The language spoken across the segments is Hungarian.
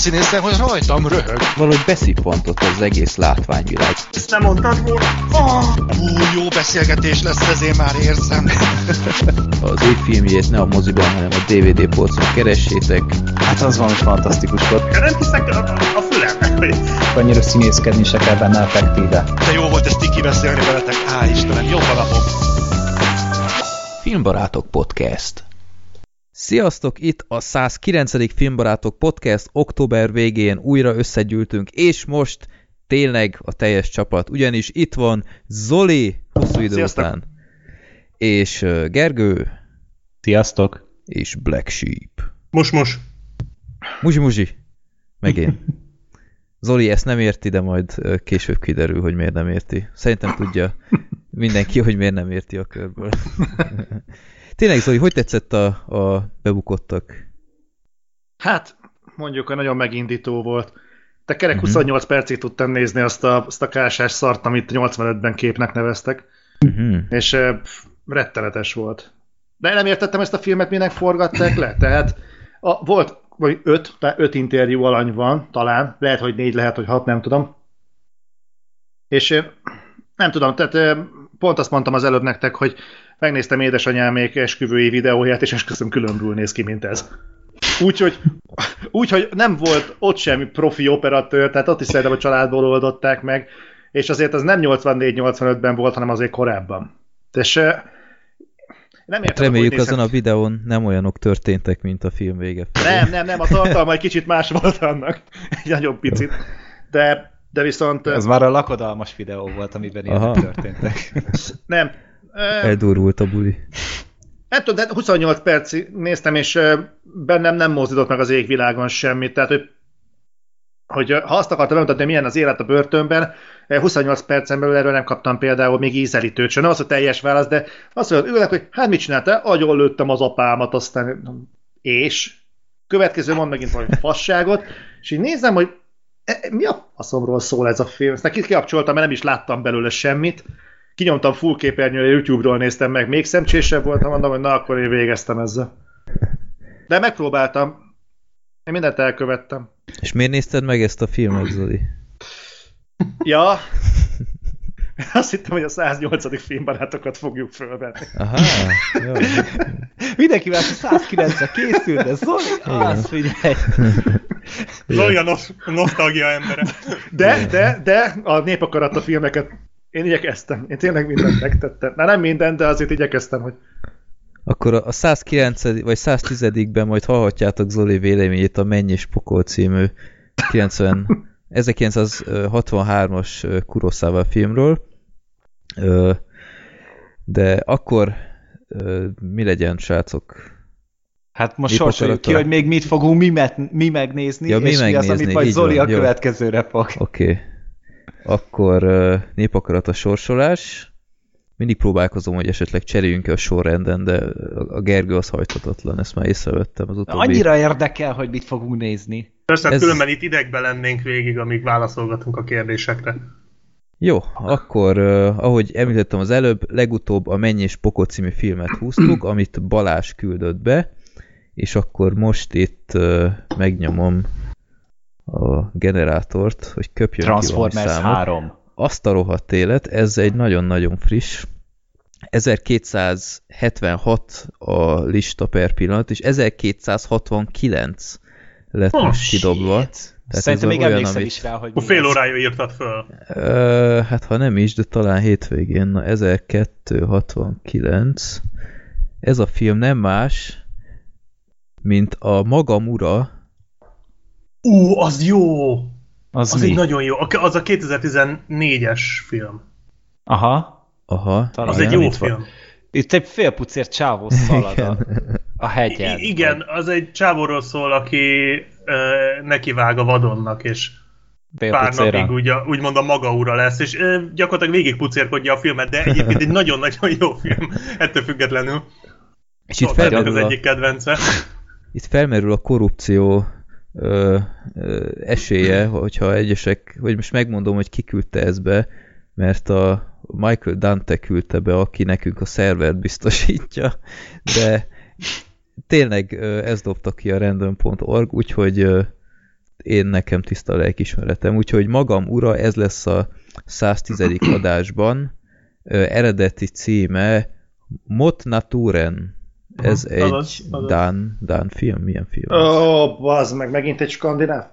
színészen, hogy rajtam röhög. Valahogy beszippantott az egész látványvilág. Ezt nem mondtad volna? Oh, ú, jó beszélgetés lesz, ezért már érzem. az filmjét ne a moziban, hanem a DVD polcon keressétek. Hát az valami fantasztikus volt. Nem hiszek a, a fülemnek, hogy... Annyira színészkedni se kell benne effektíve. De jó volt ezt tiki beszélni veletek. Á, Istenem, jó napom. Filmbarátok Podcast Sziasztok, itt a 109. Filmbarátok Podcast, október végén újra összegyűltünk, és most tényleg a teljes csapat, ugyanis itt van Zoli, hosszú idő Sziasztok. után, és Gergő, Sziasztok, és Black Sheep. Most, most. Muzsi, muzsi. Meg én. Zoli ezt nem érti, de majd később kiderül, hogy miért nem érti. Szerintem tudja mindenki, hogy miért nem érti a körből. Tényleg, Zoli, hogy tetszett a, a bebukottak? Hát, mondjuk, hogy nagyon megindító volt. Te kerek uh-huh. 28 percig tudtam nézni azt a, azt a kásás szart, amit 85-ben képnek neveztek. Uh-huh. És pff, rettenetes volt. De nem értettem ezt a filmet, minek forgatták le. Tehát a, volt vagy öt, tehát öt interjú alany van, talán. Lehet, hogy négy, lehet, hogy hat, nem tudom. És nem tudom, tehát pont azt mondtam az előbb nektek, hogy megnéztem édesanyámék esküvői videóját, és esküszöm különbül néz ki, mint ez. Úgyhogy úgy, hogy nem volt ott semmi profi operatőr, tehát ott is szerintem a családból oldották meg, és azért az nem 84-85-ben volt, hanem azért korábban. És nem értem, reméljük azon a videón nem olyanok történtek, mint a film vége. Felé. Nem, nem, nem, a tartalma egy kicsit más volt annak. Egy nagyon picit. De, de viszont... Ez már a lakodalmas videó volt, amiben ilyen történtek. Nem. Eldurult a buli. Nem tudom, de 28 percig néztem, és bennem nem mozdított meg az égvilágon semmit. Tehát, hogy, hogy ha azt akartam bemutatni, milyen az élet a börtönben, 28 percen belül erről nem kaptam például még ízelítőt sem. Nem az, hogy teljes válasz, de azt mondja, ülnek, hogy hát mit csináltál? Agyon lőttem az apámat, aztán és? Következő mond megint valami fasságot, és így nézem, hogy mi a faszomról szól ez a film? Ezt neki kikapcsoltam, mert nem is láttam belőle semmit. Kinyomtam full képernyőre, YouTube-ról néztem meg, még szemcsésebb voltam, mondom, hogy na, akkor én végeztem ezzel. De megpróbáltam. Én mindent elkövettem. És miért nézted meg ezt a filmet, Zoli? Ja, azt hittem, hogy a 108. filmbarátokat fogjuk fölvenni. Aha, jó. Mindenki már 109-re készült, de Zoli, az figyelj. Zoli a nos- nosztalgia embere. De, de, de a népakarat a filmeket én igyekeztem. Én tényleg mindent megtettem. Na nem minden, de azért igyekeztem, hogy akkor a 109 vagy 110-ben majd hallhatjátok Zoli véleményét a Menny és Pokol című 90 1963-as Kurosawa filmről, de akkor mi legyen, srácok? Hát most sorsoljuk ki, hogy még mit fogunk mi, met, mi megnézni, ja, mi és megnézni, mi az, amit majd Zoli van, a következőre fog. Oké. Okay. Akkor népakarat a sorsolás. Mindig próbálkozom, hogy esetleg cseréljünk a sorrenden, de a Gergő az hajthatatlan, ezt már észrevettem az utóbbi. Annyira érdekel, hogy mit fogunk nézni. Persze, Ez... különben itt idegbe lennénk végig, amíg válaszolgatunk a kérdésekre. Jó, akkor, uh, ahogy említettem az előbb, legutóbb a Menny és Pokot című filmet húztuk, amit Balás küldött be, és akkor most itt uh, megnyomom a generátort, hogy köpjön Transformers ki számot. 3. Azt a rohadt élet, ez egy nagyon-nagyon friss. 1276 a lista per pillanat, és 1269 lett oh, most kidobva. Tehát Szerintem még olyan, emlékszem amit... is rá, hogy... A fél órája írtad föl. Ö, hát ha nem is, de talán hétvégén. Na 1269. Ez a film nem más, mint a Magam ura. Ú, az jó! Az, az egy nagyon jó. Az a 2014-es film. Aha. Aha. Talán az egy jó film. Van. Itt egy félpucér csávó szalad a, a hegyen. I- igen, az egy csávóról szól, aki ö, nekivág a vadonnak, és pár napig úgy, úgymond a maga ura lesz, és ö, gyakorlatilag végig pucérkodja a filmet, de egyébként egy nagyon-nagyon jó film, ettől függetlenül. És itt felmerül az egyik kedvence. Itt felmerül a korrupció ö, ö, esélye, hogyha egyesek, vagy most megmondom, hogy ki küldte ezt be, mert a Michael Dante küldte be, aki nekünk a szervert biztosítja, de tényleg ez dobta ki a random.org, úgyhogy én nekem tiszta lelkismeretem, úgyhogy magam ura, ez lesz a 110. adásban. Eredeti címe Mot Naturen. Ez uh -huh. egy azaz, azaz. Dán, Dán film? Milyen film? Ó, oh, bazd meg, megint egy skandináv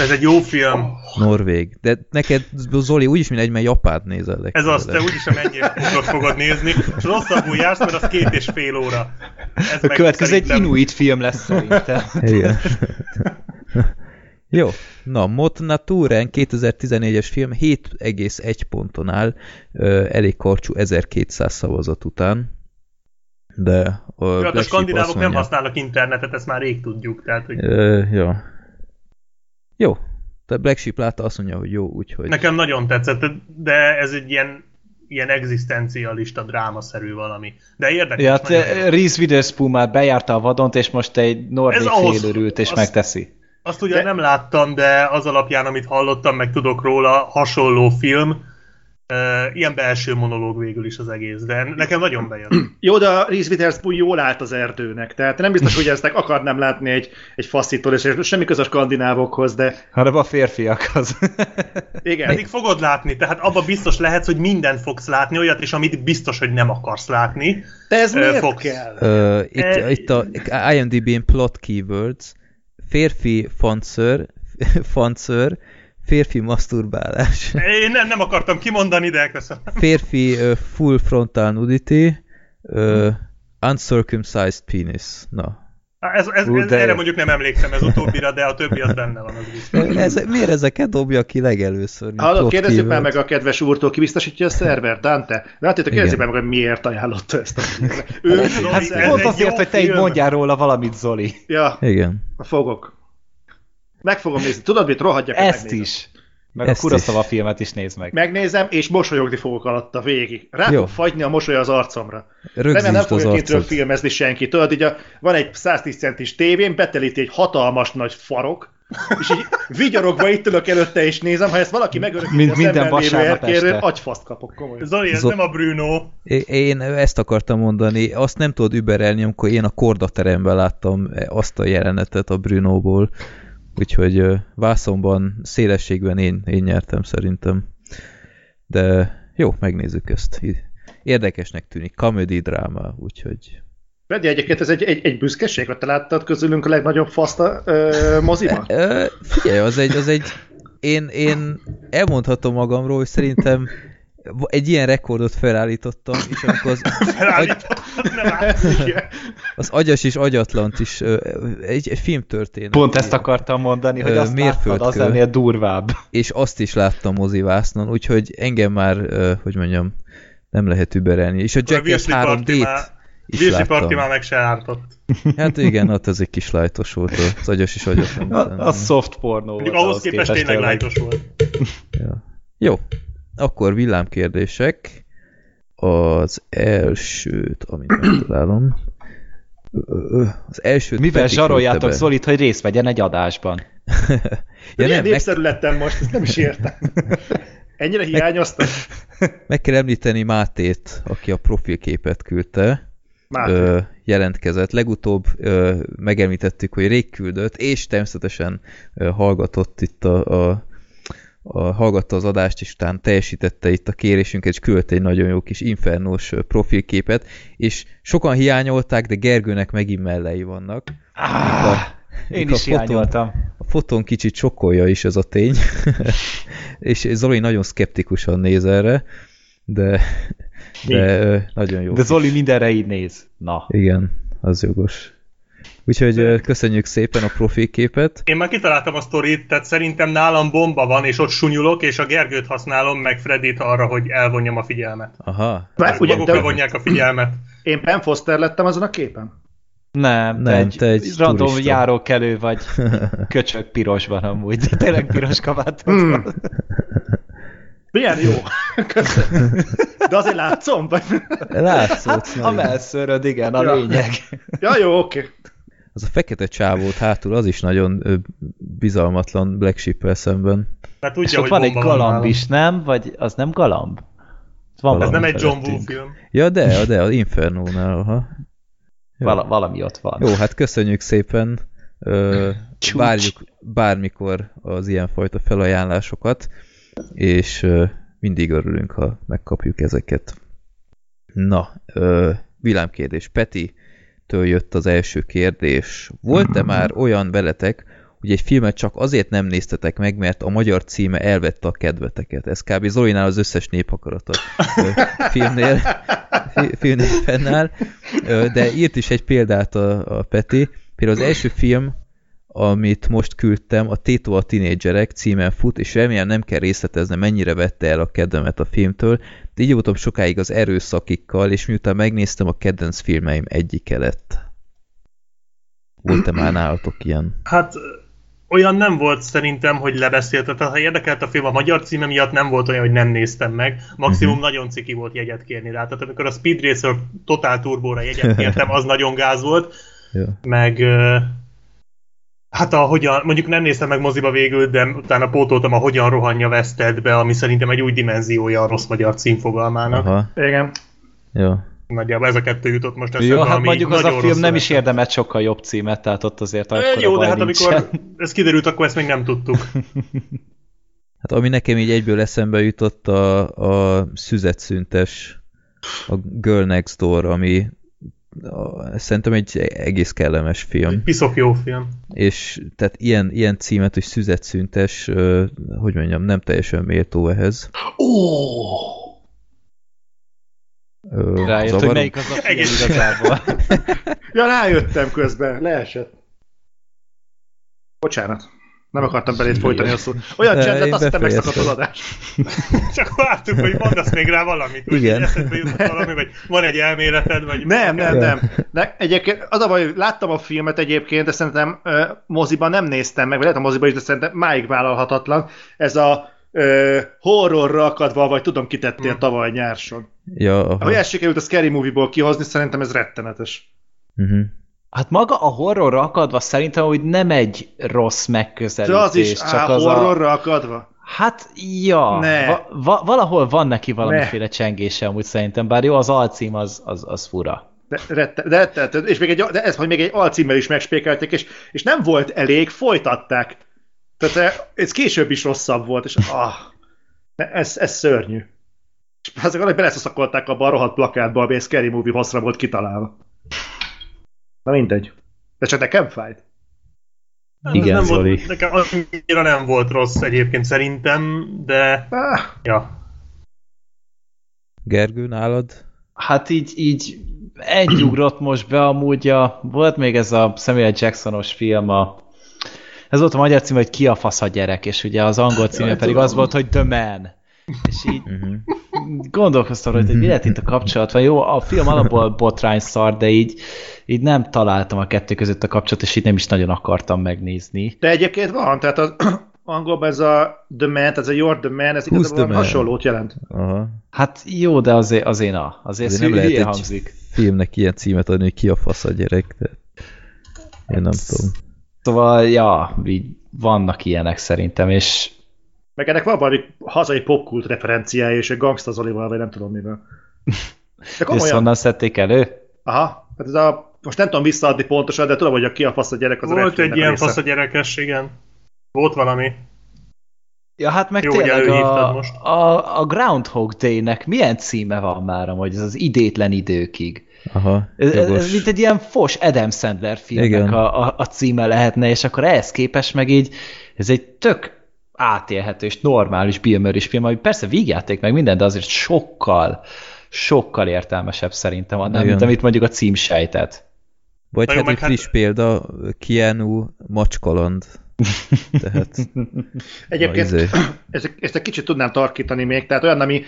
ez egy jó film. Norvég. De neked, Zoli, úgyis mint egy, mert Japánt nézel. Ez az, te úgyis a mennyi fogod nézni, és rosszabbul jársz, mert az két és fél óra. Ez a következő szerintem... egy inuit film lesz szerintem. Igen. Jó, na, Mot Naturen 2014-es film 7,1 ponton áll, elég karcsú 1200 szavazat után. De a, ja, a skandinávok nem használnak internetet, ezt már rég tudjuk. Tehát, hogy... Ö, jó. Jó. Tehát Black Sheep látta, azt mondja, hogy jó, úgyhogy... Nekem nagyon tetszett, de ez egy ilyen ilyen egzisztencialista drámaszerű valami. De érdekes. Ja, Reese Witherspoon már bejárta a vadont, és most egy norvég félőrült, és azt, megteszi. Azt ugye de... nem láttam, de az alapján, amit hallottam, meg tudok róla, hasonló film, Uh, ilyen belső monológ végül is az egész, de nekem nagyon bejön. Jó, de a Reese Witherspoon jól állt az erdőnek, tehát nem biztos, hogy ezt akarnám látni egy, egy faszítól, és semmi köz a skandinávokhoz, de... Hanem a férfiakhoz. Igen. Pedig fogod látni, tehát abban biztos lehetsz, hogy mindent fogsz látni, olyat is, amit biztos, hogy nem akarsz látni. De ez uh, miért fogsz. kell? Uh, itt, e... itt a IMDb-n plot keywords, férfi fontször, fontször, Férfi masturbálás. Én nem, nem akartam kimondani, de köszönöm. Férfi uh, full frontal nudity, uh, uncircumcised penis. Na. Ez, ez, ez, erre mondjuk nem emlékszem ez utóbbira, de a többi az benne van. Az ez, miért ezeket dobja ki legelőször? Hallod, kérdezzük már meg a kedves úrtól, ki biztosítja a szerver, Dante? Látjátok, kérdezzük már meg, hogy miért ajánlotta ezt a filmet. Ő, hát, ez pont azért, hogy te így mondjál róla valamit, Zoli. Ja, Igen. fogok. Meg fogom nézni. Tudod mit? Rohadjak, Ezt megnézem. is. Meg Ezt a Kuroszava filmet is nézd meg. Megnézem, és mosolyogni fogok alatta végig. Rá Jó. fog fagyni a mosoly az arcomra. Remélem nem fogja kintről filmezni senki. Tudod, így a, van egy 110 centis tévén, betelíti egy hatalmas nagy farok, és így vigyorogva itt ülök előtte és nézem, ha ezt valaki megörökíti Mind, a minden lévő agyfaszt kapok komolyan. Zoli, ez Zol... nem a Bruno. Én ezt akartam mondani, azt nem tudod überelni, amikor én a kordateremben láttam azt a jelenetet a Brunóból. Úgyhogy vászonban, szélességben én, én nyertem szerintem. De jó, megnézzük ezt. Érdekesnek tűnik, comedy dráma, úgyhogy... Freddy, egyébként ez egy, egy, egy büszkeség, hogy te láttad közülünk a legnagyobb faszta ö, moziba? figyelj, az egy, az egy én, én elmondhatom magamról, hogy szerintem egy ilyen rekordot felállítottam, és amikor az, agy... az agyas és agyatlant is egy, egy film történet. Pont ezt akartam mondani, hogy azt láttad, az ennél durvább. És azt is láttam mozivásznon, úgyhogy engem már, hogy mondjam, nem lehet überelni. És a Jackass 3D-t is Virsi láttam. Party már meg se ártott. Hát igen, ott ez egy kis lájtos volt, az agyas is agyatlan. A, a soft pornó volt. Ahhoz képest tényleg lájtos volt. Ja. Jó, akkor villámkérdések. Az elsőt, amit megtalálom. Az elsőt Mivel zsaroljátok Zolit, hogy részt vegyen egy adásban? ja, nem, népszerű meg... lettem most, ezt nem is értem. Ennyire hiányoztam? Meg, meg kell említeni Mátét, aki a profilképet küldte. Ö, jelentkezett. Legutóbb ö, megemlítettük, hogy rég küldött, és természetesen ö, hallgatott itt a, a a, hallgatta az adást, és utána teljesítette itt a kérésünket, és küldte egy nagyon jó kis infernós profilképet, és sokan hiányolták, de Gergőnek megint mellei vannak. Ah, a, én is a hiányoltam. a fotón kicsit sokkolja is ez a tény, és Zoli nagyon szkeptikusan néz erre, de, de nagyon jó. De Zoli mindenre így néz. Na. Igen, az jogos. Úgyhogy köszönjük szépen a profilképet. Én már kitaláltam a sztorit, tehát szerintem nálam bomba van, és ott sunyulok, és a Gergőt használom, meg Fredit arra, hogy elvonjam a figyelmet. Aha. Bár, ugye, magukra te... vonják a figyelmet. Én Ben Foster lettem azon a képen? Nem, nem egy, te egy random turista. járókelő vagy köcsök pirosban amúgy, de tényleg piros kabátod hmm. Milyen jó. Köszönöm. De azért látszom? Vagy? Látszott. Hát, a melszöröd, igen, a ja. lényeg. Ja, jó, oké. Okay az a fekete csávót hátul, az is nagyon ö, bizalmatlan Black sheep szemben. Mert tudja, És ott hogy van egy galamb is, nem? Vagy az nem galamb? Van Ez nem egy John Woo film. Ja, de, de, az Inferno-nál, aha. Val valami ott van. Jó, hát köszönjük szépen Ö, várjuk bármikor az ilyenfajta felajánlásokat, és ö, mindig örülünk, ha megkapjuk ezeket. Na, ö, villámkérdés. Peti, től jött az első kérdés. Volt-e már olyan veletek, hogy egy filmet csak azért nem néztetek meg, mert a magyar címe elvette a kedveteket. Ez kb. Zolinál az összes néphakarata filmnél, filmnél fennáll. De írt is egy példát a, a Peti. Például az első film, amit most küldtem, a Této a tinédzserek címen fut, és remélem nem kell részletezni, mennyire vette el a kedvemet a filmtől, de így voltam sokáig az erőszakikkal, és miután megnéztem, a kedvenc filmeim egyike lett. Volt-e már nálatok ilyen? Hát olyan nem volt szerintem, hogy lebeszélte. Tehát ha érdekelt a film a magyar címe miatt, nem volt olyan, hogy nem néztem meg. Maximum uh-huh. nagyon ciki volt jegyet kérni rá. Tehát amikor a Speed Racer Total Turbo-ra jegyet kértem, az nagyon gáz volt. Ja. Meg Hát a hogyan, mondjuk nem néztem meg moziba végül, de utána pótoltam a Hogyan rohanja Westedbe, ami szerintem egy új dimenziója a rossz magyar címfogalmának. Aha. Igen. Jó. Nagyjából ez a kettő jutott most eszembe, Jó, hát mondjuk az a film nem is érdemelt sokkal jobb címet, tehát ott azért akkor Jó, de hát nincsen. amikor ez kiderült, akkor ezt még nem tudtuk. hát ami nekem így egyből eszembe jutott a, a szüzetszüntes, a Girl Next Door, ami szerintem egy egész kellemes film. Egy piszok jó film. És tehát ilyen, ilyen címet, hogy szüzetszüntes, hogy mondjam, nem teljesen méltó ehhez. Ó! Rájött, hogy melyik az a film igazából. ja, rájöttem közben, leesett. Bocsánat. Nem akartam belét folytani a szót. Olyan csendet, azt hiszem megszakadt az adás. Csak vártuk, hogy mondasz még rá valamit. Igen. valami, vagy van egy elméleted, vagy... Nem, nem, nem. Ne, egyébként az a baj, hogy láttam a filmet egyébként, de szerintem uh, moziban nem néztem meg, vagy lehet a moziban is, de szerintem máig vállalhatatlan. Ez a uh, horrorra akadva, vagy tudom, kitettél hmm. tavaly nyárson. Ja, aha. Ahogy ezt sikerült a Scary Movie-ból kihozni, szerintem ez rettenetes. Uh-huh. Hát maga a horrorra akadva szerintem, hogy nem egy rossz megközelítés. De az is csak á, az horrorra a... akadva? Hát, ja, ne. va, va, valahol van neki valamiféle ne. csengése amúgy szerintem, bár jó, az alcím az, az, az fura. De, rette, de, és még egy, de ez, hogy még egy alcímmel is megspékelték, és, és nem volt elég, folytatták. Tehát eh, ez később is rosszabb volt, és ah, ez, ez szörnyű. És azok, hogy beleszaszakolták abba a rohadt plakátba, ami egy Scary Movie haszra volt kitalálva. Na mindegy. De csak nekem fájt. Igen, nem volt, nekem annyira nem volt rossz egyébként szerintem, de... Ah. Ja. Gergő, nálad? Hát így, így egy ugrott most be amúgy a... Volt még ez a Samuel Jacksonos film, a, ez volt a magyar cím, hogy Ki a fasz a gyerek, és ugye az angol címe pedig az volt, hogy The Man. És így uh-huh. Gondolkoztam, hogy mi lehet itt a kapcsolat, vagy jó, a film alapból botrány szar, de így, így nem találtam a kettő között a kapcsolat, és így nem is nagyon akartam megnézni. De egyébként van, tehát az angolban ez a The Man, ez a You're the Man, ez igazából hasonlót jelent. Aha. Hát jó, de azért, azért na, azért, azért nem lehet egy hangzik. filmnek ilyen címet adni, hogy ki a fasz a gyerek, de én nem tudom. Szóval, ja, így vannak ilyenek szerintem, és meg ennek van valami hazai popkult referenciája, és egy gangsta Zolival, vagy nem tudom mivel. De komolyan. honnan szedték elő? Aha, hát ez a, most nem tudom visszaadni pontosan, de tudom, hogy a ki a fasz a gyerek az Volt egy ilyen fasz a gyerekes, igen. Volt valami. Ja, hát meg Jó, tényleg a, most. A, a Groundhog Day-nek milyen címe van már, hogy ez az idétlen időkig. Aha, ez, ez mint egy ilyen fos Adam Sandler filmnek a, a, a címe lehetne, és akkor ehhez képest meg így, ez egy tök átélhető és normális Bill Murray film, ami persze vígjáték meg minden, de azért sokkal, sokkal értelmesebb szerintem annál, mint amit mondjuk a cím sejtett. Vagy hát egy friss hát... példa, Keanu Macskaland. Tehát, Egyébként izé. ezt, ezt egy kicsit tudnám tarkítani még, tehát olyan, ami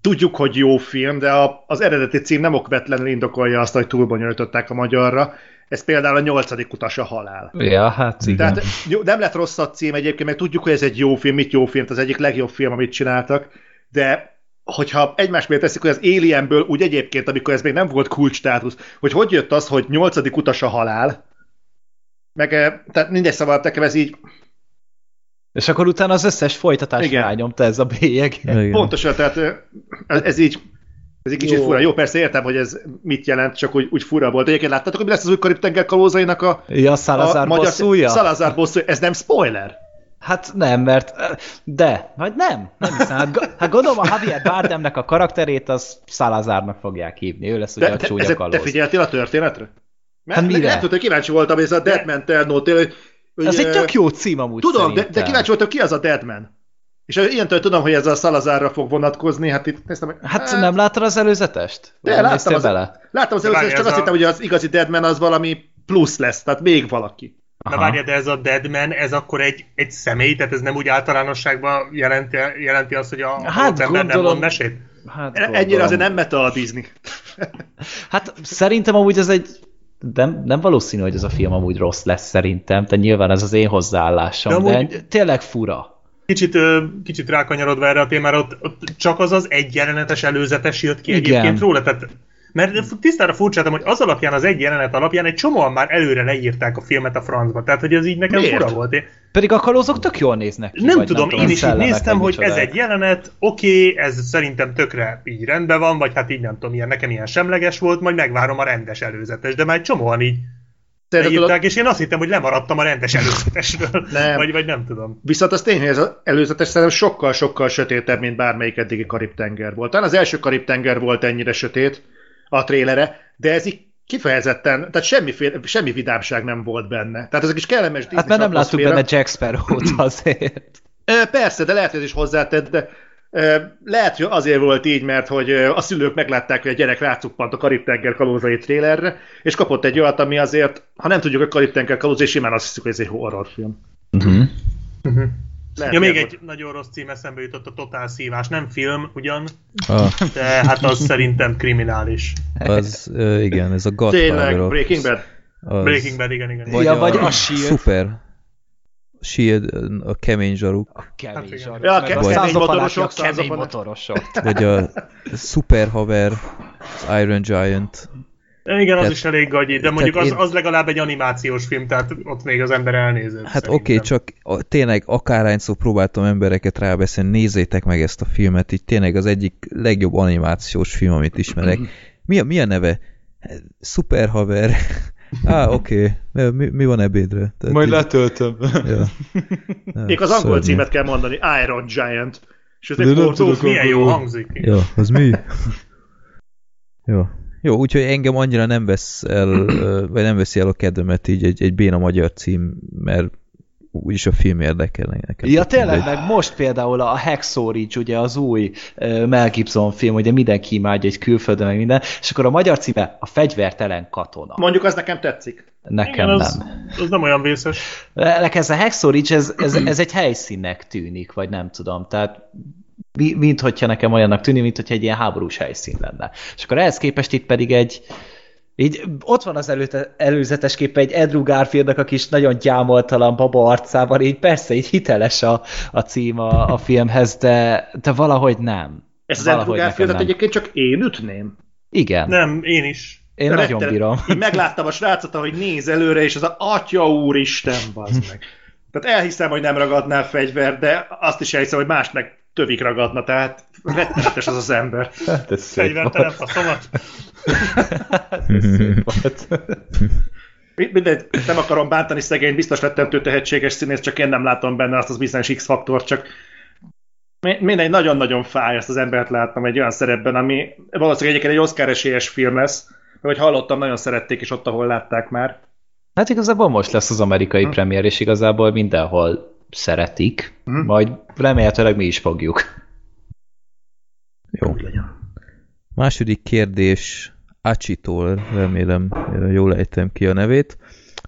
tudjuk, hogy jó film, de a, az eredeti cím nem okvetlenül indokolja azt, hogy túlbonyolították a magyarra. Ez például a nyolcadik utas a halál. Ja, hát igen. Tehát nem lett rossz a cím egyébként, mert tudjuk, hogy ez egy jó film, mit jó film, az egyik legjobb film, amit csináltak, de hogyha egymás miatt teszik, hogy az Alienből úgy egyébként, amikor ez még nem volt kulcs státusz, hogy hogy jött az, hogy nyolcadik utas a halál, meg eh, tehát mindegy szóval nekem ez így és akkor utána az összes folytatás rányomta ez a bélyeg. Pontosan, tehát ez, ez így Ez egy kicsit jó. fura. Jó, persze értem, hogy ez mit jelent, csak úgy, úgy fura volt. Egyébként láttátok, hogy mi lesz az új Karib-tenger kalózainak a, ja, Salazar a magyar bosszúja? Salazar bosszúja. Ez nem spoiler? Hát nem, mert de, vagy nem, nem hiszem. Hát, hát gondolom a Javier Bardemnek a karakterét az Salazarnak fogják hívni, ő lesz ugye de, a csúnya kalóz. Te figyeltél a történetre? Mert hát mire? Nem tudom, kíváncsi voltam, hogy ez a Deadman hogy, Ez egy tök jó cím amúgy Tudom, de, de kíváncsi voltam, ki az a Deadman. És ilyentől tudom, hogy ez a Salazarra fog vonatkozni, hát itt néztem, hogy... Hát, hát nem láttad az előzetest? De, láttam az, bele? láttam az előzetest, csak azt a... hittem, hogy az igazi Deadman az valami plusz lesz, tehát még valaki. Aha. Na várja, de ez a Deadman, ez akkor egy, egy személy, tehát ez nem úgy általánosságban jelenti, jelenti azt, hogy a hát, ember nem mond mesét? Hát e- Ennyire azért nem meta a Disney. hát szerintem amúgy ez egy nem, nem valószínű, hogy ez a film amúgy rossz lesz szerintem, de nyilván ez az én hozzáállásom, de, amúgy... de tényleg fura. Kicsit, kicsit rákanyarodva erre a témára, ott, ott csak az az egy jelenetes előzetes jött ki Igen. egyébként róla, tehát mert tisztára furcsáltam, hogy az alapján, az egy jelenet alapján egy csomóan már előre leírták a filmet a francba. Tehát, hogy ez így nekem Miért? fura volt. Én... Pedig a kalózok tök jól néznek ki. Nem tudom, nem én is így néztem, hogy ez egy jelenet, oké, okay, ez szerintem tökre így rendben van, vagy hát így nem tudom, ilyen, nekem ilyen semleges volt, majd megvárom a rendes előzetes, de már egy csomóan így leírták, és én azt hittem, hogy lemaradtam a rendes előzetesről, nem. Vagy, vagy nem tudom. Viszont az tény, hogy ez az előzetes szerintem sokkal-sokkal sötétebb, mint bármelyik eddigi Karib-tenger volt. Talán az első Karib-tenger volt ennyire sötét, a trélere, de ez így kifejezetten, tehát semmi, semmi vidámság nem volt benne. Tehát ez a kis kellemes Hát mert nem láttuk benne Jack Sparrow-t azért. Persze, de lehet, hogy ez is hozzátett, de lehet, hogy azért volt így, mert hogy a szülők meglátták, hogy a gyerek rácuppant a Karib-tenger kalózai trélerre, és kapott egy olyat, ami azért, ha nem tudjuk, a Karib-tenger kalózai, simán azt hiszük, hogy ez egy horrorfilm. Uh-huh. Uh-huh. Lehet, ja, még egy nagyon rossz cím eszembe jutott a Totál Szívás. Nem film ugyan, ah. de hát az szerintem kriminális. Az, igen, ez a Godfather. Tényleg, Breaking Bad? Az... Breaking Bad, igen, igen. Vagy ja, a, vagy a Shield. Super. Shield, a kemény zsaruk. A kemény hát zsaruk. Ja, a kemény motorosok. Kemény motorosok. Vagy a Super Haver, az Iron Giant. Igen, az tehát, is elég gagyi, de mondjuk az, én... az legalább egy animációs film, tehát ott még az ember elnézett. Hát oké, okay, csak a, tényleg akárhányszor próbáltam embereket rábeszélni, nézzétek meg ezt a filmet, így tényleg az egyik legjobb animációs film, amit ismerek. Mi a, mi a neve? Super haver. Á, oké. Okay. Mi, mi van ebédre? Tehát Majd így... letöltöm. Ja. Még az angol címet kell mondani, Iron Giant. És ez egy milyen jó hangzik. Ja, az mi? Jó. Jó, úgyhogy engem annyira nem vesz el, vagy nem veszi el a kedvemet így egy, egy béna magyar cím, mert úgyis a film érdekel nekem. Ja, tényleg, meg most például a Hacksaw Ridge, ugye az új Mel Gibson film, ugye mindenki imádja egy külföldön, meg minden, és akkor a magyar címe a fegyvertelen katona. Mondjuk az nekem tetszik. Nekem Igen, az, nem. Az nem olyan vészes. Nekem ez a Hacksaw Ridge, ez, ez, ez egy helyszínnek tűnik, vagy nem tudom, tehát mint hogyha nekem olyannak tűnik, mint hogyha egy ilyen háborús helyszín lenne. És akkor ehhez képest itt pedig egy, így ott van az előte, előzetes képe egy Andrew Garfieldnak a kis nagyon gyámoltalan baba arcával, így persze, így hiteles a, a cím a, a filmhez, de, de valahogy nem. Ez az Andrew Garfieldet egyébként csak én ütném? Igen. Nem, én is. Én de nagyon rettel, bírom. Így megláttam a srácot, ahogy néz előre, és az a atya úristen, bazd meg. Tehát elhiszem, hogy nem ragadnál fegyver, de azt is elhiszem, hogy más meg tövik ragadna, tehát rettenetes az az ember. Hát ez szép Fegyvertelen faszomat. Mindegy, nem akarom bántani szegény, biztos rettentő tehetséges színész, csak én nem látom benne azt az bizonyos X-faktort, csak mindegy, nagyon-nagyon fáj ezt az embert látnom egy olyan szerepben, ami valószínűleg egyébként egy Oscar esélyes film lesz, hogy hallottam, nagyon szerették is ott, ahol látták már. Hát igazából most lesz az amerikai hm. premier, és igazából mindenhol szeretik, hm. majd remélhetőleg mi is fogjuk. Jó. Második kérdés Acitól, remélem jól ejtem ki a nevét.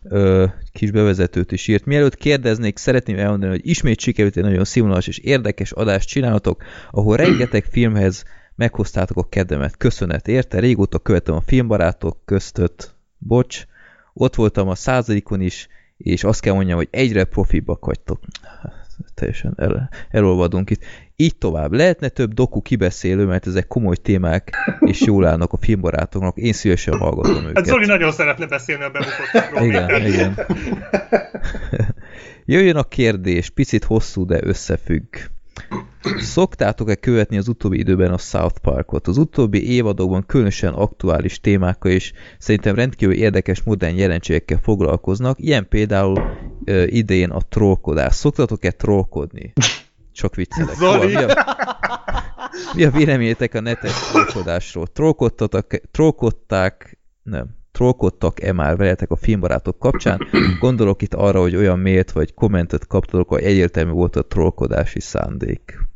Ö, kis bevezetőt is írt. Mielőtt kérdeznék, szeretném elmondani, hogy ismét sikerült egy nagyon színvonalas és érdekes adást csináltok, ahol rengeteg filmhez meghoztátok a kedvemet. Köszönet érte, régóta követem a filmbarátok köztött. Bocs, ott voltam a századikon is, és azt kell mondjam, hogy egyre profibbak vagytok. Teljesen el, elolvadunk itt. Így tovább. Lehetne több doku kibeszélő, mert ezek komoly témák, és jól állnak a filmbarátoknak. Én szívesen hallgatom hát őket. Hát Zoli nagyon szeretne beszélni a bebukottakról. igen, igen. Jöjjön a kérdés, picit hosszú, de összefügg. Szoktátok-e követni az utóbbi időben a South Parkot? Az utóbbi évadokban különösen aktuális témákkal és szerintem rendkívül érdekes modern jelenségekkel foglalkoznak, ilyen például ö, idén a trollkodás. Szoktatok-e trollkodni? Csak viccelek. Zoli! Mi a, mi a véleményetek a netes trollkodásról? Trollkodták, nem, trollkodtak-e már veletek a filmbarátok kapcsán? Gondolok itt arra, hogy olyan mailt vagy kommentet kaptatok, hogy egyértelmű volt a trollkodási szándék.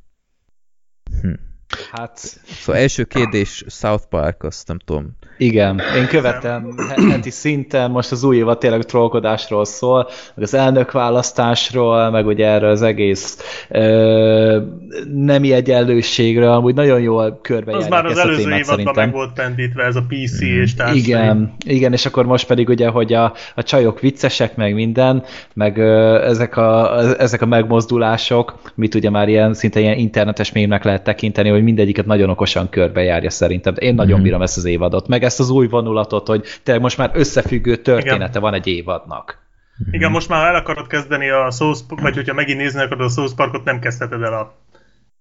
Hm. Hát Szóval első kérdés, South Park, azt nem tudom. igen, én követem he- heti szinten, most az új évad tényleg trollkodásról szól, meg az elnökválasztásról, meg ugye erről az egész ö, nemi egyenlőségről, amúgy nagyon jól körbe Az már az előző témát évadban szerintem. meg volt pendítve ez a PC és társai. Igen, igen, és akkor most pedig ugye, hogy a, a csajok viccesek, meg minden, meg ö, ezek, a, ezek a megmozdulások, mit ugye már ilyen, szinte ilyen internetes mémnek lehet tekinteni, hogy mindegyiket nagyon okosan körbejárja szerintem. Én nagyon bírom ezt az évadot, meg ezt az új vonulatot, hogy tényleg most már összefüggő története Igen. van egy évadnak. Igen, most már el akarod kezdeni a South vagy hogyha megint nézni akarod a South Parkot, nem kezdheted el a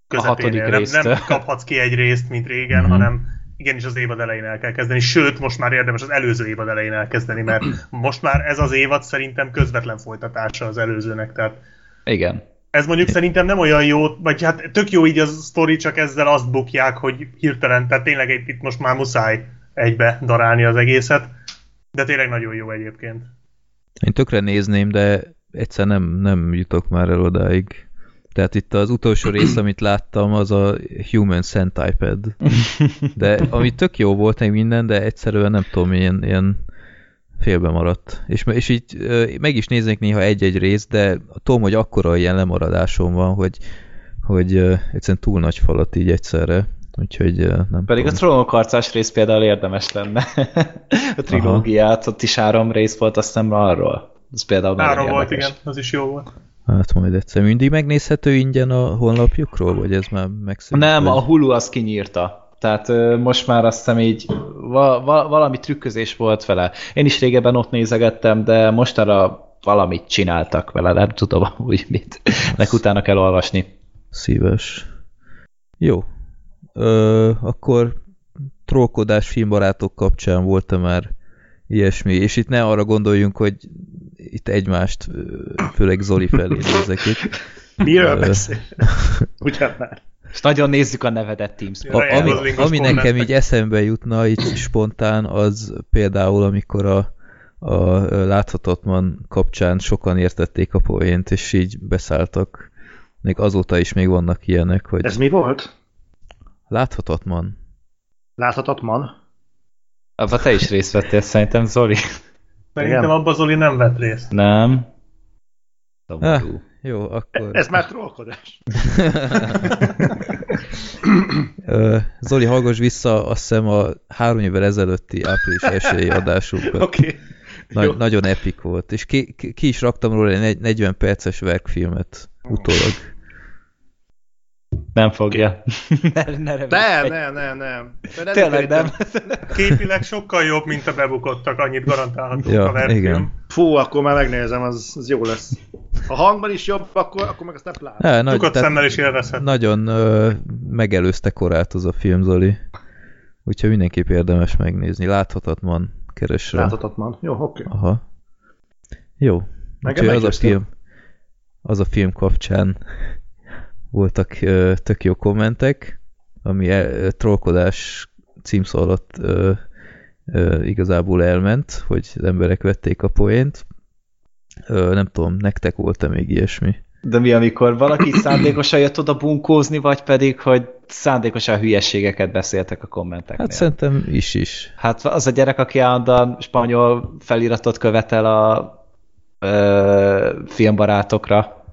közepénél. hatodik nem, résztől. nem kaphatsz ki egy részt, mint régen, Mhm. hanem igenis az évad elején el kell kezdeni. Sőt, most már érdemes az előző évad elején elkezdeni, mert most már ez az évad szerintem közvetlen folytatása az előzőnek. Tehát Igen. Ez mondjuk szerintem nem olyan jó, vagy hát tök jó így a sztori, csak ezzel azt bukják, hogy hirtelen, tehát tényleg itt itt most már muszáj egybe darálni az egészet, de tényleg nagyon jó egyébként. Én tökre nézném, de egyszer nem, nem jutok már el odáig. Tehát itt az utolsó rész, amit láttam, az a Human Centipede. De ami tök jó volt meg minden, de egyszerűen nem tudom, ilyen, ilyen félbe maradt. És, és így meg is néznék néha egy-egy részt, de tudom, hogy akkora ilyen lemaradásom van, hogy, hogy egyszerűen túl nagy falat így egyszerre. Úgyhogy nem Pedig a tudom. trónok harcás rész például érdemes lenne. a trilógiát, ott is három rész volt, azt nem arról. Ez például Három volt, érdekes. igen, az is jó volt. Hát majd egyszer mindig megnézhető ingyen a honlapjukról, vagy ez már megszűnt? Nem, vagy? a Hulu azt kinyírta. Tehát most már azt hiszem így va- va- valami trükközés volt vele. Én is régebben ott nézegettem, de mostanra valamit csináltak vele, nem tudom úgy mit. Nek utána kell olvasni. Szíves. Jó. Ö, akkor trollkodás filmbarátok kapcsán volt-e már ilyesmi, és itt ne arra gondoljunk, hogy itt egymást, főleg Zoli felé nézek itt. Miről beszél? Ugyan már. És nagyon nézzük a nevedet Teams. A, ami, ami nekem így eszembe jutna, így spontán, az például, amikor a, a láthatatlan kapcsán sokan értették a poént, és így beszálltak. Még azóta is még vannak ilyenek, hogy Ez mi volt? láthatatlan. Láthatatlan? Abba te is részt vettél szerintem, Zoli. Szerintem abban Zoli nem vett részt. Nem. Ah, jó, akkor... Ez már trollkodás. Zoli, hallgass vissza, azt hiszem a három évvel ezelőtti április esélyi adásunkat. Oké. Okay. Jó. Nagy, nagyon epik volt, és ki, ki, is raktam róla egy negy- 40 perces verkfilmet utólag. Nem fogja. ne, ne Ne, reménykedj. ne, ne, nem. De Tényleg nem. Képileg sokkal jobb, mint a bebukottak, annyit garantálhatunk Ja, a verfilm. igen. Fú, akkor már megnézem, az, az jó lesz. Ha hangban is jobb, akkor, akkor meg azt nem pláne. Há, nagy, tehát szemmel is élvezhet. nagyon ö, megelőzte korát az a film, Zoli. Úgyhogy mindenképp érdemes megnézni. Láthatatlan, keres rá. Láthatatlan. Jó, oké. Okay. Aha. Jó. Nekem Úgyhogy az a film, az a film kapcsán voltak ö, tök jó kommentek, ami el, trollkodás címszó alatt ö, ö, igazából elment, hogy az emberek vették a poént. Ö, nem tudom, nektek volt-e még ilyesmi? De mi, amikor valaki szándékosan jött oda bunkózni, vagy pedig, hogy szándékosan hülyeségeket beszéltek a kommenteknél? Hát szerintem is is. Hát az a gyerek, aki állandóan spanyol feliratot követel a ö, filmbarátokra.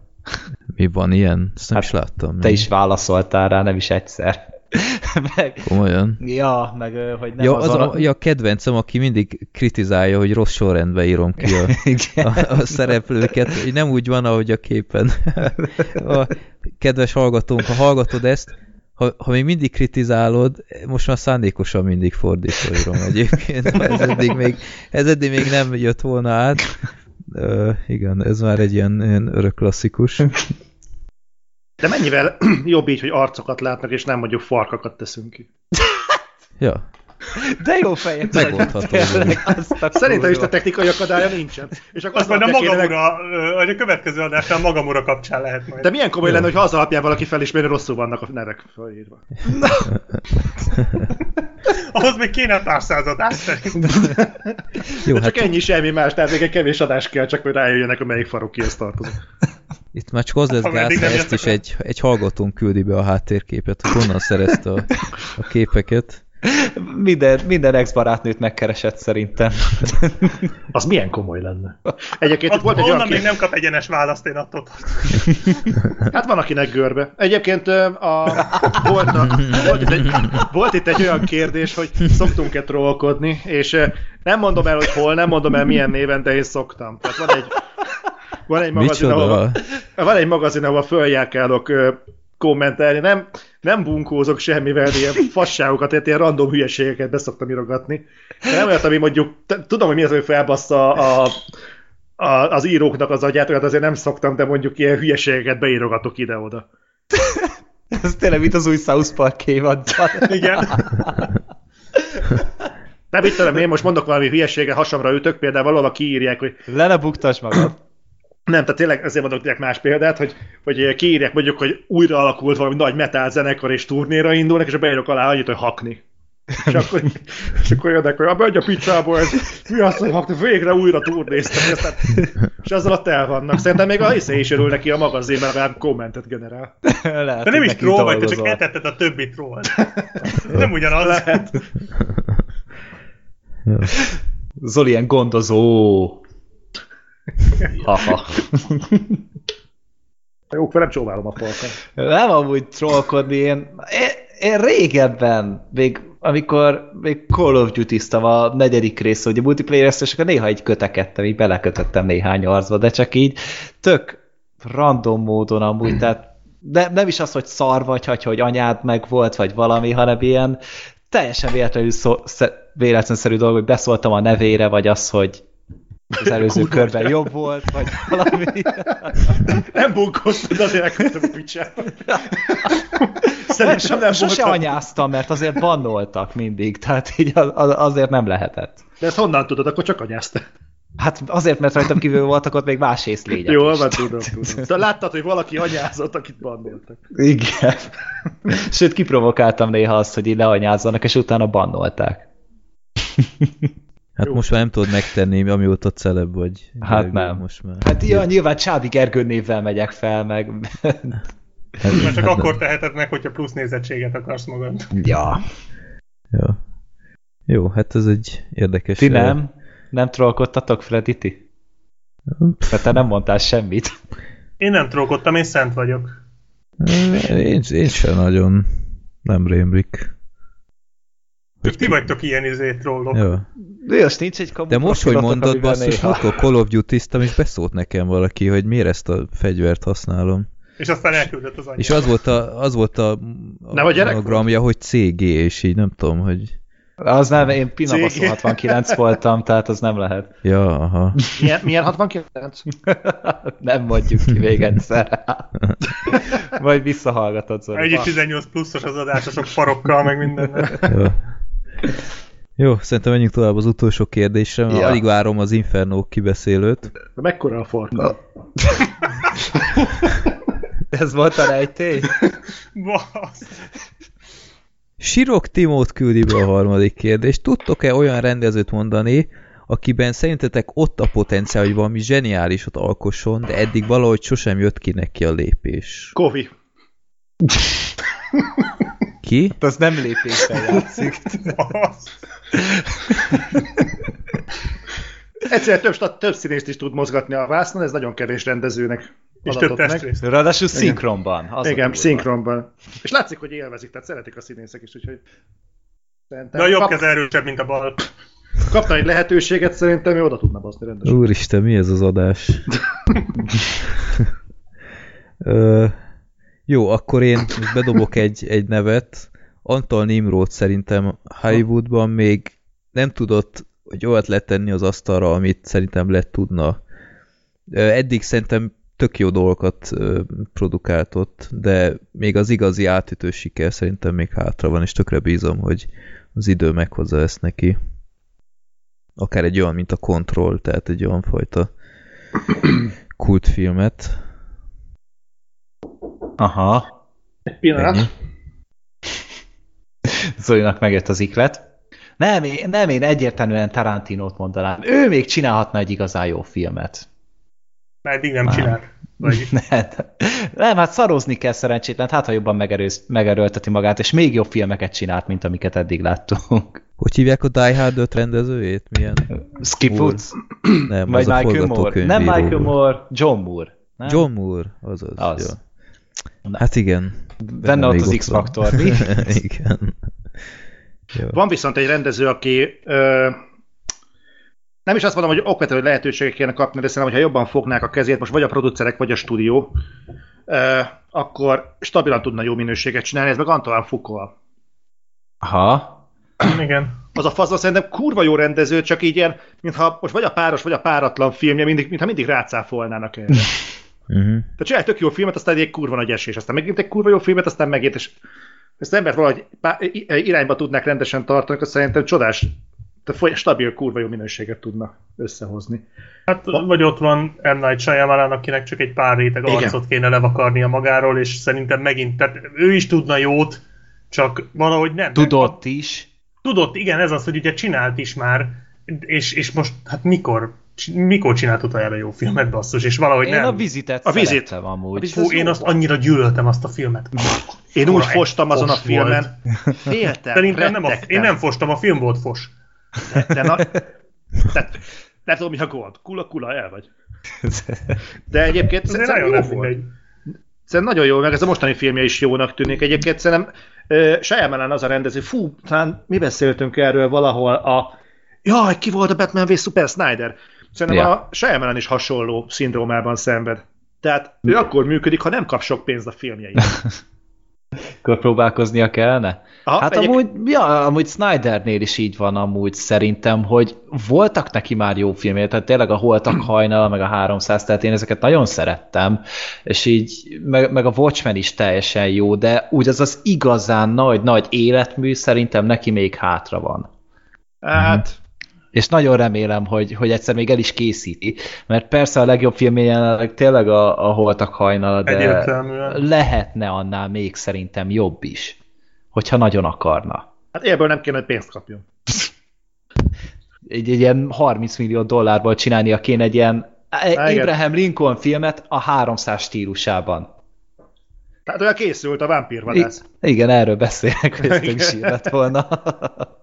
Mi van ilyen? Ezt nem Hát is láttam. Te is válaszoltál rá, nem is egyszer. meg, Komolyan? ja, meg hogy nem Ja, az azon a, ja, a kedvencem, aki mindig kritizálja, hogy rossz sorrendben írom ki a, a, a szereplőket, hogy nem úgy van, ahogy a képen. A kedves hallgatónk, ha hallgatod ezt, ha, ha még mindig kritizálod, most már szándékosan mindig fordítva írom egyébként. Ha Ez eddig még, ez eddig még nem jött volna át. Uh, igen, ez már egy ilyen, ilyen örök klasszikus. De mennyivel jobb így, hogy arcokat látnak, és nem mondjuk farkakat teszünk ki. Ja. De jó fejek Megoldható. Szerintem is a technikai akadálya nincsen. És akkor Azt majd a magamura, vagy a következő adásnál magamura kapcsán lehet majd. De milyen komoly lenne, hogy az alapján valaki felismeri, rosszul vannak a nevek felírva. Ahhoz még kéne a társzázadás szerint. Jó, De hát csak ennyi semmi más, tehát még egy kevés adás kell, csak hogy rájöjjenek, hogy melyik farok kihez tartozik. itt már csak az lesz Ha gáz, ha ezt is egy, egy hallgatónk küldi be a háttérképet, hogy honnan szerezte a, a képeket. Minden, minden ex-barátnőt megkeresett szerintem. Az milyen komoly lenne. Egyébként itt Ott, volt egy olyan még nem kap egyenes választ, én attól. Hát van akinek görbe. Egyébként a, volt, a, volt, itt egy, volt itt egy olyan kérdés, hogy szoktunk-e trollkodni, és nem mondom el, hogy hol, nem mondom el milyen néven, de én szoktam. Tehát van egy, van egy magazin, Micsoda? ahol, van egy magazin, ahol följárkálok kommentelni, nem, nem bunkózok semmivel, de ilyen fasságokat, tehát ilyen random hülyeségeket beszoktam írogatni. De nem olyat, ami mondjuk, tudom, hogy mi az, hogy felbassza a, a, az íróknak az agyát, olyat azért nem szoktam, de mondjuk ilyen hülyeségeket beírogatok ide-oda. Ez tényleg mint az új South Park évadban. Igen. Nem mit tudom, én most mondok valami hülyeséget, hasamra ütök, például valahol kiírják, hogy Le ne buktass magad. Nem, tehát tényleg ezért mondok más példát, hogy, hogy kiírják mondjuk, hogy újra alakult valami nagy metal zenekar és turnéra indulnak, és beírok alá annyit, hogy hakni. És akkor, és akkor jönnek, hogy abba a picsából, ez, mi az, hogy hakni, végre újra turnéztek, aztán, és azzal ott el vannak. Szerintem még a hiszé is örül neki a magazin, mert legalább kommentet generál. Lehet, De nem is troll vagy, te csak eltetted a többi troll. Nem ugyanaz. Lehet. Zoli ilyen gondozó. Haha. Jó, nem csóválom a falkat. Nem amúgy trollkodni, én, én, én régebben, még amikor még Call of duty a negyedik rész, hogy a multiplayer és akkor néha így kötekedtem, így belekötöttem néhány arcba, de csak így tök random módon amúgy, tehát de nem is az, hogy szar vagy, hogy, hogy anyád meg volt, vagy valami, hanem ilyen teljesen véletlenül szó, sze, véletlenszerű dolog, hogy beszóltam a nevére, vagy az, hogy az előző Kurva körben jobb volt, vagy valami. Nem bunkóztad, azért elküldtem a picsába. Szerintem nem Sose voltam. anyáztam, mert azért bannoltak mindig, tehát így az, az- azért nem lehetett. De ezt honnan tudod, akkor csak anyáztál. Hát azért, mert rajtam kívül voltak ott még más észlények Jó, is. van, tudom, tudom. Szóval láttad, hogy valaki anyázott, akit bannoltak. Igen. Sőt, kiprovokáltam néha azt, hogy így leanyázzanak, és utána bannolták. Hát Jó. most már nem tudod megtenni, amióta celeb vagy. Hát Gergő, nem. Most már. Hát ja, nyilván Csábi Gergő névvel megyek fel, meg... Mert csak akkor teheted meg, hogyha plusz nézettséget akarsz magad. ja. Jó. Jó, hát ez egy érdekes... Ti nem? Nem trollkodtatok, Freddy, ti? Mert te nem mondtál semmit. Én nem trókodtam, én szent vagyok. Én, én sem nagyon nem rémlik. Ti vagytok ilyen izé trollok. Jó. De most nincs egy kamu De most, hogy mondod, basszus, múltkor Call of Duty-ztam, és beszólt nekem valaki, hogy miért ezt a fegyvert használom. És aztán elküldött az anyjába. És az volt a, az volt a, a Nem a monogramja, hogy CG, és így nem tudom, hogy... Az nem, én Pinabaszó Cég. 69 voltam, tehát az nem lehet. Ja, aha. Milyen, milyen 69? nem mondjuk ki még egyszer. Vagy visszahallgatod, Zoli. Egy 18 pluszos az adás, a sok farokkal, meg minden. Jó, szerintem menjünk tovább az utolsó kérdésre, mert Ja. alig várom az Inferno kibeszélőt. De mekkora a farka? Ez volt a rejtély? Basz. Sirok Timót küldi be a harmadik kérdést. Tudtok-e olyan rendezőt mondani, akiben szerintetek ott a potenciál, hogy valami zseniálisat alkosson, de eddig valahogy sosem jött ki neki a lépés? Kovi. Ki? Az nem lépésben játszik. Basz. Egyszerűen több, több színészt is tud mozgatni a vásznon, ez nagyon kevés rendezőnek És több meg. Ráadásul szinkronban. Az Igen, szinkronban. És látszik, hogy élvezik, tehát szeretik a színészek is, úgyhogy... Szerintem De a jobb kap, kez erősebb, mint a bal. kapna egy lehetőséget, szerintem ő oda tudna baszni rendesen. Úristen, mi ez az adás? Ö, jó, akkor én most bedobok egy, egy nevet. Antal Nimrod szerintem Hollywoodban még nem tudott, hogy olyat letenni az asztalra, amit szerintem lett tudna. Eddig szerintem tök jó dolgokat produkáltott, de még az igazi átütő siker szerintem még hátra van, és tökre bízom, hogy az idő meghozza ezt neki. Akár egy olyan, mint a Control, tehát egy olyan fajta kultfilmet. Aha. Egy pillanat. Ennyi. Zolinak megjött az iklet. Nem, én, nem, én egyértelműen Tarantinót mondanám. Ő még csinálhatna egy igazán jó filmet. Már eddig nem csinált. Vagy... nem, nem, hát szarozni kell szerencsétlen, hát ha jobban megerőz, megerőlteti magát, és még jobb filmeket csinált, mint amiket eddig láttunk. Hogy hívják a Die Hard 5 rendezőjét? Milyen? Skip Woods? Nem, Vagy az Michael a Moore. Nem Michael Moore, John Moore. Nem? John Moore, azaz. Az. Jó. Hát igen. Benne ott az X-faktor, mi? igen. Jó. Van viszont egy rendező, aki ö, nem is azt mondom, hogy okvető lehetőségek kéne kapni, de szerintem, hogyha jobban fognák a kezét, most vagy a producerek, vagy a stúdió, ö, akkor stabilan tudna jó minőséget csinálni, ez meg Antoine Foucault. Aha. Igen. Az a fazon szerintem kurva jó rendező, csak így ilyen, mintha most vagy a páros, vagy a páratlan filmje, mindig, mintha mindig rácáfolnának erre. Uh-huh. Tehát csinálj tök jó filmet, aztán egy kurva nagy esés, aztán megint egy kurva jó filmet, aztán megint, és ezt embert valahogy irányba tudnák rendesen tartani, akkor szerintem csodás, tehát stabil, kurva jó minőséget tudna összehozni. Hát, vagy ott van M. Night Shyamalan, akinek csak egy pár réteg Igen. arcot kéne levakarnia magáról, és szerintem megint, tehát ő is tudna jót, csak valahogy nem. Tudott nem, is. Tudott, igen, ez az, hogy ugye csinált is már, és, és most, hát mikor mikor csinált utoljára jó filmet, basszus, és valahogy én nem. a vizitet a vizit. amúgy. A vizit Fú, én azt annyira gyűlöltem azt a filmet. Én úgy fostam azon a filmen. Féltem, Szerintem nem a, én nem fostam, a film volt fos. De, de na, tehát, nem tudom, mi a gond. Kula, kula, el vagy. De egyébként szerintem jó volt. Szerintem nagyon jó, meg ez a mostani filmje is jónak tűnik. Egyébként szerintem uh, Shyamalan az a rendező, fú, talán mi beszéltünk erről valahol a Jaj, ki volt a Batman v Super Snyder? Szerintem ja. a Shyamalan is hasonló szindrómában szenved. Tehát ő akkor működik, ha nem kap sok pénzt a filmjeire. Akkor próbálkoznia kellene? Aha, hát egyek... amúgy, ja, amúgy Snydernél is így van amúgy szerintem, hogy voltak neki már jó filmjei, tehát tényleg a Holtak hajnal, meg a 300, tehát én ezeket nagyon szerettem, és így, meg, meg a Watchmen is teljesen jó, de úgy az az igazán nagy-nagy életmű szerintem neki még hátra van. Hát, és nagyon remélem, hogy, hogy egyszer még el is készíti, mert persze a legjobb film jelenleg tényleg a, a Holtak hajnala, de lehetne annál még szerintem jobb is, hogyha nagyon akarna. Hát ebből nem kéne, hogy pénzt kapjon. egy, egy ilyen 30 millió dollárból csinálnia kéne egy ilyen Há, Abraham Lincoln filmet a 300 stílusában. Tehát olyan készült a vámpírvadász. igen, erről beszélek, hogy ez lett volna.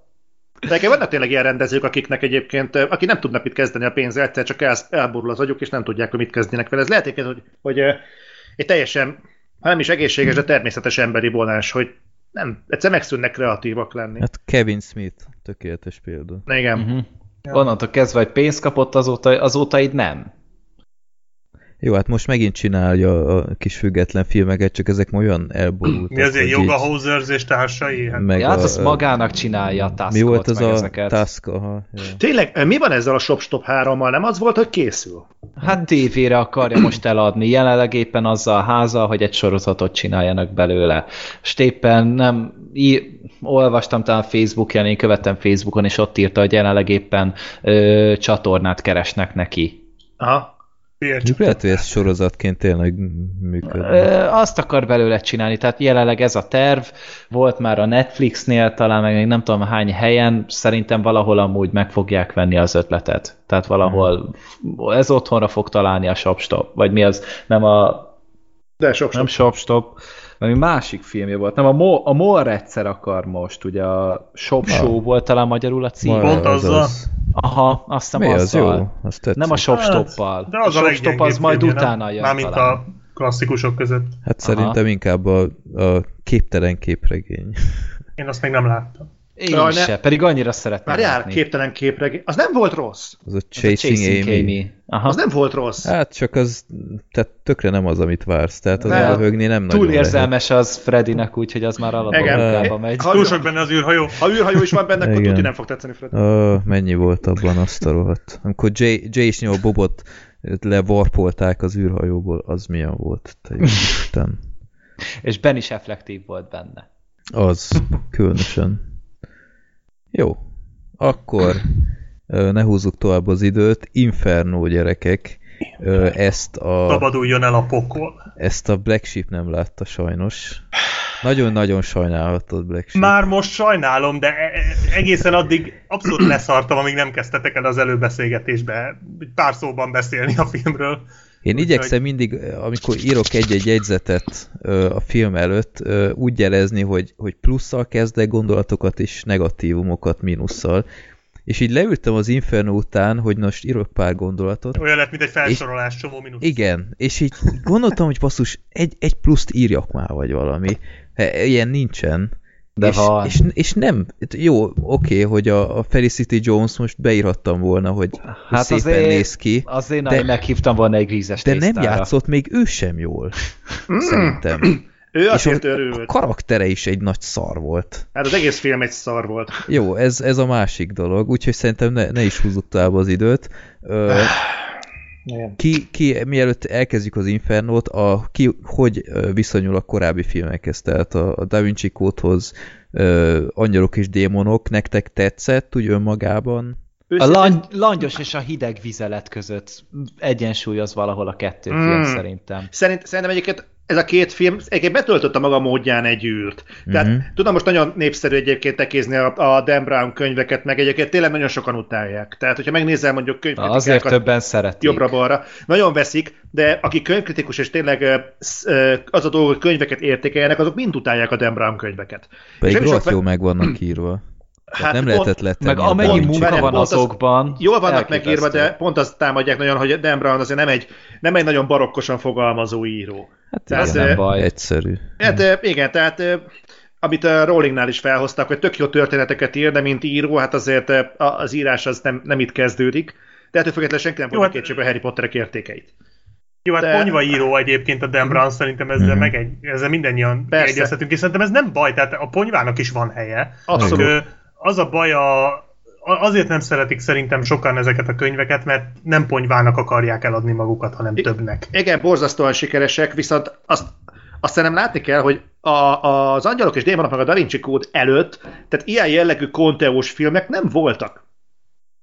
De vannak tényleg ilyen rendezők, akiknek egyébként, aki nem tudnak mit kezdeni a pénzzel, egyszer csak el, elborul az agyuk, és nem tudják, hogy mit kezdjenek vele. Ez lehet, hogy, hogy egy teljesen, ha nem is egészséges, de természetes emberi vonás, hogy nem, egyszer megszűnnek kreatívak lenni. Hát Kevin Smith, tökéletes példa. Igen. Uh-huh. Ja. Onnantól kezdve, hogy pénzt kapott, azóta, azóta így nem. Jó, hát most megint csinálja a kis független filmeket, csak ezek olyan elborultak. Mi azért Yoga Hosers és társai? Hát, meg hát a, azt magának csinálja a taskot, Mi volt az a ezeket. task? Aha, ja. Tényleg, mi van ezzel a ShopStop 3-mal? Nem az volt, hogy készül? Hát tévére akarja most eladni. Jelenleg éppen azzal a háza, hogy egy sorozatot csináljanak belőle. És éppen nem, í- olvastam talán Facebookon, én követtem Facebookon, és ott írta, hogy jelenleg éppen ö, csatornát keresnek neki. Aha. Lehet, hogy ez sorozatként tényleg működik. Azt akar belőle csinálni, tehát jelenleg ez a terv, volt már a Netflixnél, talán meg nem tudom hány helyen, szerintem valahol amúgy meg fogják venni az ötletet. Tehát valahol ez otthonra fog találni a Shopstop, vagy mi az, nem a... De Shopstop. Nem Shopstop, ami másik filmje volt. Nem, a, Mo, a More egyszer akar most, ugye a Shop ah. Show volt talán magyarul a cím. Pont azzal. Az. Aha, azt hiszem Mi az jó? Azt nem a shopstoppal. Hát, de az a, a shopstop az majd filmje, utána jön Mármint talán. a klasszikusok között. Hát Aha. szerintem inkább a, a képtelen képregény. Én azt még nem láttam. Én Jaj, se, pedig annyira szeretném Várjál, képtelen képregény. Az nem volt rossz. Az a Chasing, az a Chasing Amy. Amy. Aha. Az nem volt rossz. Hát csak az, tehát tökre nem az, amit vársz. Tehát az elhögni nem Túl nagyon érzelmes lehet. az Freddynek, úgyhogy az már alapban megy. Túl sok benne az űrhajó. Ha űrhajó is van benne, akkor tudni nem fog tetszeni Freddy. Oh, mennyi volt abban azt a rohadt. Amikor Jay, Jay és nyolc Bobot levarpolták az űrhajóból, az milyen volt? Te Isten. és Ben is effektív volt benne. Az, különösen. Jó, akkor ne húzzuk tovább az időt. Inferno gyerekek. Ezt a... Szabaduljon el a pokol. Ezt a Black Sheep nem látta sajnos. Nagyon-nagyon sajnálhatod Black Sheep. Már most sajnálom, de e- e- egészen addig abszolút leszartam, amíg nem kezdtetek el az előbeszélgetésbe pár szóban beszélni a filmről. Én Úgy igyekszem mindig, amikor írok egy-egy jegyzetet a film előtt, úgy jelezni, hogy, hogy plusszal kezdek gondolatokat és negatívumokat mínusszal. És így leültem az Inferno után, hogy most írok pár gondolatot. Olyan lett, mint egy felsorolás, és, csomó mínusz. Igen, és így gondoltam, hogy basszus, egy, egy pluszt írjak már, vagy valami. Ilyen nincsen. De és, van. És, és nem, jó, oké, okay, hogy a, a Felicity Jones most beírhattam volna, hogy hát szépen azért, néz ki. Azért de, meghívtam volna egy grízes De tésztára. nem játszott még ő sem jól, mm. szerintem. Ő azért és örült. A karaktere is egy nagy szar volt. Hát az egész film egy szar volt. Jó, ez, ez a másik dolog, úgyhogy szerintem ne, ne is húzzuk tovább az időt. Ö, ki, ki, mielőtt elkezdjük az Infernót, a, ki hogy viszonyul a korábbi filmekhez, tehát a, a Da Vinci Kódhoz, Angyalok és Démonok, nektek tetszett úgy önmagában? A lang langyos és a hideg vizelet között egyensúly az valahol a kettő mm. film szerintem. Szerint, szerintem egyébként ez a két film egyébként betöltött a maga módján egy űrt. Tehát uh-huh. tudom, most nagyon népszerű egyébként tekézni a, a Dan Brown könyveket, meg egyébként tényleg nagyon sokan utálják. Tehát, hogyha megnézel mondjuk könyvkritikákat... Azért többen szeretik. Jobbra-balra. Nagyon veszik, de aki könyvkritikus és tényleg az a dolog, hogy könyveket értékeljenek, azok mind utálják a Dan Brown könyveket. Pedig rohadt jó meg vannak írva. Hát nem lehetett letenni. Meg amennyi munka van azokban. Az, jól vannak megírva, de pont azt támadják nagyon, hogy Dan Brown azért nem egy, nem egy nagyon barokkosan fogalmazó író. Hát tehát, ez nem baj. Egyszerű. Hát igen, tehát amit a Rollingnál is felhoztak, hogy tök jó történeteket ír, de mint író, hát azért az írás az nem, nem itt kezdődik. De ettől függetlenül senki nem fogja kétségbe Harry Potterek értékeit. Jó, hát de... ponyva író egyébként a Dan Brown, mm. szerintem ezzel, mm-hmm. meg egy, ezzel mindannyian egyeztetünk, és szerintem ez nem baj, tehát a ponyvának is van helye. Abszolút. Az a baj a, azért nem szeretik szerintem sokan ezeket a könyveket, mert nem ponyvának akarják eladni magukat, hanem I- többnek. Igen, borzasztóan sikeresek, viszont azt, azt szerintem látni kell, hogy a, az Angyalok és Démonok meg a Da Vinci Code előtt, tehát ilyen jellegű konteós filmek nem voltak.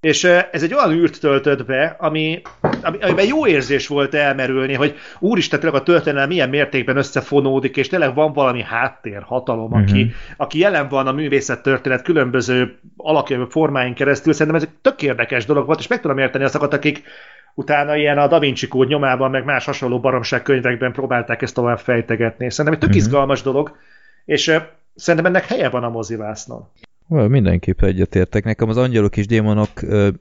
És ez egy olyan űrt töltött be, ami, ami, amiben jó érzés volt elmerülni, hogy úristen, tényleg a történelem milyen mértékben összefonódik, és tényleg van valami háttér, hatalom, uh-huh. aki, mhm. aki jelen van a művészet történet különböző alakjövő formáin keresztül. Szerintem ez egy tök érdekes dolog volt, és meg tudom érteni azokat, akik utána ilyen a Da Vinci kód nyomában, meg más hasonló baromság könyvekben próbálták ezt tovább fejtegetni. Szerintem egy tök uh-huh. izgalmas dolog, és szerintem ennek helye van a mozivásznon. Well, mindenképp egyetértek. Nekem az Angyalok és Démonok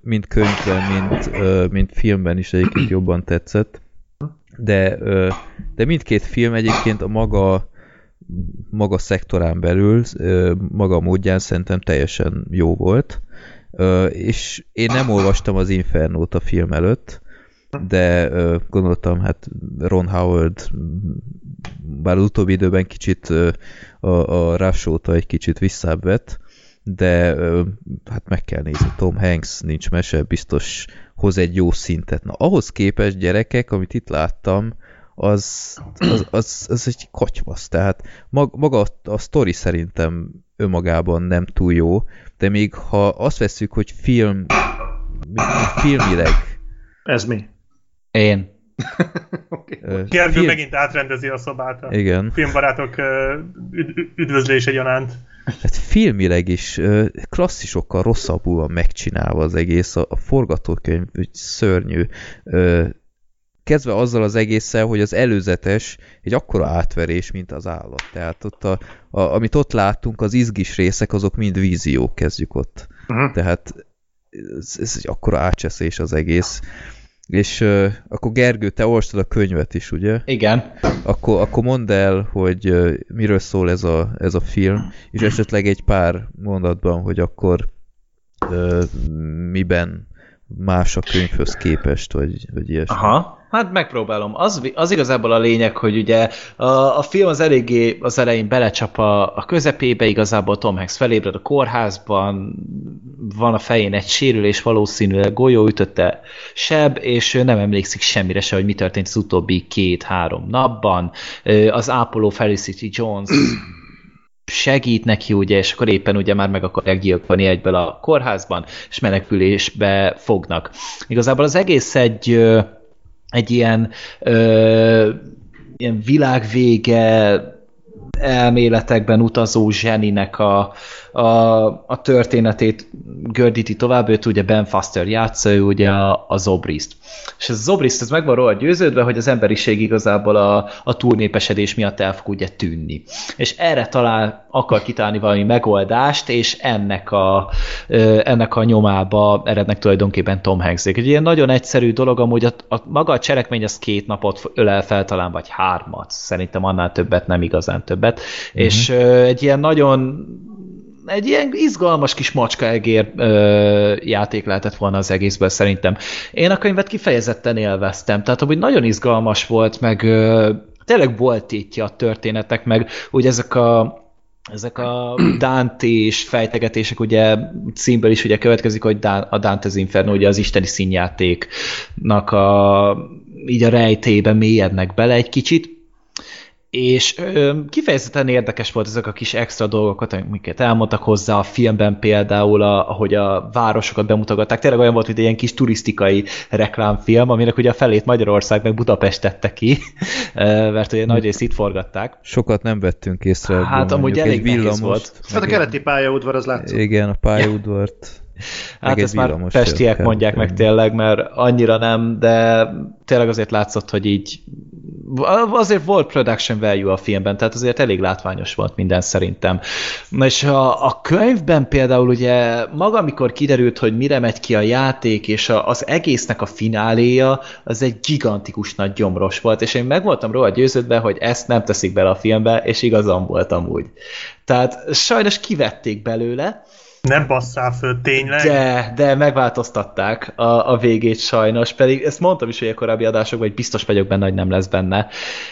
mind könyvben, mind, mind filmben is egyébként jobban tetszett. De, de mindkét film egyébként a maga maga szektorán belül, maga módján szerintem teljesen jó volt. És én nem olvastam az Infernót a film előtt, de gondoltam, hát Ron Howard bár az utóbbi időben kicsit a, a Rush egy kicsit visszább vett, de hát meg kell nézni, Tom Hanks nincs mese, biztos hoz egy jó szintet. Na, ahhoz képest gyerekek, amit itt láttam, az, az, az, az egy kotyvasz, tehát maga a, a sztori szerintem önmagában nem túl jó, de még ha azt veszük, hogy film filmileg... Ez mi? Én. okay. Gergő film... megint átrendezi a szobát a Igen. filmbarátok üdvözlése gyanánt. Hát filmileg is klasszisokkal rosszabbul van megcsinálva az egész, a, a forgatókönyv úgy szörnyű. Kezdve azzal az egésszel, hogy az előzetes egy akkora átverés, mint az állat. Tehát ott a, a, amit ott láttunk, az izgis részek, azok mind víziók kezdjük ott. Uh-huh. Tehát ez, ez egy akkora átcseszés az egész. És uh, akkor Gergő, te olvastad a könyvet is, ugye? Igen. Akkor, akkor mondd el, hogy uh, miről szól ez a, ez a film, és esetleg egy pár mondatban, hogy akkor uh, miben más a könyvhöz képest, vagy, vagy ilyesmi. Aha. Hát megpróbálom. Az, az igazából a lényeg, hogy ugye a, a film az eléggé az elején belecsap a, a közepébe, igazából Tom Hanks felébred a kórházban, van a fején egy sérülés, valószínűleg golyó ütötte seb, és ő nem emlékszik semmire se, hogy mi történt az utóbbi két-három napban. Az ápoló Felicity Jones segít neki, ugye, és akkor éppen ugye már meg akarják gyilkolni egyből a kórházban, és menekülésbe fognak. Igazából az egész egy egy ilyen, ö, ilyen világvége elméletekben utazó zseninek a, a, a történetét gördíti tovább, őt ugye Ben Foster játsza, ő ugye a, a Zobrist. És ez a Zobrist, ez meg van róla győződve, hogy az emberiség igazából a, a túlnépesedés miatt el fog ugye tűnni. És erre talál, akar kitálni valami megoldást, és ennek a, ennek a nyomába erednek tulajdonképpen Tom hanks Egy ilyen nagyon egyszerű dolog, amúgy a, a, maga a cselekmény az két napot ölel fel talán, vagy hármat. Szerintem annál többet, nem igazán többet. Mm-hmm. És egy ilyen nagyon egy ilyen izgalmas kis macska egér ö, játék lehetett volna az egészből szerintem. Én a könyvet kifejezetten élveztem, tehát hogy nagyon izgalmas volt, meg ö, tényleg volt itt a történetek, meg úgy ezek a ezek a Dante és fejtegetések, ugye címből is ugye következik, hogy a Dante's Inferno, ugye az isteni színjátéknak a, így a rejtébe mélyednek bele egy kicsit, és ö, kifejezetten érdekes volt ezek a kis extra dolgokat, amiket elmondtak hozzá a filmben például, a, ahogy a városokat bemutogatták. Tényleg olyan volt, hogy egy ilyen kis turisztikai reklámfilm, aminek ugye a felét Magyarország meg Budapest tette ki, mert ugye nagy részt itt forgatták. Sokat nem vettünk észre. Hát amúgy elég villamos volt. Hát a keleti pályaudvar az látszott. Igen, a pályaudvart. Hát ezt már pestiek mondják meg tényleg, mert annyira nem, de tényleg azért látszott, hogy így azért volt production value a filmben, tehát azért elég látványos volt minden szerintem. Na és a, a könyvben például ugye maga, amikor kiderült, hogy mire megy ki a játék, és a, az egésznek a fináléja, az egy gigantikus nagy gyomros volt, és én meg voltam róla győződve, hogy ezt nem teszik bele a filmbe, és igazam voltam úgy. Tehát sajnos kivették belőle, nem basszál föl, tényleg? De, de megváltoztatták a, a végét sajnos, pedig ezt mondtam is, hogy a korábbi adásokban, hogy biztos vagyok benne, hogy nem lesz benne,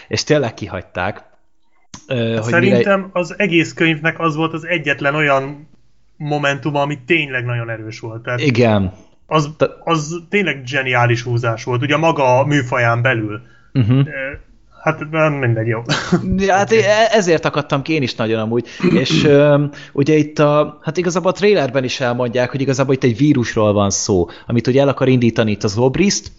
és tényleg kihagyták. Uh, hogy Szerintem mire... az egész könyvnek az volt az egyetlen olyan momentum, ami tényleg nagyon erős volt. Tehát Igen. Az, az tényleg zseniális húzás volt, ugye maga a műfaján belül. Uh-huh. Hát nem mindegy, jó. Ja, hát e- ezért akadtam ki én is nagyon amúgy. És um, ugye itt a, hát igazából a trailerben is elmondják, hogy igazából itt egy vírusról van szó, amit ugye el akar indítani itt az Obriszt,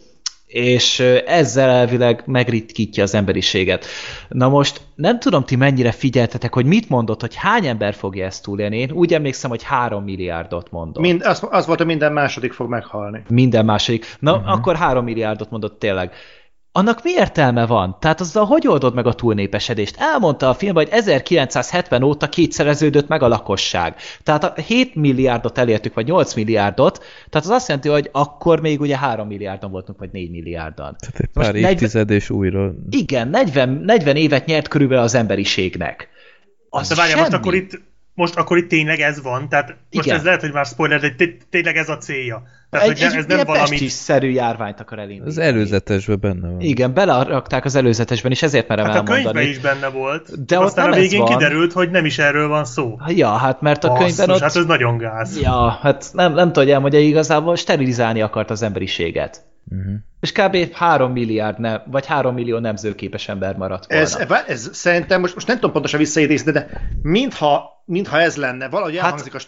és ezzel elvileg megritkítja az emberiséget. Na most nem tudom, ti mennyire figyeltetek, hogy mit mondott, hogy hány ember fogja ezt túlélni. Én úgy emlékszem, hogy három milliárdot mondott. Mind, az, az volt, hogy minden második fog meghalni. Minden második. Na, uh-huh. akkor három milliárdot mondott tényleg annak mi értelme van? Tehát azzal hogy oldod meg a túlnépesedést? Elmondta a filmben, hogy 1970 óta kétszereződött meg a lakosság. Tehát a 7 milliárdot elértük, vagy 8 milliárdot, tehát az azt jelenti, hogy akkor még ugye 3 milliárdan voltunk, vagy 4 milliárdan. Tehát egy pár Most évtized 40... és újra... Igen, 40, 40 évet nyert körülbelül az emberiségnek. Az De várjál, most akkor itt most akkor itt tényleg ez van, tehát most Igen. ez lehet, hogy már spoiler, de tényleg ez a célja. Tehát, egy, hogy ne, ez nem valami... szerű járványt akar elindítani. Az előzetesben benne van. Igen, belerakták az előzetesben, és ezért merem hát elmondani. a könyvben is benne volt, de aztán a végén kiderült, hogy nem is erről van szó. Ja, hát mert a Basszus, könyvben ott... hát ez nagyon gáz. Ja, hát nem, nem tudja, hogy igazából sterilizálni akart az emberiséget. Uh-huh. És kb. 3 milliárd, ne, vagy 3 millió nemzőképes ember maradt volna. Ez, ez szerintem, most, most nem tudom pontosan visszaidézni, de mintha mintha ez lenne, valahogy hát, elhangzik a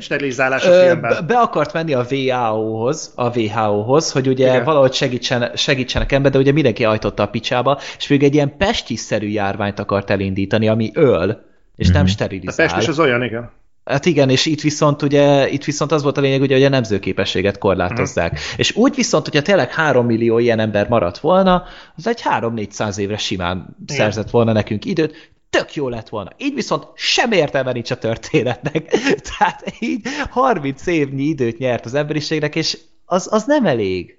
sterilizálás a filmben. Be akart menni a WHO-hoz, a WHO-hoz, hogy ugye Igen. valahogy segítsen, segítsenek ember, de ugye mindenki ajtotta a picsába, és még egy ilyen pestis-szerű járványt akart elindítani, ami öl, és mm-hmm. nem sterilizál. A pestis az olyan, igen. Hát igen, és itt viszont ugye, itt viszont az volt a lényeg, ugye, hogy a nemzőképességet korlátozzák. Uh-huh. És úgy viszont, hogyha tényleg 3 millió ilyen ember maradt volna, az egy 3-400 évre simán igen. szerzett volna nekünk időt, tök jó lett volna. Így viszont sem értelme nincs a történetnek. Tehát így 30 évnyi időt nyert az emberiségnek, és az, az nem elég.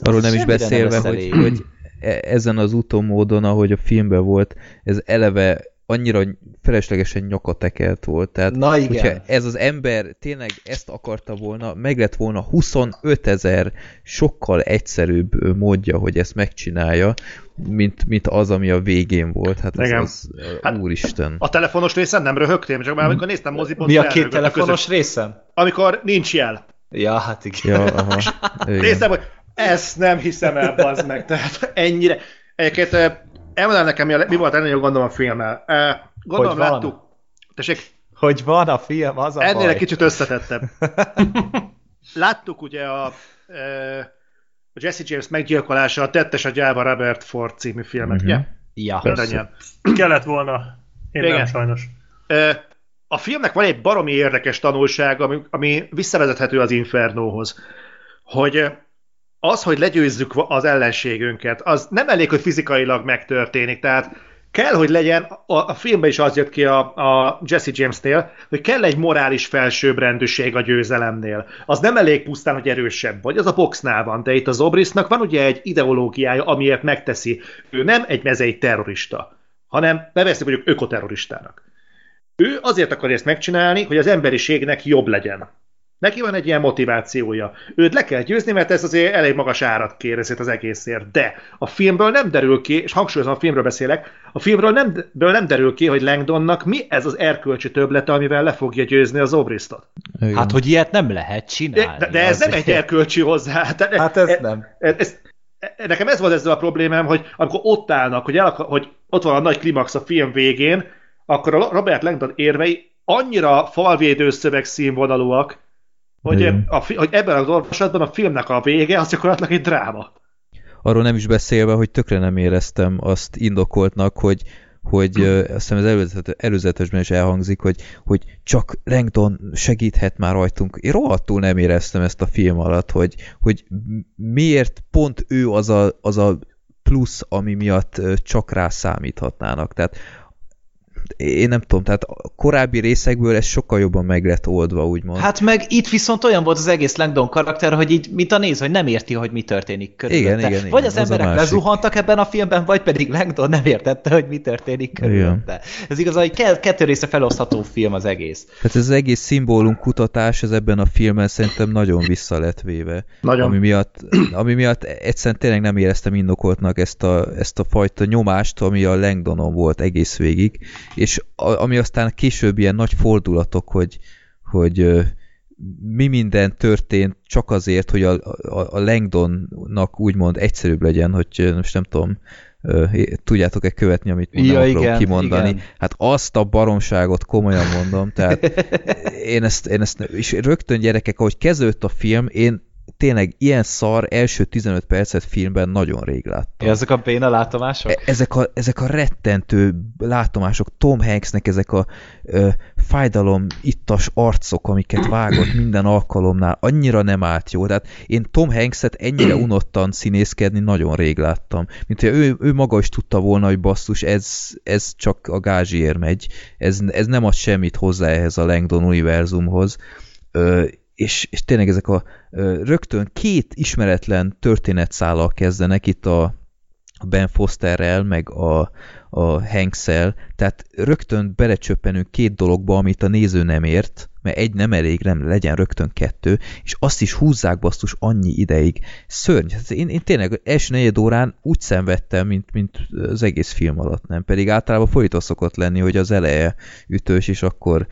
Arról nem is beszélve, hogy, hogy e- ezen az utómódon, ahogy a filmben volt, ez eleve annyira feleslegesen nyakatekelt volt. Tehát, Na igen. hogyha ez az ember tényleg ezt akarta volna, meg lett volna 25 ezer sokkal egyszerűbb módja, hogy ezt megcsinálja, mint, mint az, ami a végén volt. Hát az, Igen. az Hát, úristen. A telefonos részen nem röhögtem, csak már amikor néztem mozipont, Mi a két telefonos között. részem? Amikor nincs jel. Ja, hát igen. Ja, aha. Igen. Néztem, hogy ezt nem hiszem el, bazd meg. Tehát ennyire. Egyébként elmondanám nekem, mi, a, mi volt ennél gondom a filmmel. Gondolom Hogy van? láttuk. Tessék, Hogy van a film, az a ennél baj. egy kicsit összetettebb. Láttuk ugye a, a Jesse James meggyilkolása, a Tettes a gyáva Robert Ford című filmet, Mhm. ugye? Ja. Kellett volna. Én Igen. nem sajnos. A filmnek van egy baromi érdekes tanulsága, ami, ami visszavezethető az Infernóhoz, hogy az, hogy legyőzzük az ellenségünket, az nem elég, hogy fizikailag megtörténik, tehát kell, hogy legyen, a, a filmben is az jött ki a, a Jesse James-nél, hogy kell egy morális felsőbbrendűség a győzelemnél. Az nem elég pusztán, hogy erősebb vagy, az a boxnál van, de itt az Obrisnak van ugye egy ideológiája, amiért megteszi. Ő nem egy mezei terrorista, hanem nevezzük mondjuk ökoterroristának. Ő azért akarja ezt megcsinálni, hogy az emberiségnek jobb legyen. Neki van egy ilyen motivációja. Őt le kell győzni, mert ez azért elég magas árat kér ezért az egészért. De a filmből nem derül ki, és hangsúlyozom, a filmről beszélek, a filmről nem, ből nem derül ki, hogy Langdonnak mi ez az erkölcsi töblete, amivel le fogja győzni az Obristot. Hát, hogy ilyet nem lehet csinálni. De, de ez nem azért. egy erkölcsi hozzá. Tehát Hát ez e- nem. ez, ez, e- nekem ez volt ezzel a problémám, hogy amikor ott állnak, hogy, el, hogy ott van a nagy klimax a film végén, akkor a Robert Langdon érvei annyira falvédő szöveg színvonalúak, hogy, Igen. a, hogy ebben az olvasatban a filmnek a vége az gyakorlatilag egy dráma. Arról nem is beszélve, hogy tökre nem éreztem azt indokoltnak, hogy hogy azt hiszem az előzetes, előzetesben is elhangzik, hogy, hogy csak Langdon segíthet már rajtunk. Én rohadtul nem éreztem ezt a film alatt, hogy, hogy miért pont ő az a, az a plusz, ami miatt csak rá számíthatnának. Tehát én nem tudom, tehát a korábbi részekből ez sokkal jobban meg lett oldva, úgymond. Hát meg itt viszont olyan volt az egész Langdon karakter, hogy így, mint a néz, hogy nem érti, hogy mi történik körülötte. Igen, igen, Vagy igen, az az a emberek lezuhantak ebben a filmben, vagy pedig Langdon nem értette, hogy mi történik körülötte. Ez igaz, hogy ke- kettő része felosztható film az egész. Tehát ez az egész szimbólum kutatás, ez ebben a filmben szerintem nagyon vissza lett véve. Nagyon. Ami miatt, ami miatt egyszerűen tényleg nem éreztem indokoltnak ezt a, ezt a fajta nyomást, ami a Langdonon volt egész végig, és ami aztán később ilyen nagy fordulatok, hogy, hogy mi minden történt csak azért, hogy a, a, a Langdonnak úgymond egyszerűbb legyen, hogy most nem tudom, tudjátok-e követni, amit Ja, nem igen, kimondani. igen. Hát azt a baromságot komolyan mondom, tehát én ezt, én ezt, és rögtön gyerekek, ahogy kezdődött a film, én tényleg ilyen szar első 15 percet filmben nagyon rég láttam. Ezek a béna látomások? E- Ezek a, ezek a rettentő látomások, Tom Hanksnek ezek a ö, fájdalom ittas arcok, amiket vágott minden alkalomnál, annyira nem állt jó. Tehát én Tom Hankset ennyire unottan színészkedni nagyon rég láttam. Mint hogy ő, ő maga is tudta volna, hogy basszus, ez, ez csak a gázsiért megy. Ez, ez nem ad semmit hozzá ehhez a Langdon univerzumhoz. Ö, és, és tényleg ezek a rögtön két ismeretlen történetszállal kezdenek itt a, Ben Fosterrel, meg a, a Hanksel, tehát rögtön belecsöppenünk két dologba, amit a néző nem ért, mert egy nem elég, nem legyen rögtön kettő, és azt is húzzák basszus annyi ideig. Szörny. Hát Én, én tényleg első negyed órán úgy szenvedtem, mint, mint az egész film alatt, nem? Pedig általában folyton szokott lenni, hogy az eleje ütős, és akkor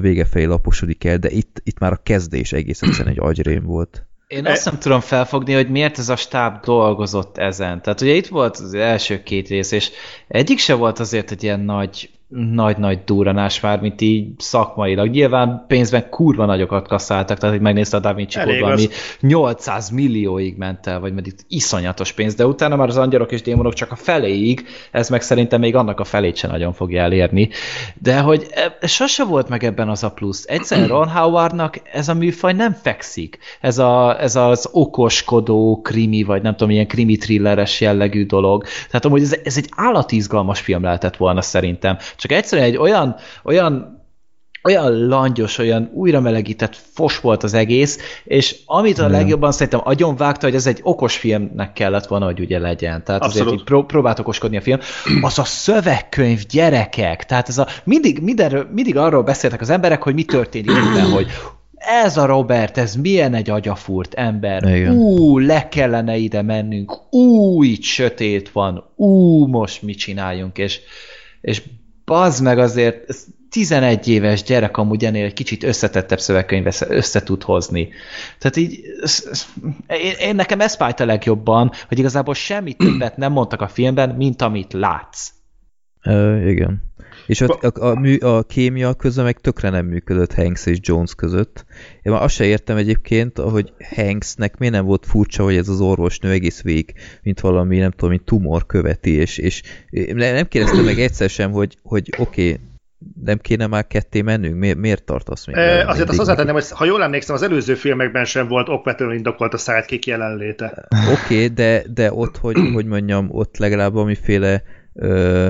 vége felé laposodik el, de itt, itt már a kezdés egész egyszerűen egy agyrém volt. Én azt nem tudom felfogni, hogy miért ez a stáb dolgozott ezen. Tehát ugye itt volt az első két rész, és egyik se volt azért egy ilyen nagy nagy-nagy durranás már, mint így szakmailag. Nyilván pénzben kurva nagyokat kasszáltak, tehát hogy megnézte a Da Vinci Elég Code, ami az. 800 millióig ment el, vagy meddig iszonyatos pénz, de utána már az angyalok és démonok csak a feléig, ez meg szerintem még annak a felét sem nagyon fogja elérni. De hogy e- sose volt meg ebben az a plusz. Egyszerűen Ron Howardnak ez a műfaj nem fekszik. Ez, a, ez az okoskodó krimi, vagy nem tudom, ilyen krimi thrilleres jellegű dolog. Tehát amúgy ez, ez egy állatizgalmas film lehetett volna szerintem. Csak egyszerűen egy olyan, olyan olyan langyos, olyan újra melegített fos volt az egész, és amit a legjobban szerintem agyon vágta, hogy ez egy okos filmnek kellett volna, hogy ugye legyen. Tehát Abszolút. azért így pró- próbált okoskodni a film. Az a szövegkönyv gyerekek, tehát ez a, mindig, mindenről, mindig arról beszéltek az emberek, hogy mi történik ebben, hogy ez a Robert, ez milyen egy agyafúrt ember. Igen. Ú, le kellene ide mennünk. Ú, itt sötét van. Ú, most mit csináljunk? És, és bazd meg azért, 11 éves gyerek amúgy ennél egy kicsit összetettebb szövegkönyvet össze tud hozni. Tehát így, én, én nekem ez fájt a legjobban, hogy igazából semmit többet nem mondtak a filmben, mint amit látsz. Uh, igen. És a, a, a, mű, a kémia közben meg tökre nem működött Hanks és Jones között. Én már azt se értem egyébként, hogy Hanksnek miért nem volt furcsa, hogy ez az orvosnő egész végig, mint valami, nem tudom, mint tumor követi, és, és nem kérdeztem meg egyszer sem, hogy, hogy oké, okay, nem kéne már ketté mennünk? Miért, miért tartasz még? E, azért azt hozzátenném, hogy ha jól emlékszem, az előző filmekben sem volt okvetően indokolt a sidekick jelenléte. Oké, okay, de, de ott, hogy, hogy mondjam, ott legalább amiféle ö,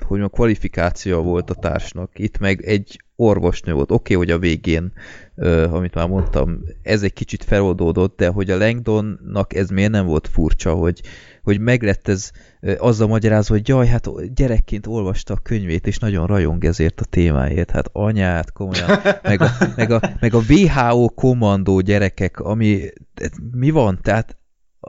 hogy a kvalifikáció volt a társnak. Itt meg egy orvosnő volt. Oké, okay, hogy a végén, uh, amit már mondtam, ez egy kicsit feloldódott, de hogy a Langdonnak ez miért nem volt furcsa, hogy, hogy meglett ez uh, azzal magyarázva, hogy jaj, hát gyerekként olvasta a könyvét, és nagyon rajong ezért a témáért. Hát anyát, komolyan. Meg a, meg a, meg a WHO kommandó gyerekek, ami mi van? Tehát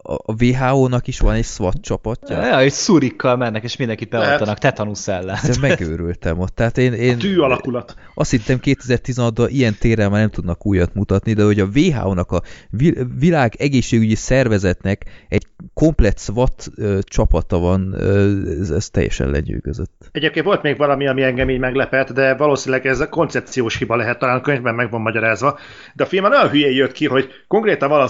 a WHO-nak is van egy SWAT csapatja? Ja, egy szurikkal mennek, és mindenkit beoltanak tetanusz ellen. De megőrültem ott. Tehát én, én a tű alakulat. Azt hittem 2016-ban ilyen téren már nem tudnak újat mutatni, de hogy a WHO-nak, a világ egészségügyi szervezetnek egy komplett SWAT csapata van, ez, ez teljesen lenyűgözött. Egyébként volt még valami, ami engem így meglepett, de valószínűleg ez a koncepciós hiba lehet, talán a könyvben meg van magyarázva. De a filmen olyan hülyén jött ki, hogy konkrétan van a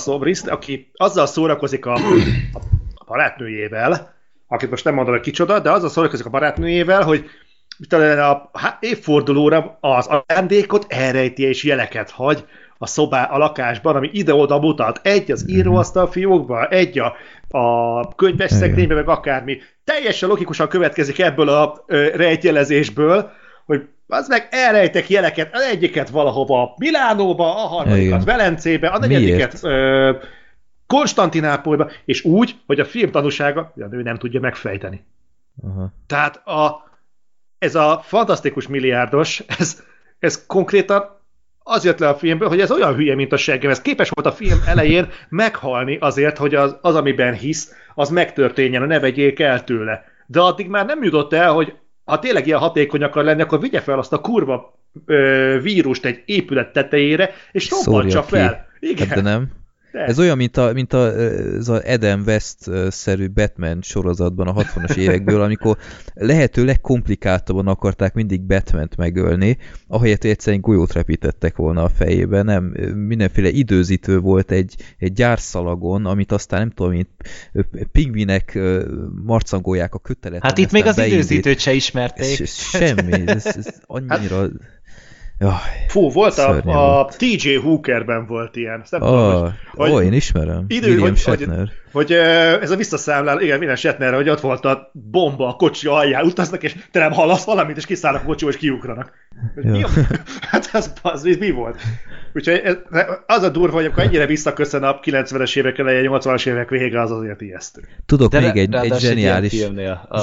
aki azzal szórakozik, szórakozik a, a barátnőjével, akit most nem mondom, hogy kicsoda, de azzal szórakozik a barátnőjével, hogy a évfordulóra az ajándékot elrejti és jeleket hagy a szobá, a lakásban, ami ide-oda mutat. Egy az mhm. íróasztal fiókba, egy a, a könyves szekrénybe, meg akármi. Teljesen logikusan következik ebből a ö, rejtjelezésből, hogy az meg elrejtek jeleket, az egyiket valahova Milánóba, a harmadikat Velencébe, a negyediket Konstantinápolyba, és úgy, hogy a film tanúsága, a nő nem tudja megfejteni. Aha. Tehát a, ez a fantasztikus milliárdos, ez, ez konkrétan az jött le a filmből, hogy ez olyan hülye, mint a seggem. Ez képes volt a film elején meghalni azért, hogy az, az amiben hisz, az megtörténjen, ne vegyék el tőle. De addig már nem jutott el, hogy ha tényleg ilyen hatékony akar lenni, akkor vigye fel azt a kurva ö, vírust egy épület tetejére, és robbantsa fel. Igen. Hát de nem. De. Ez olyan, mint a, mint a, ez a Adam West-szerű Batman sorozatban a 60-as évekből, amikor lehető legkomplikáltabban akarták mindig Batman-t megölni, ahelyett, hogy egyszerűen golyót repítettek volna a fejébe, nem, mindenféle időzítő volt egy, egy gyárszalagon, amit aztán nem tudom, mint pingvinek marcangolják a kötelet. Hát itt még az időzítőt se ismerték. Ez, ez semmi, ez, ez annyira... Hát, Jaj, Fú, volt a, a TJ Hookerben volt ilyen. nem oh, tudom, hogy, ó, én ismerem. Idő, William hogy, Shatner. Hogy, hogy, ez a visszaszámlál, igen, minden Shatner, hogy ott volt a bomba a kocsi alján, utaznak, és te nem hallasz valamit, és kiszállnak a kocsiból, és kiugranak. Mi, hát az, az, az, mi volt? Úgyhogy ez, az a durva, hogy akkor ennyire visszaköszön a 90-es évek eleje, 80-as évek vége, az azért ijesztő. Tudok De még egy, egy zseniális,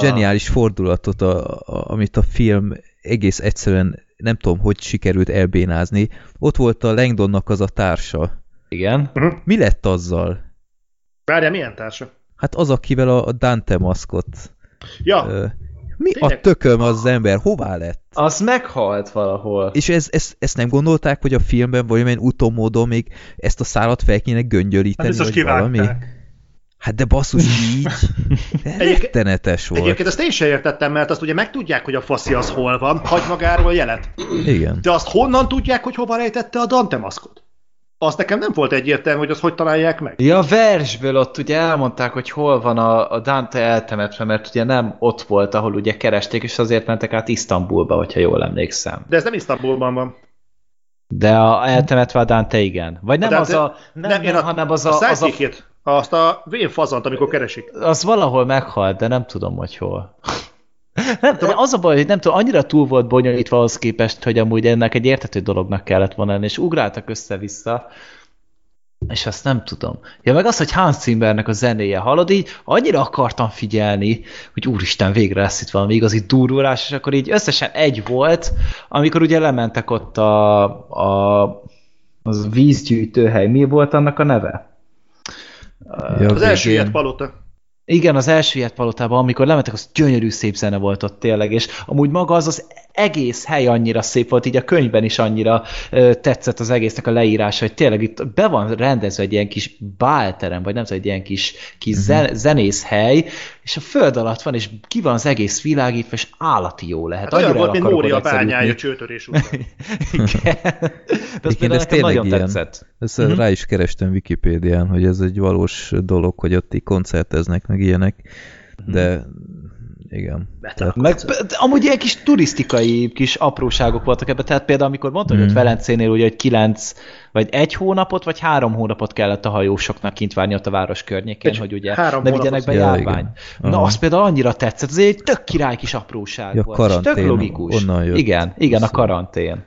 zseniális fordulatot, a, a, amit a film egész egyszerűen nem tudom, hogy sikerült elbénázni. Ott volt a Langdonnak az a társa. Igen. Uh-huh. Mi lett azzal? Várja, milyen társa? Hát az, akivel a Dante maszkot. Ja. Uh, mi Tényleg? a tököm az ember? Hová lett? Az meghalt valahol. És ez, ez, ezt nem gondolták, hogy a filmben valamilyen utómódon még ezt a szálat fel kéne göngyölíteni, hát vagy valami? Hát de basszus így, rettenetes volt. Egyébként ezt én sem értettem, mert azt ugye megtudják, hogy a faszi az hol van, hagy magáról jelet. Igen. De azt honnan tudják, hogy hova rejtette a Dante maszkot? Azt nekem nem volt egyértelmű, hogy azt hogy találják meg. Ja, a versből ott ugye elmondták, hogy hol van a, a Dante eltemetve, mert ugye nem ott volt, ahol ugye keresték, és azért mentek át Isztambulba, hogyha jól emlékszem. De ez nem Isztambulban van. De a eltemetve a Dante igen. Vagy nem Dante, az a... Nem, nem, nem, hanem az a... a, az a azt a vén fazant, amikor keresik. Az valahol meghalt, de nem tudom, hogy hol. Nem, az a baj, hogy nem tudom, annyira túl volt bonyolítva ahhoz képest, hogy amúgy ennek egy értető dolognak kellett volna lenni, és ugráltak össze-vissza, és azt nem tudom. Ja, meg az, hogy Hans Zimmernek a zenéje, hallod, így annyira akartam figyelni, hogy úristen, végre lesz itt valami igazi durulás, és akkor így összesen egy volt, amikor ugye lementek ott a, a az vízgyűjtőhely. Mi volt annak a neve? Ja, az első ilyet palota. Igen, az első ilyet palotában, amikor lementek, az gyönyörű szép zene volt ott tényleg, és amúgy maga az az egész hely annyira szép volt, így a könyvben is annyira ö, tetszett az egésznek a leírása, hogy tényleg itt be van rendezve egy ilyen kis bálterem, vagy nem tudom, egy ilyen kis, kis uh-huh. zen, zenész hely, és a föld alatt van, és ki van az egész világítva, és állati jó lehet. Hát olyan volt, mint Mória bányája csőtörés után. Igen. De az például nekem nagyon ilyen. tetszett. Ezt uh-huh. rá is kerestem Wikipédián, hogy ez egy valós dolog, hogy ott így koncerteznek, meg ilyenek, de igen. Tehát... Meg, amúgy ilyen kis turisztikai kis apróságok voltak ebben, tehát például amikor mondta, mm. hogy ott hmm. Velencénél ugye, hogy kilenc, vagy egy hónapot, vagy három hónapot kellett a hajósoknak kint várni ott a város környékén, egy hogy ugye ne vigyenek be járvány. Ja, Na, az például annyira tetszett, ez egy tök király kis apróság ja, volt, karantén, tök logikus. Onnan jött. Igen, igen, a karantén.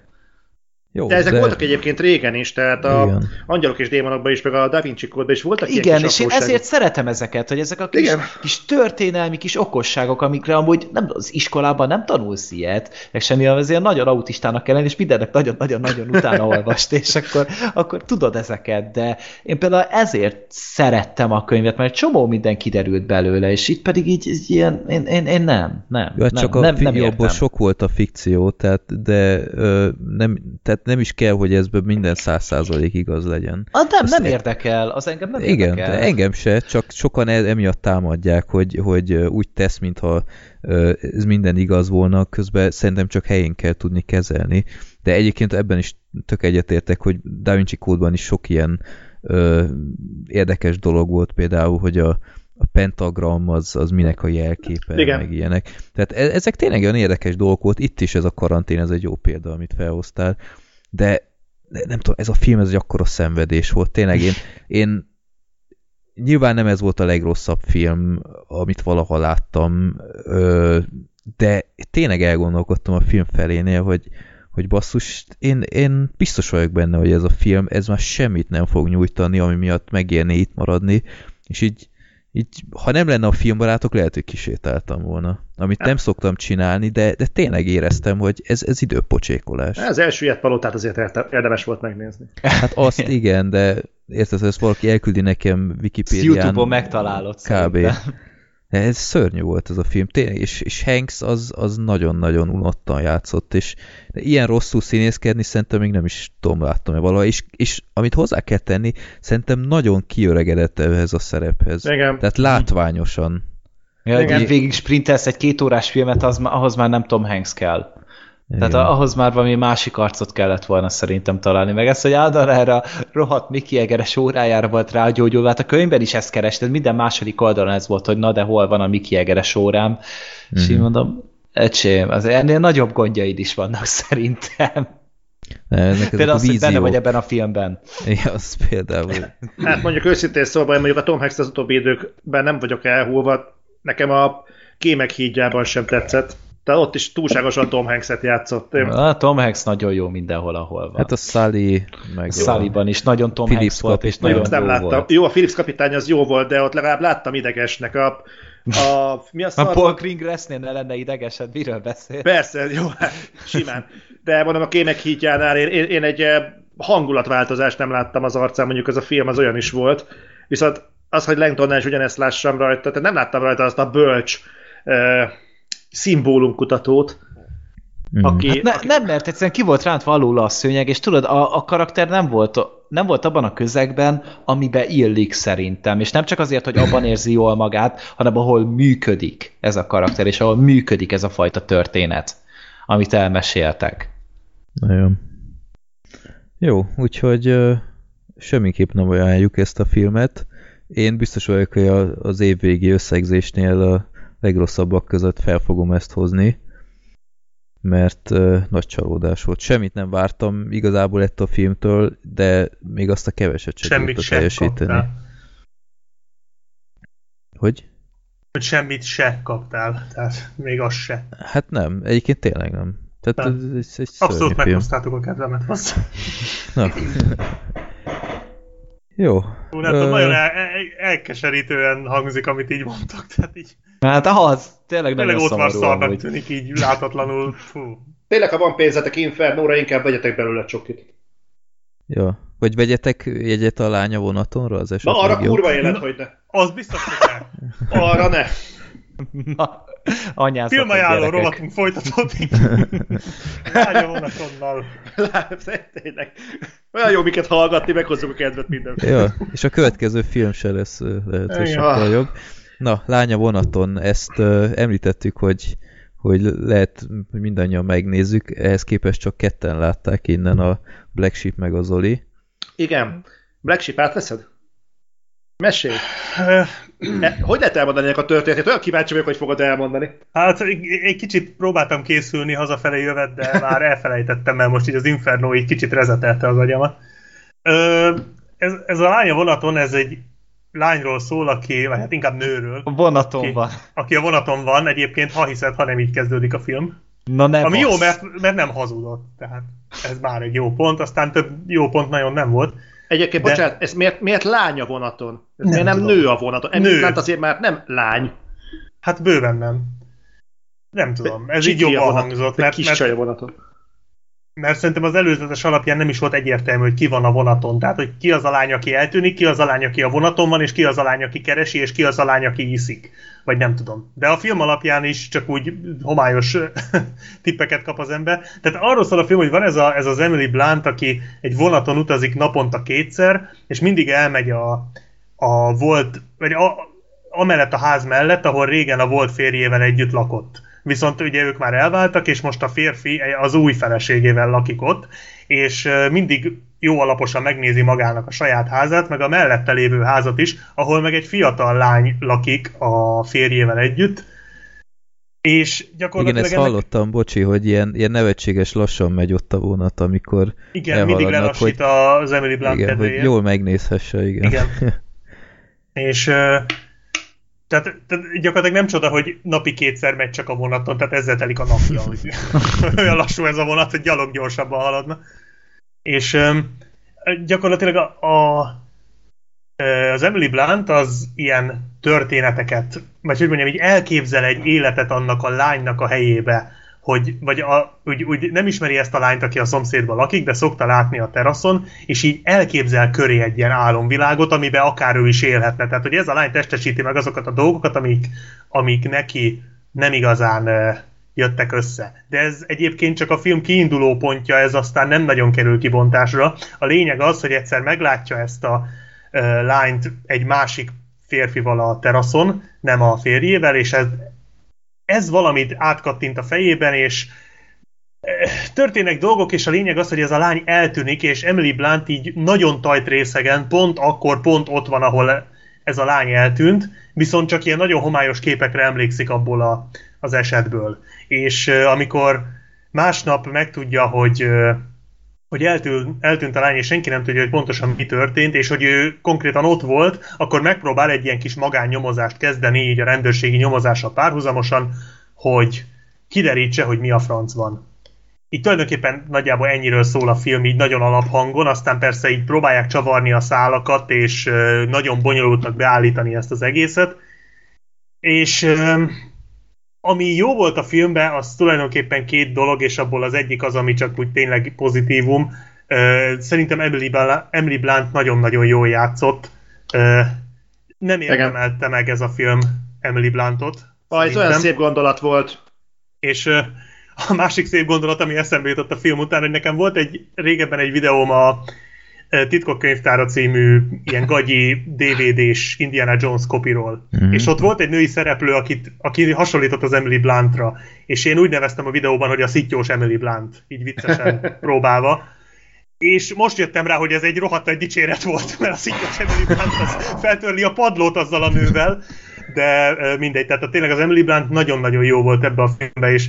Jó, de ezek de... voltak egyébként régen is, tehát a Igen. Angyalok és Démonokban is, meg a Da Vinci Kódban is voltak Igen, ilyen és én ezért szeretem ezeket, hogy ezek a kis, Igen. kis történelmi kis okosságok, amikre amúgy nem, az iskolában nem tanulsz ilyet, meg semmi, azért nagyon autistának kell lenni, és mindennek nagyon-nagyon-nagyon utána olvast, és akkor, akkor tudod ezeket, de én például ezért szerettem a könyvet, mert csomó minden kiderült belőle, és itt pedig így, így ilyen, én, én, én nem, nem. Ja, nem, csak a nem, nem sok volt a fikció, tehát, de ö, nem, tehát tehát nem is kell, hogy ez minden száz százalék igaz legyen. Ah, nem, Azt nem érdekel, az engem nem igen, érdekel. Igen, engem se, csak sokan e- emiatt támadják, hogy, hogy úgy tesz, mintha ez minden igaz volna, közben szerintem csak helyén kell tudni kezelni. De egyébként ebben is tök egyetértek, hogy Da Vinci kódban is sok ilyen ö, érdekes dolog volt, például, hogy a, a pentagram az, az minek a jelképe, Igen. meg ilyenek. Tehát e ezek tényleg olyan érdekes dolgok volt, itt is ez a karantén, ez egy jó példa, amit felhoztál de nem tudom, ez a film ez egy akkora szenvedés volt. Tényleg én, én nyilván nem ez volt a legrosszabb film, amit valaha láttam, de tényleg elgondolkodtam a film felénél, hogy, hogy basszus, én, én biztos vagyok benne, hogy ez a film, ez már semmit nem fog nyújtani, ami miatt megérné itt maradni, és így így, ha nem lenne a filmbarátok, lehet, hogy kisétáltam volna. Amit nem szoktam csinálni, de, de tényleg éreztem, hogy ez, ez időpocsékolás. Az első ilyet palotát azért érdemes volt megnézni. Hát azt igen, de érted, ezt valaki elküldi nekem Wikipédián. Youtube-on megtalálod Kb. Szerintem. Ez szörnyű volt ez a film, tényleg, és, és Hanks az, az nagyon-nagyon unottan játszott, és ilyen rosszul színészkedni szerintem még nem is tudom, láttam-e valaha, és, és amit hozzá kell tenni, szerintem nagyon kiöregedett ehhez a szerephez. Igen. Tehát látványosan. Ja, Igen. végig sprintelsz egy két órás filmet, az, ahhoz már nem Tom Hanks kell. Tehát Igen. ahhoz már valami másik arcot kellett volna szerintem találni. Meg ezt, hogy Ádám erre a rohadt Miki Egeres órájára volt rágyógyulva, hát a könyvben is ezt kerested, minden második oldalon ez volt, hogy na de hol van a Miki Egeres órám. Mm-hmm. És én mhm. mondom, ecsém, az ennél nagyobb gondjaid is vannak szerintem. Ne, például az, hogy benne vagy ebben a filmben. Ja, az például. Hát mondjuk őszintén szóval, mondjuk a Tom Hanks az utóbbi időkben nem vagyok elhúlva. Nekem a kémek hídjában sem tetszett. Tehát ott is túlságosan Tom Hanks-et játszott. A Tom Hanks nagyon jó mindenhol, ahol van. Hát a Sully, meg Sullyban is nagyon Tom Philips Hanks volt, és nagyon nem jó láttam. volt. Jó, a Philips kapitány az jó volt, de ott legalább láttam idegesnek. A, a, mi a, a Paul Greengrassnél ne lenne idegesed, miről beszél? Persze, jó, hát, simán. De mondom, a Kémek hítjánál én, én, én egy eh, hangulatváltozást nem láttam az arcán, mondjuk az a film az olyan is volt. Viszont az, hogy Langtonnál is ugyanezt lássam rajta, tehát nem láttam rajta azt a bölcs, uh, szimbólumkutatót, Mm. Aki, hát ne, aki... Nem, mert egyszerűen ki volt rántva alul a szőnyeg, és tudod, a, a karakter nem volt, nem volt abban a közegben, amiben illik szerintem, és nem csak azért, hogy abban érzi jól magát, hanem ahol működik ez a karakter, és ahol működik ez a fajta történet, amit elmeséltek. Nagyon. Jó, úgyhogy uh, semmiképp nem ajánljuk ezt a filmet. Én biztos vagyok, hogy az évvégi összegzésnél a legrosszabbak között fel fogom ezt hozni, mert uh, nagy csalódás volt. Semmit nem vártam igazából ettől a filmtől, de még azt a keveset sem Semmit sem teljesíteni. Hogy? Hogy semmit se kaptál, tehát még az se. Hát nem, egyébként tényleg nem. Tehát Nem. ez, ez egy Abszolút meghoztátok a kedvemet. Azt. Na. Jó. Ú, nem tudom, Ö, nagyon el, el, elkeserítően hangzik, amit így mondtak. Tehát így Hát az, tényleg tényleg nagyon ott van szarnak tűnik így látatlanul. Fú. Tényleg, ha van pénzetek Infernóra, inkább vegyetek belőle csokit. Jó. Vagy vegyetek jegyet a lánya vonatonra, az esetleg Na, arra jobb. kurva élet, hogy ne. Az biztos, hogy ne. Arra ne. Na, anyázatok Filmajánló rovatunk folytatódik. Lánya vonatonnal. Tényleg. Olyan jó miket hallgatni, meghozzuk a kedvet minden. Jó, és a következő film se lesz lehet, hogy sokkal jobb. Na, Lánya vonaton, ezt ö, említettük, hogy, hogy lehet, hogy mindannyian megnézzük, ehhez képest csak ketten látták innen a Black Sheep meg a Zoli. Igen. Black Sheep átveszed? Mesélj. E, hogy lehet elmondani ennek a történetét? Olyan kíváncsi vagyok, hogy fogod elmondani. Hát egy kicsit próbáltam készülni hazafelé jövet, de már elfelejtettem, mert most így az Inferno így kicsit rezetelte az agyamat. Ez, ez a lánya vonaton, ez egy lányról szól, aki, vagy hát inkább nőről, A vonaton Ki? van. aki a vonaton van, egyébként ha hiszed, ha nem így kezdődik a film. Na ne Ami jó, bassz. mert, mert nem hazudott, tehát ez már egy jó pont, aztán több jó pont nagyon nem volt. Egyébként, De- bocsánat, ez miért, miért lány a vonaton? Ez Nem miért nem tudom. nő a vonaton? Nő. Nő. azért már nem lány. Hát bőven nem. Nem tudom, ez így Csiki a jobban hangzott, mert, kis mert csaj a vonaton. Mert szerintem az előzetes alapján nem is volt egyértelmű, hogy ki van a vonaton. Tehát, hogy ki az a lány, aki eltűnik, ki az a lány, aki a vonaton van, és ki az a lány, aki keresi, és ki az a lány, aki iszik. Vagy nem tudom. De a film alapján is csak úgy homályos tippeket kap az ember. Tehát arról szól a film, hogy van ez, a, ez az Emily Blunt, aki egy vonaton utazik naponta kétszer, és mindig elmegy a, a volt, vagy a, amellett a ház mellett, ahol régen a volt férjével együtt lakott. Viszont ugye ők már elváltak, és most a férfi az új feleségével lakik ott, és mindig jó alaposan megnézi magának a saját házát, meg a mellette lévő házat is, ahol meg egy fiatal lány lakik a férjével együtt, és Igen, gyakorlatilag ezt ennek- hallottam, bocsi, hogy ilyen, ilyen nevetséges lassan megy ott a vonat, amikor igen, mindig lelassít az Emily Blunt igen, hogy jól megnézhesse, igen. Igen. És tehát, tehát gyakorlatilag nem csoda, hogy napi kétszer megy csak a vonaton, tehát ezzel telik a napja, hogy olyan lassú ez a vonat, hogy gyalog gyorsabban haladna. És ö, gyakorlatilag a, a, az Emily Blunt az ilyen történeteket, vagy hogy mondjam, így elképzel egy életet annak a lánynak a helyébe, hogy, vagy a, úgy, úgy nem ismeri ezt a lányt, aki a szomszédban lakik, de szokta látni a teraszon, és így elképzel köré egy ilyen álomvilágot, amiben akár ő is élhetne. Tehát, hogy ez a lány testesíti meg azokat a dolgokat, amik, amik neki nem igazán jöttek össze. De ez egyébként csak a film kiinduló pontja, ez aztán nem nagyon kerül kibontásra. A lényeg az, hogy egyszer meglátja ezt a uh, lányt egy másik férfival a teraszon, nem a férjével, és ez, ez valamit átkattint a fejében, és eh, történnek dolgok, és a lényeg az, hogy ez a lány eltűnik, és Emily Blunt így nagyon tajt részegen, pont akkor, pont ott van, ahol ez a lány eltűnt, viszont csak ilyen nagyon homályos képekre emlékszik abból a, az esetből. És uh, amikor másnap megtudja, hogy uh, hogy eltűnt, eltűnt a lány, és senki nem tudja, hogy pontosan mi történt, és hogy ő konkrétan ott volt, akkor megpróbál egy ilyen kis magánnyomozást kezdeni, így a rendőrségi nyomozással párhuzamosan, hogy kiderítse, hogy mi a franc van. Így tulajdonképpen nagyjából ennyiről szól a film, így nagyon alaphangon, aztán persze így próbálják csavarni a szálakat, és nagyon bonyolultnak beállítani ezt az egészet. És ami jó volt a filmben, az tulajdonképpen két dolog, és abból az egyik az, ami csak úgy tényleg pozitívum. Szerintem Emily, Blunt nagyon-nagyon jól játszott. Nem érdemelte meg ez a film Emily Bluntot. Ah, ez olyan szép gondolat volt. És a másik szép gondolat, ami eszembe jutott a film után, hogy nekem volt egy régebben egy videóm a Titkok könyvtára című ilyen gagyi DVD-s Indiana Jones kopiról. Mhm. És ott volt egy női szereplő, akit, aki hasonlított az Emily Bluntra. És én úgy neveztem a videóban, hogy a szittyós Emily Blunt, így viccesen próbálva. És most jöttem rá, hogy ez egy rohadt egy dicséret volt, mert a szittyós Emily Blunt az feltörli a padlót azzal a nővel, de mindegy, tehát a, tényleg az Emily Blunt nagyon-nagyon jó volt ebbe a filmbe, és,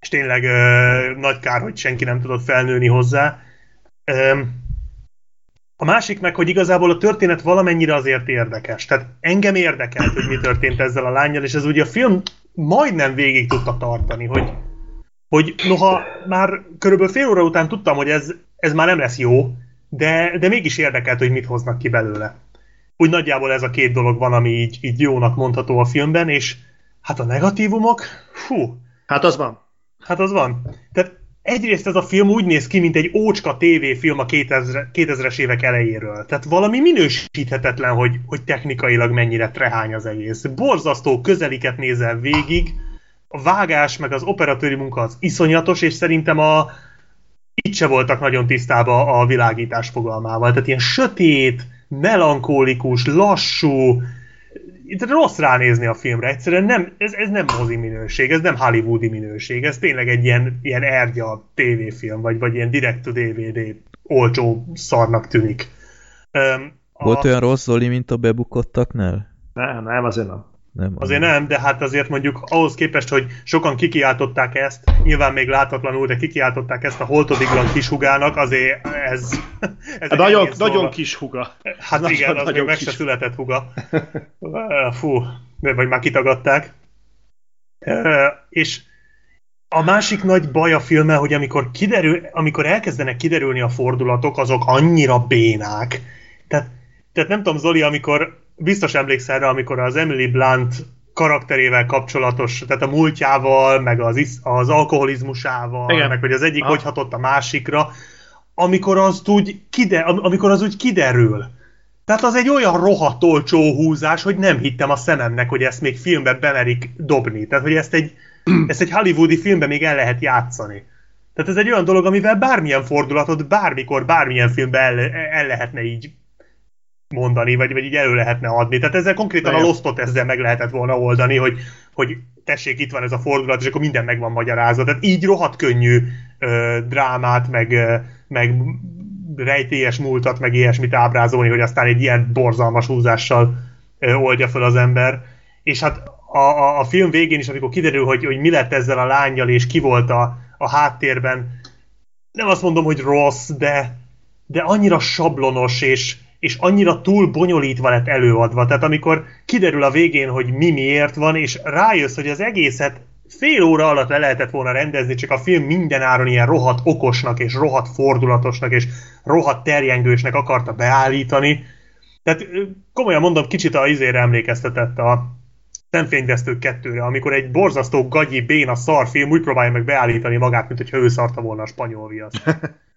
és tényleg ö, nagy kár, hogy senki nem tudott felnőni hozzá. Ö, A másik meg, hogy igazából a történet valamennyire azért érdekes. Tehát engem érdekelt, hogy mi történt ezzel a lányjal, és ez ugye a film majdnem végig tudta tartani, hogy, hogy noha már körülbelül fél óra után tudtam, hogy ez, ez már nem lesz jó, de, de mégis érdekelt, hogy mit hoznak ki belőle. Úgy nagyjából ez a két dolog van, ami így, így jónak mondható a filmben, és hát a negatívumok, fú. Hát az van. Hát az van. Tehát egyrészt ez a film úgy néz ki, mint egy ócska tévéfilm a 2000, 2000-es évek elejéről. Tehát valami minősíthetetlen, hogy, hogy technikailag mennyire trehány az egész. Borzasztó közeliket nézel végig, a vágás meg az operatőri munka az iszonyatos, és szerintem a, itt se voltak nagyon tisztában a világítás fogalmával. Tehát ilyen sötét, melankólikus, lassú, itt rossz ránézni a filmre, egyszerűen nem, ez, ez nem mozi minőség, ez nem hollywoodi minőség, ez tényleg egy ilyen, ilyen ergya tévéfilm, vagy, vagy ilyen direct to DVD olcsó szarnak tűnik. Um, Volt a... olyan rossz Zoli, mint a bebukottaknál? Nem, nem, azért nem. Nem, azért nem, de hát azért mondjuk ahhoz képest, hogy sokan kikiáltották ezt, nyilván még látatlanul, de kikiáltották ezt a holtodiglan kishugának, azért ez... ez hát nagyon, nagyon kis huga. Hát nagyon, igen, az még meg se született huga. Fú, vagy már kitagadták. És a másik nagy baj a filmmel, hogy amikor, kiderül, amikor elkezdenek kiderülni a fordulatok, azok annyira bénák. Tehát, tehát nem tudom, Zoli, amikor biztos emlékszel rá, amikor az Emily Blunt karakterével kapcsolatos, tehát a múltjával, meg az, isz, az alkoholizmusával, Igen. meg hogy az egyik ha. hogy hatott a másikra, amikor az úgy, kide, amikor az úgy kiderül. Tehát az egy olyan rohadt olcsó húzás, hogy nem hittem a szememnek, hogy ezt még filmbe bemerik dobni. Tehát, hogy ezt egy, ezt egy hollywoodi filmben még el lehet játszani. Tehát ez egy olyan dolog, amivel bármilyen fordulatot, bármikor, bármilyen filmbe el, el lehetne így mondani, vagy, vagy így elő lehetne adni. Tehát ezzel konkrétan De a Lostot ezzel meg lehetett volna oldani, hogy, hogy tessék, itt van ez a fordulat, és akkor minden meg van magyarázva. Tehát így rohadt könnyű ö, drámát, meg, ö, meg rejtélyes múltat, meg ilyesmit ábrázolni, hogy aztán egy ilyen borzalmas húzással ö, oldja fel az ember. És hát a, a, a film végén is, amikor kiderül, hogy, hogy mi lett ezzel a lányjal, és ki volt a, a háttérben, nem azt mondom, hogy rossz, de, de annyira sablonos, és, és annyira túl bonyolítva lett előadva. Tehát amikor kiderül a végén, hogy mi miért van, és rájössz, hogy az egészet fél óra alatt le lehetett volna rendezni, csak a film mindenáron ilyen rohadt okosnak, és rohadt fordulatosnak, és rohadt terjengősnek akarta beállítani. Tehát komolyan mondom, kicsit a izére emlékeztetett a szemfényvesztők kettőre, amikor egy borzasztó gagyi, béna szarfilm úgy próbálja meg beállítani magát, mint hogyha ő szarta volna a spanyol viaszt.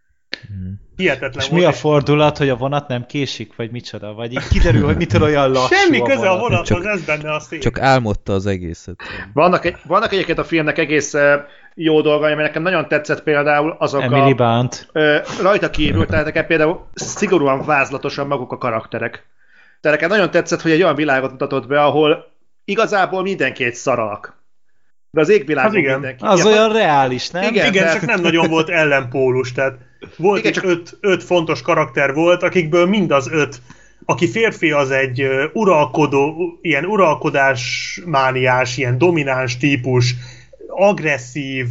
Hihetetlen És volt. mi a fordulat, hogy a vonat nem késik, vagy micsoda? Vagy így kiderül, hogy mitől olyan lassú Semmi a köze a vonathoz, csak, ez benne a szép. Csak álmodta az egészet. Vannak, egy, vannak egyébként a filmnek egész jó dolgai, ami nekem nagyon tetszett például azok Emily a... Blunt. rajta kívül, tehát nekem például szigorúan vázlatosan maguk a karakterek. Tehát nekem nagyon tetszett, hogy egy olyan világot mutatott be, ahol igazából mindenki egy szaralak. De az égvilágon az igen. mindenki. Az ja, olyan reális, nem? Igen, igen de... csak nem nagyon volt ellenpólus, tehát volt Igen, csak... öt, öt fontos karakter volt, akikből mind az öt aki férfi, az egy uralkodó, ilyen uralkodás mániás, ilyen domináns típus, agresszív,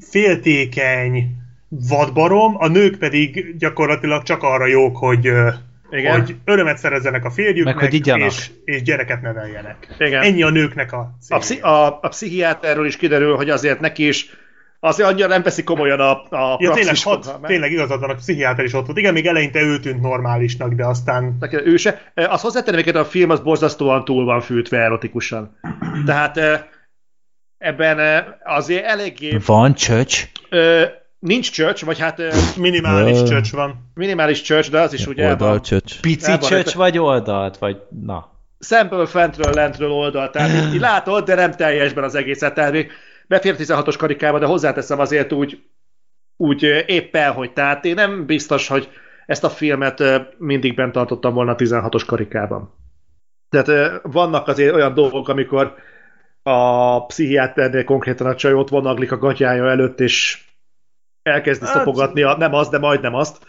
féltékeny vadbarom, a nők pedig gyakorlatilag csak arra jók, hogy, Igen. hogy örömet szerezzenek a férjüknek, Meg, hogy és, és gyereket neveljenek. Igen. Ennyi a nőknek a A, pszi- a, a pszichiáterről is kiderül, hogy azért neki is azért annyira nem veszi komolyan a, a ja, tényleg, hat, tényleg igazad van, a pszichiáter is ott volt. Igen, még eleinte ő tűnt normálisnak, de aztán... Neki, ő se. Az hozzátenem, hogy a film az borzasztóan túl van fűtve erotikusan. Tehát ebben azért eléggé... Van csöcs? Nincs csöcs, vagy hát... Minimális csöcs van. Minimális csöcs, de az is ugye... Oldal csöcs. Pici csöcs vagy oldalt, vagy na. Szemből, fentről, lentről oldalt. Tehát így látod, de nem teljesben az egészet. Tehát még befér 16-os karikába, de hozzáteszem azért úgy, úgy éppen, hogy tehát én nem biztos, hogy ezt a filmet mindig bent tartottam volna 16-os karikában. Tehát vannak azért olyan dolgok, amikor a pszichiáternél konkrétan a csaj ott vonaglik a gatyája előtt, és elkezdi hát... szopogatni a nem az, de majdnem azt.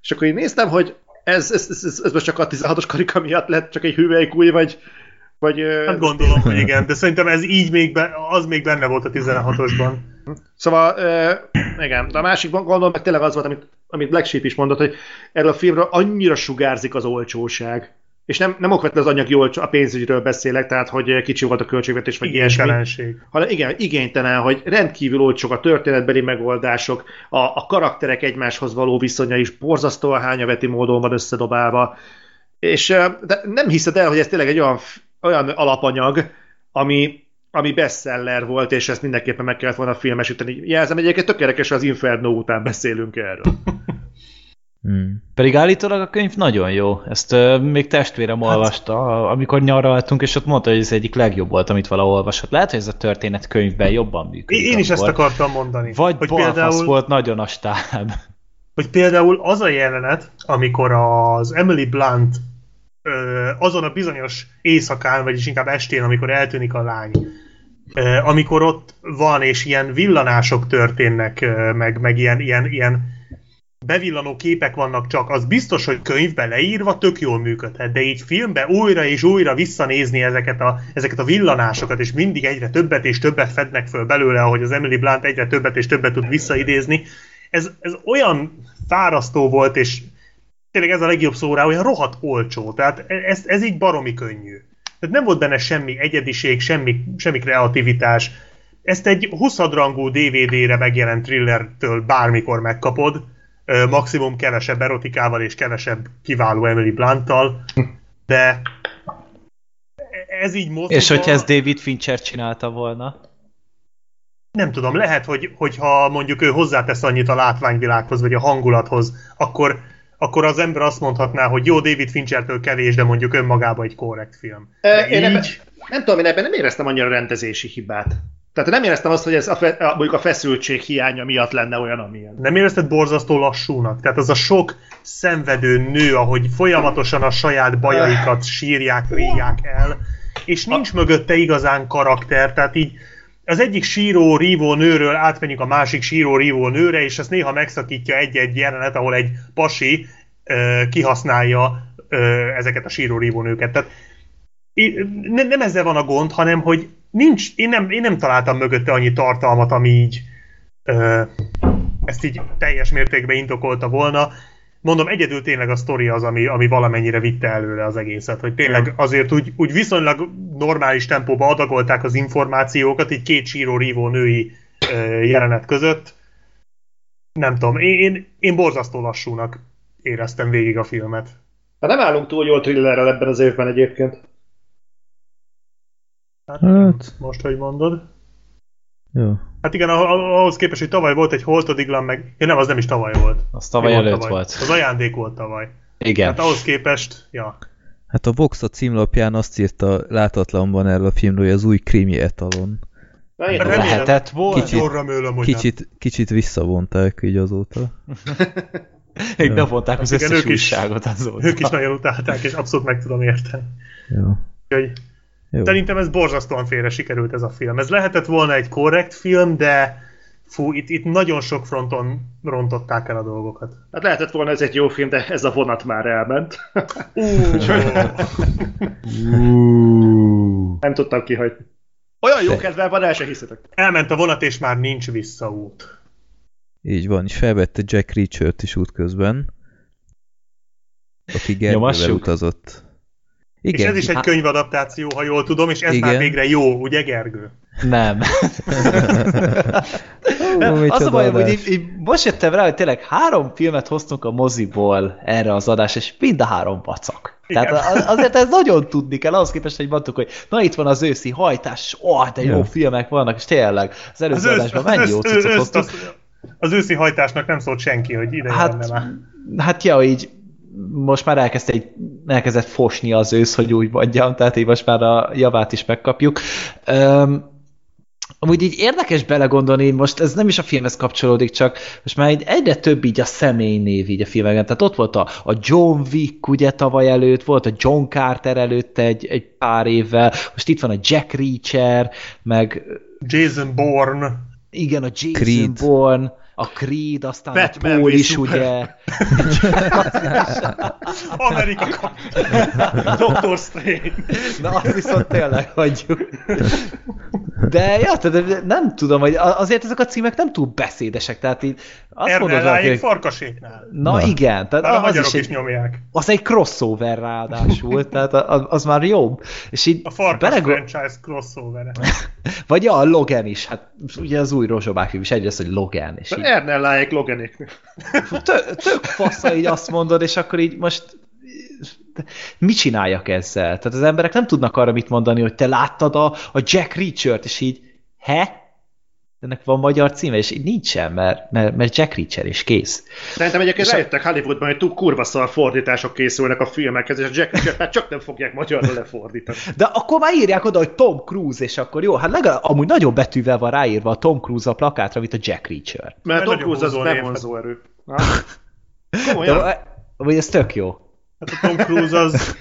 És akkor én néztem, hogy ez, ez, ez, ez, ez most csak a 16-os karika miatt lett csak egy hüvelykúj, vagy, vagy, hát gondolom, hogy igen, de szerintem ez így még, be, az még benne volt a 16-osban. Szóval, igen, de a másik gondolom meg tényleg az volt, amit amit Black Sheep is mondott, hogy erről a filmről annyira sugárzik az olcsóság. És nem, nem okvetlen az anyagi olcsó, a pénzügyről beszélek, tehát hogy kicsi volt a költségvetés, vagy ilyesmi. Hanem igen, igénytelen, hogy rendkívül olcsók a történetbeli megoldások, a, a karakterek egymáshoz való viszonya is borzasztóan hányaveti módon van összedobálva. És de nem hiszed el, hogy ez tényleg egy olyan, olyan alapanyag, ami, ami bestseller volt, és ezt mindenképpen meg kellett volna filmesíteni. Jelzem, egyébként tökéletes, az Inferno után beszélünk erről. Hmm. Pedig állítólag a könyv nagyon jó. Ezt uh, még testvérem hát... olvasta, amikor nyaraltunk, és ott mondta, hogy ez egyik legjobb volt, amit valahol olvasott. Lehet, hogy ez a történet könyvben jobban működik. Én is ezt akartam mondani. Vagy hogy például volt nagyon a stáb. Hogy például az a jelenet, amikor az Emily Blunt azon a bizonyos éjszakán, vagyis inkább estén, amikor eltűnik a lány, amikor ott van, és ilyen villanások történnek, meg, meg ilyen, ilyen, ilyen bevillanó képek vannak csak, az biztos, hogy könyvben leírva tök jól működhet, de így filmben újra és újra visszanézni ezeket a, ezeket a villanásokat, és mindig egyre többet és többet fednek föl belőle, ahogy az Emily Blunt egyre többet és többet tud visszaidézni, ez, ez olyan fárasztó volt, és tényleg ez a legjobb szó rá, olyan rohadt olcsó. Tehát ez, ez így baromi könnyű. Tehát nem volt benne semmi egyediség, semmi, semmi kreativitás. Ezt egy 20 rangú DVD-re megjelent thrillertől bármikor megkapod, maximum kevesebb erotikával és kevesebb kiváló Emily Blunttal, de ez így moziba... És hogyha ez David Fincher csinálta volna? Nem tudom, lehet, hogy, hogyha mondjuk ő hozzátesz annyit a látványvilághoz, vagy a hangulathoz, akkor akkor az ember azt mondhatná, hogy jó, David Finchertől kevés, de mondjuk önmagában egy korrekt film. De én így... ebben, nem tudom, én ebben nem éreztem annyira rendezési hibát. Tehát nem éreztem azt, hogy ez a, fe, a, mondjuk a feszültség hiánya miatt lenne olyan, amilyen. Nem érezted borzasztó lassúnak? Tehát az a sok szenvedő nő, ahogy folyamatosan a saját bajaikat sírják, ríják el, és nincs a... mögötte igazán karakter, tehát így az egyik síró, rívó nőről átmenjük a másik síró, rívó nőre, és ezt néha megszakítja egy-egy jelenet, ahol egy pasi ö, kihasználja ö, ezeket a síró, rívó nőket. Tehát nem, nem ezzel van a gond, hanem hogy nincs, én nem, én nem találtam mögötte annyi tartalmat, ami így ö, ezt így teljes mértékben indokolta volna mondom, egyedül tényleg a sztori az, ami, ami valamennyire vitte előre az egészet, hogy tényleg azért úgy, úgy viszonylag normális tempóba adagolták az információkat, így két síró-rívó női jelenet között. Nem tudom, én, én, én borzasztó lassúnak éreztem végig a filmet. Hát nem állunk túl jól thrillerrel ebben az évben egyébként. Hát, hát. most, hogy mondod. Jó. Hát igen, ahhoz képest, hogy tavaly volt egy holtodiglan, meg... Ja, nem, az nem is tavaly volt. Az tavaly előtt volt, tavaly. volt. Az ajándék volt tavaly. Igen. Hát ahhoz képest, ja. Hát a Vox a címlapján azt írta látatlanban erről a filmről, hogy az új krimi etalon. Lehetett volna. Kicsit, kicsit, kicsit visszavonták így azóta. Még bevonták az összes újságot azóta. Ők is nagyon utálták, és abszolút meg tudom érteni. Jó. Úgyhogy jó. Szerintem ez borzasztóan félre sikerült ez a film. Ez lehetett volna egy korrekt film, de fú, itt, itt nagyon sok fronton rontották el a dolgokat. Hát lehetett volna ez egy jó film, de ez a vonat már elment. Nem tudtam kihagyni. Olyan jó kedvel van, el se hiszetek. Elment a vonat, és már nincs visszaút. Így van, és felvette Jack Reacher-t is útközben, aki Gergővel utazott. Igen. És ez is egy könyvadaptáció, ha jól tudom, és ez Igen. már végre jó, ugye Gergő? Nem. Ó, az a baj, hogy így, így most jöttem rá, hogy tényleg három filmet hoztunk a moziból erre az adás, és mind a három vacak. Igen. Tehát azért ez nagyon tudni kell, ahhoz képest, hogy mondtuk, hogy na itt van az őszi hajtás, ó, oh, de jó ja. filmek vannak, és tényleg az előző az adásban mennyi jó cuccot hoztunk. Az, az őszi hajtásnak nem szólt senki, hogy ide hát, már. Hát ja, így most már elkezdte egy, elkezdett fosni az ősz, hogy úgy mondjam, tehát így most már a javát is megkapjuk. Um, Amúgy így érdekes belegondolni, most ez nem is a filmhez kapcsolódik, csak most már egy egyre több így a személynév így a filmekben. Tehát ott volt a, a John Wick ugye tavaly előtt, volt a John Carter előtt egy, egy pár évvel, most itt van a Jack Reacher, meg... Jason Bourne. Igen, a Jason Creed. Bourne a Creed, aztán Batman a Paul is, szuper. ugye. Amerika Doctor Strange. Na, azt viszont tényleg hagyjuk. De, ja, tehát nem tudom, hogy azért ezek a címek nem túl beszédesek, tehát így azt mondod, hogy... farkaséknál. Na, Na, igen. Tehát az a is, is nyomják. Az egy crossover ráadásul, tehát az, az, már jobb. És így a Farkas beleg... franchise crossover. Vagy ja, a Logan is, hát ugye az új rozsobák is egyrészt, hogy Logan. És így... Ernelláék Loganék. Tök, tök fasza, így azt mondod, és akkor így most mit csináljak ezzel? Tehát az emberek nem tudnak arra mit mondani, hogy te láttad a, a Jack Reacher-t, és így, he? Ennek van magyar címe, és így nincsen, mert, mert, mert Jack Reacher, és kész. Szerintem egyébként és rájöttek a... Hollywoodban, hogy túl kurva szar fordítások készülnek a filmekhez, és a Jack Reacher hát csak nem fogják magyarra lefordítani. De akkor már írják oda, hogy Tom Cruise, és akkor jó, hát legalább amúgy nagyobb betűvel van ráírva a Tom Cruise a plakátra, mint a Jack Reacher. Mert, mert Tom Cruise az nem vonzó erő. Komolyan? De, vagy ez tök jó. Hát a Tom Cruise az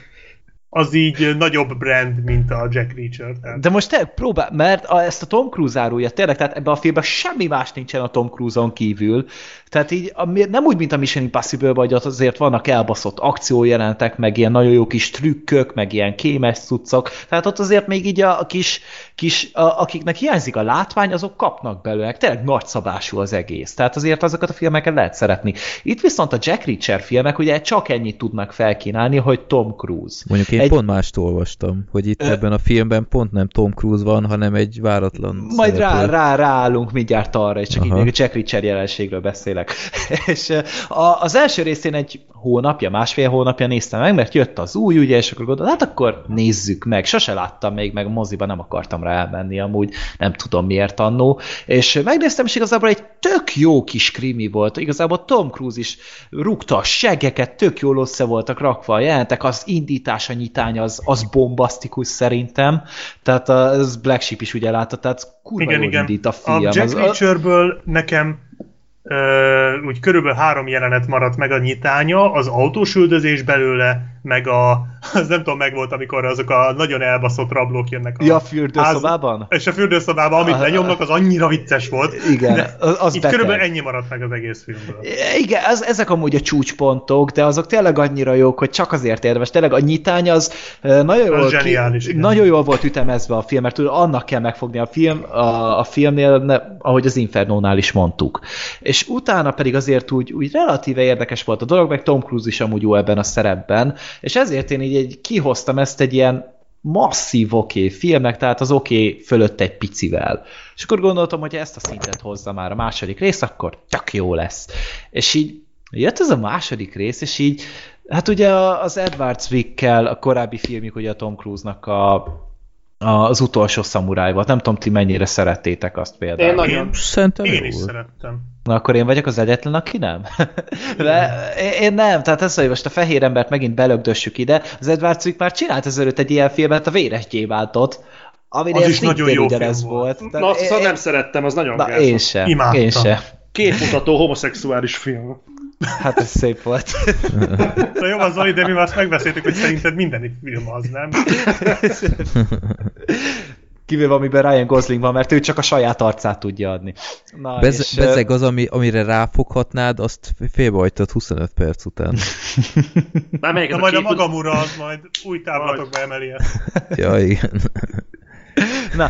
az így nagyobb brand, mint a Jack Reacher. Tehát. De most te próbál, mert a, ezt a Tom Cruise árulja, tényleg, tehát ebben a filmben semmi más nincsen a Tom Cruise-on kívül. Tehát így nem úgy, mint a Mission Impossible, vagy azért vannak elbaszott akciójelentek, meg ilyen nagyon jó kis trükkök, meg ilyen kémes cuccok. Tehát ott azért még így a, kis, kis a, akiknek hiányzik a látvány, azok kapnak belőle. Tényleg nagyszabású az egész. Tehát azért azokat a filmeket lehet szeretni. Itt viszont a Jack Reacher filmek ugye csak ennyit tudnak felkínálni, hogy Tom Cruise. Mondjuk én egy... pont mást olvastam, hogy itt Ö... ebben a filmben pont nem Tom Cruise van, hanem egy váratlan Majd rá, rá, ráállunk mindjárt arra, és csak Aha. így még a Jack Reacher jelenségről beszélek. és a, az első részén egy hónapja, másfél hónapja néztem meg, mert jött az új, ugye, és akkor gondoltam, hát akkor nézzük meg. Sose láttam még, meg a moziba nem akartam rá elmenni, amúgy nem tudom miért annó. És megnéztem, és igazából egy tök jó kis krimi volt. Igazából Tom Cruise is rúgta a segeket, tök jól össze voltak rakva a jelentek, az indítása, nyitány az, az bombasztikus szerintem. Tehát az Black Sheep is ugye látta, tehát kurva igen, jól igen. indít a film. A Jack Reacherből nekem úgy körülbelül három jelenet maradt meg a nyitánya, az autós üldözés belőle, meg a, az nem tudom, meg volt, amikor azok a nagyon elbaszott rablók jönnek. A ja, a fürdőszobában? Ház, és a fürdőszobában, amit lenyomnak, az annyira vicces volt. Igen, az, az Itt beteg. körülbelül ennyi maradt meg az egész filmből. Igen, ez, ezek amúgy a csúcspontok, de azok tényleg annyira jók, hogy csak azért érdemes. Tényleg a nyitány az nagyon jól, az zseniális, ki, nagyon jól volt ütemezve a film, mert tudod, annak kell megfogni a film, a, a filmnél, ne, ahogy az Infernónál is mondtuk. És utána pedig azért úgy, úgy relatíve érdekes volt a dolog, meg Tom Cruise is amúgy jó ebben a szerepben, és ezért én így egy, kihoztam ezt egy ilyen masszív oké okay filmnek, tehát az oké okay fölött egy picivel. És akkor gondoltam, hogy ezt a szintet hozza már a második rész, akkor tök jó lesz. És így jött ez a második rész, és így, hát ugye az Edward Zwickkel, a korábbi filmjük, ugye a Tom Cruise-nak a az utolsó szamuráj volt. Nem tudom, ti mennyire szerettétek azt például. Én nagyon. Szerintem én is szerettem. Na akkor én vagyok az egyetlen, aki nem? De én nem, tehát ez, hogy most a fehér embert megint belögdössük ide, az Edward Zwick már csinált ezelőtt egy ilyen filmet, a Véres Gyéváltot, ami az is nagyon jó film volt. volt. Na, azt én, nem szerettem, az nagyon Na, én sem, Imádtam. én sem. Képmutató homoszexuális film. Hát ez szép volt. Na jó, az Zoli, de mi már azt megbeszéltük, hogy szerinted minden film az, nem? Kivéve amiben Ryan Gosling van, mert ő csak a saját arcát tudja adni. Na, Bez, és, bezeg az, ami, amire ráfoghatnád, azt félbehajtad 25 perc után. Na, Na majd a magam ura az majd új táblatokba emeli ezt. ja, igen. Na,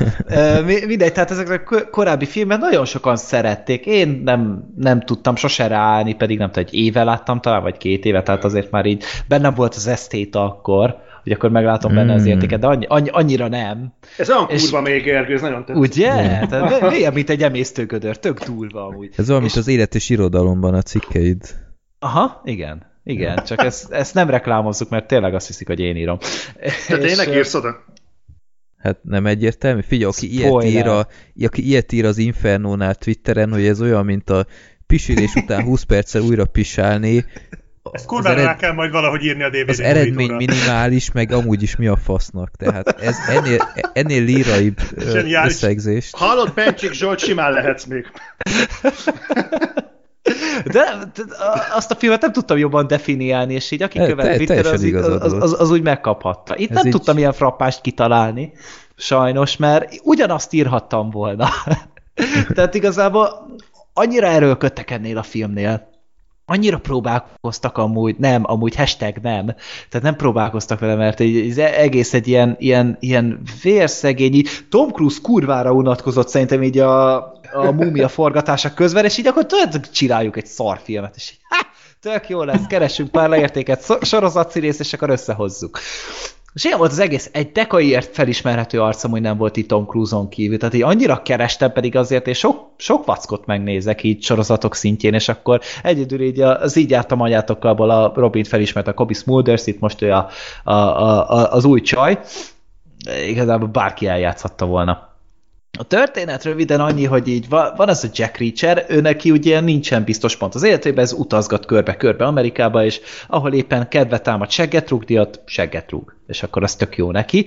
mindegy, tehát ezek a korábbi filmek nagyon sokan szerették. Én nem, nem tudtam sose ráállni, pedig nem tudom, egy éve láttam talán, vagy két éve, tehát azért már így bennem volt az esztéta akkor, hogy akkor meglátom benne az hmm. értéket, de annyi, annyi, annyira nem. Ez olyan és, kurva még, Ergő, ez nagyon tetszik. Ugye? Tehát mélyebb, mint egy emésztőködör, tök durva amúgy. Ez olyan, és... mint az élet és irodalomban a cikkeid. Aha, igen. Igen, csak ezt, ezt nem reklámozzuk, mert tényleg azt hiszik, hogy én írom. Te tényleg írsz oda? Hát nem egyértelmű. Figyelj, aki ilyet, ír a, aki ilyet ír az Infernónál Twitteren, hogy ez olyan, mint a pisilés után 20 perccel újra pisálni, ezt kurvára ered... kell majd valahogy írni a DVD Az eredmény minimális, meg amúgy is mi a fasznak. Tehát ez ennél, ennél líraibb összegzést. Hallod, Pencsik Zsolt, simán lehetsz még. De, de azt a filmet nem tudtam jobban definiálni, és így aki követ Twitter, az, az, az, az, úgy megkaphatta. Itt Ez nem így... tudtam ilyen frappást kitalálni, sajnos, mert ugyanazt írhattam volna. Tehát igazából annyira erőlködtek ennél a filmnél, annyira próbálkoztak amúgy, nem, amúgy hashtag nem, tehát nem próbálkoztak vele, mert ez egész egy ilyen, ilyen, ilyen vérszegényi, Tom Cruise kurvára unatkozott szerintem így a, a múmia forgatása közben, és így akkor tudod, csináljuk egy szarfilmet, és így, ha, tök jó lesz, keresünk pár leértéket, sorozatszínész, és akkor összehozzuk. És ilyen volt az egész, egy dekaiért felismerhető arcom, hogy nem volt itt Tom Cruise-on kívül. Tehát így annyira kerestem pedig azért, és sok, sok vackot megnézek így sorozatok szintjén, és akkor egyedül így az így jártam anyátokkal, a Robin felismert a Kobe Smulders, itt most ő a, a, a, az új csaj. Igazából bárki eljátszhatta volna. A történet röviden annyi, hogy így van, van ez a Jack Reacher, ő neki ugye nincsen biztos pont az életében, ez utazgat körbe-körbe Amerikába, és ahol éppen kedve támad segget rúgdiat, segget rúg. És akkor az tök jó neki.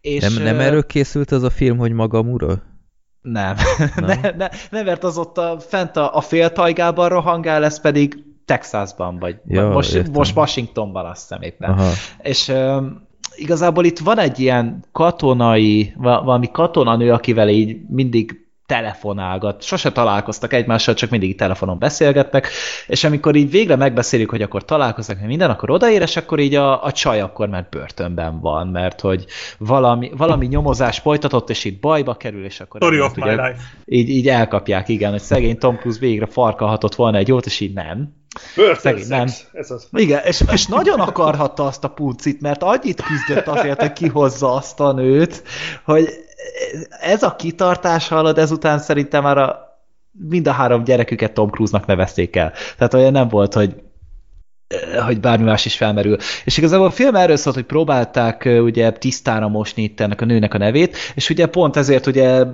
És, nem, nem erről készült az a film, hogy maga ura? Nem. nem. ne, ne, ne, mert az ott a, fent a, a féltajgában rohangál, ez pedig Texasban, vagy ja, most, most Washingtonban azt hiszem éppen. Aha. És igazából itt van egy ilyen katonai, valami katonanő, akivel így mindig telefonálgat. Sose találkoztak egymással, csak mindig telefonon beszélgetnek, és amikor így végre megbeszélik, hogy akkor találkoznak, minden, akkor odaér, és akkor így a, a csaj akkor már börtönben van, mert hogy valami, valami nyomozás folytatott, és itt bajba kerül, és akkor... Story of my ugye, life. Így, így elkapják, igen, hogy szegény Tom Cruise végre farkalhatott volna egy jót, és így nem. Szegény, nem. Ez az. Igen, és, és nagyon akarhatta azt a puncit, mert annyit küzdött azért, hogy kihozza azt a nőt, hogy ez a kitartás hallod, ezután szerintem már a, mind a három gyereküket Tom Cruise-nak nevezték el. Tehát olyan nem volt, hogy hogy bármi más is felmerül. És igazából a film erről szólt, hogy próbálták ugye tisztára mosni itt ennek a nőnek a nevét, és ugye pont ezért ugye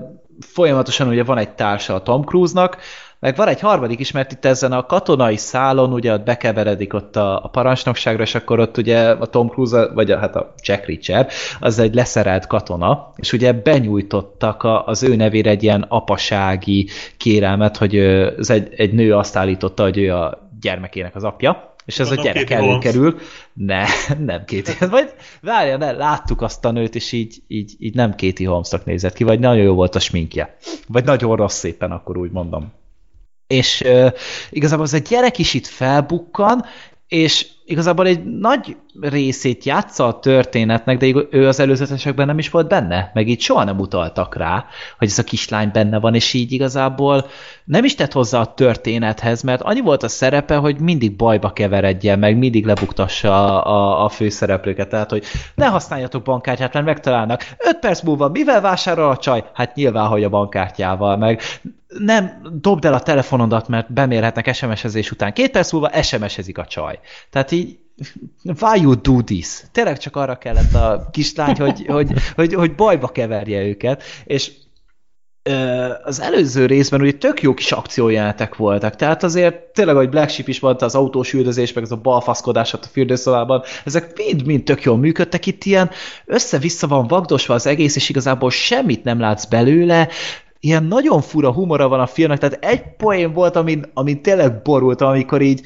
folyamatosan ugye van egy társa a Tom Cruise-nak, meg van egy harmadik is, mert itt ezen a katonai szálon ugye ott bekeveredik ott a, a parancsnokságra, és akkor ott ugye a Tom Cruise, vagy a, hát a Jack Reacher, az egy leszerelt katona, és ugye benyújtottak a, az ő nevére egy ilyen apasági kérelmet, hogy ez egy, egy nő azt állította, hogy ő a gyermekének az apja, és ez a gyerek előkerül. Ne, nem Kéti. Vagy várja, ne, láttuk azt a nőt, és így, így, így nem Kéti Holmesnak nézett ki, vagy nagyon jó volt a sminkje. Vagy nagyon rossz szépen, akkor úgy mondom. És uh, igazából az egy gyerek is itt felbukkan, és igazából egy nagy részét játsza a történetnek, de ő az előzetesekben nem is volt benne, meg így soha nem utaltak rá, hogy ez a kislány benne van, és így igazából nem is tett hozzá a történethez, mert annyi volt a szerepe, hogy mindig bajba keveredjen, meg mindig lebuktassa a, a, a főszereplőket, tehát hogy ne használjatok bankkártyát, mert megtalálnak. Öt perc múlva mivel vásárol a csaj? Hát nyilván, hogy a bankkártyával, meg nem dobd el a telefonodat, mert bemérhetnek SMS-ezés után. Két perc múlva SMS-ezik a csaj. Tehát így why you do this? Tényleg csak arra kellett a kislány, hogy, hogy, hogy, hogy bajba keverje őket, és az előző részben ugye tök jó kis akciójátek voltak, tehát azért tényleg, hogy Black Sheep is volt az autós üldözés, meg ez a balfaszkodás a fürdőszobában, ezek mind-mind tök jól működtek, itt ilyen össze-vissza van vagdosva az egész, és igazából semmit nem látsz belőle, ilyen nagyon fura humora van a filmnek, tehát egy poén volt, amin, amin tényleg borult, amikor így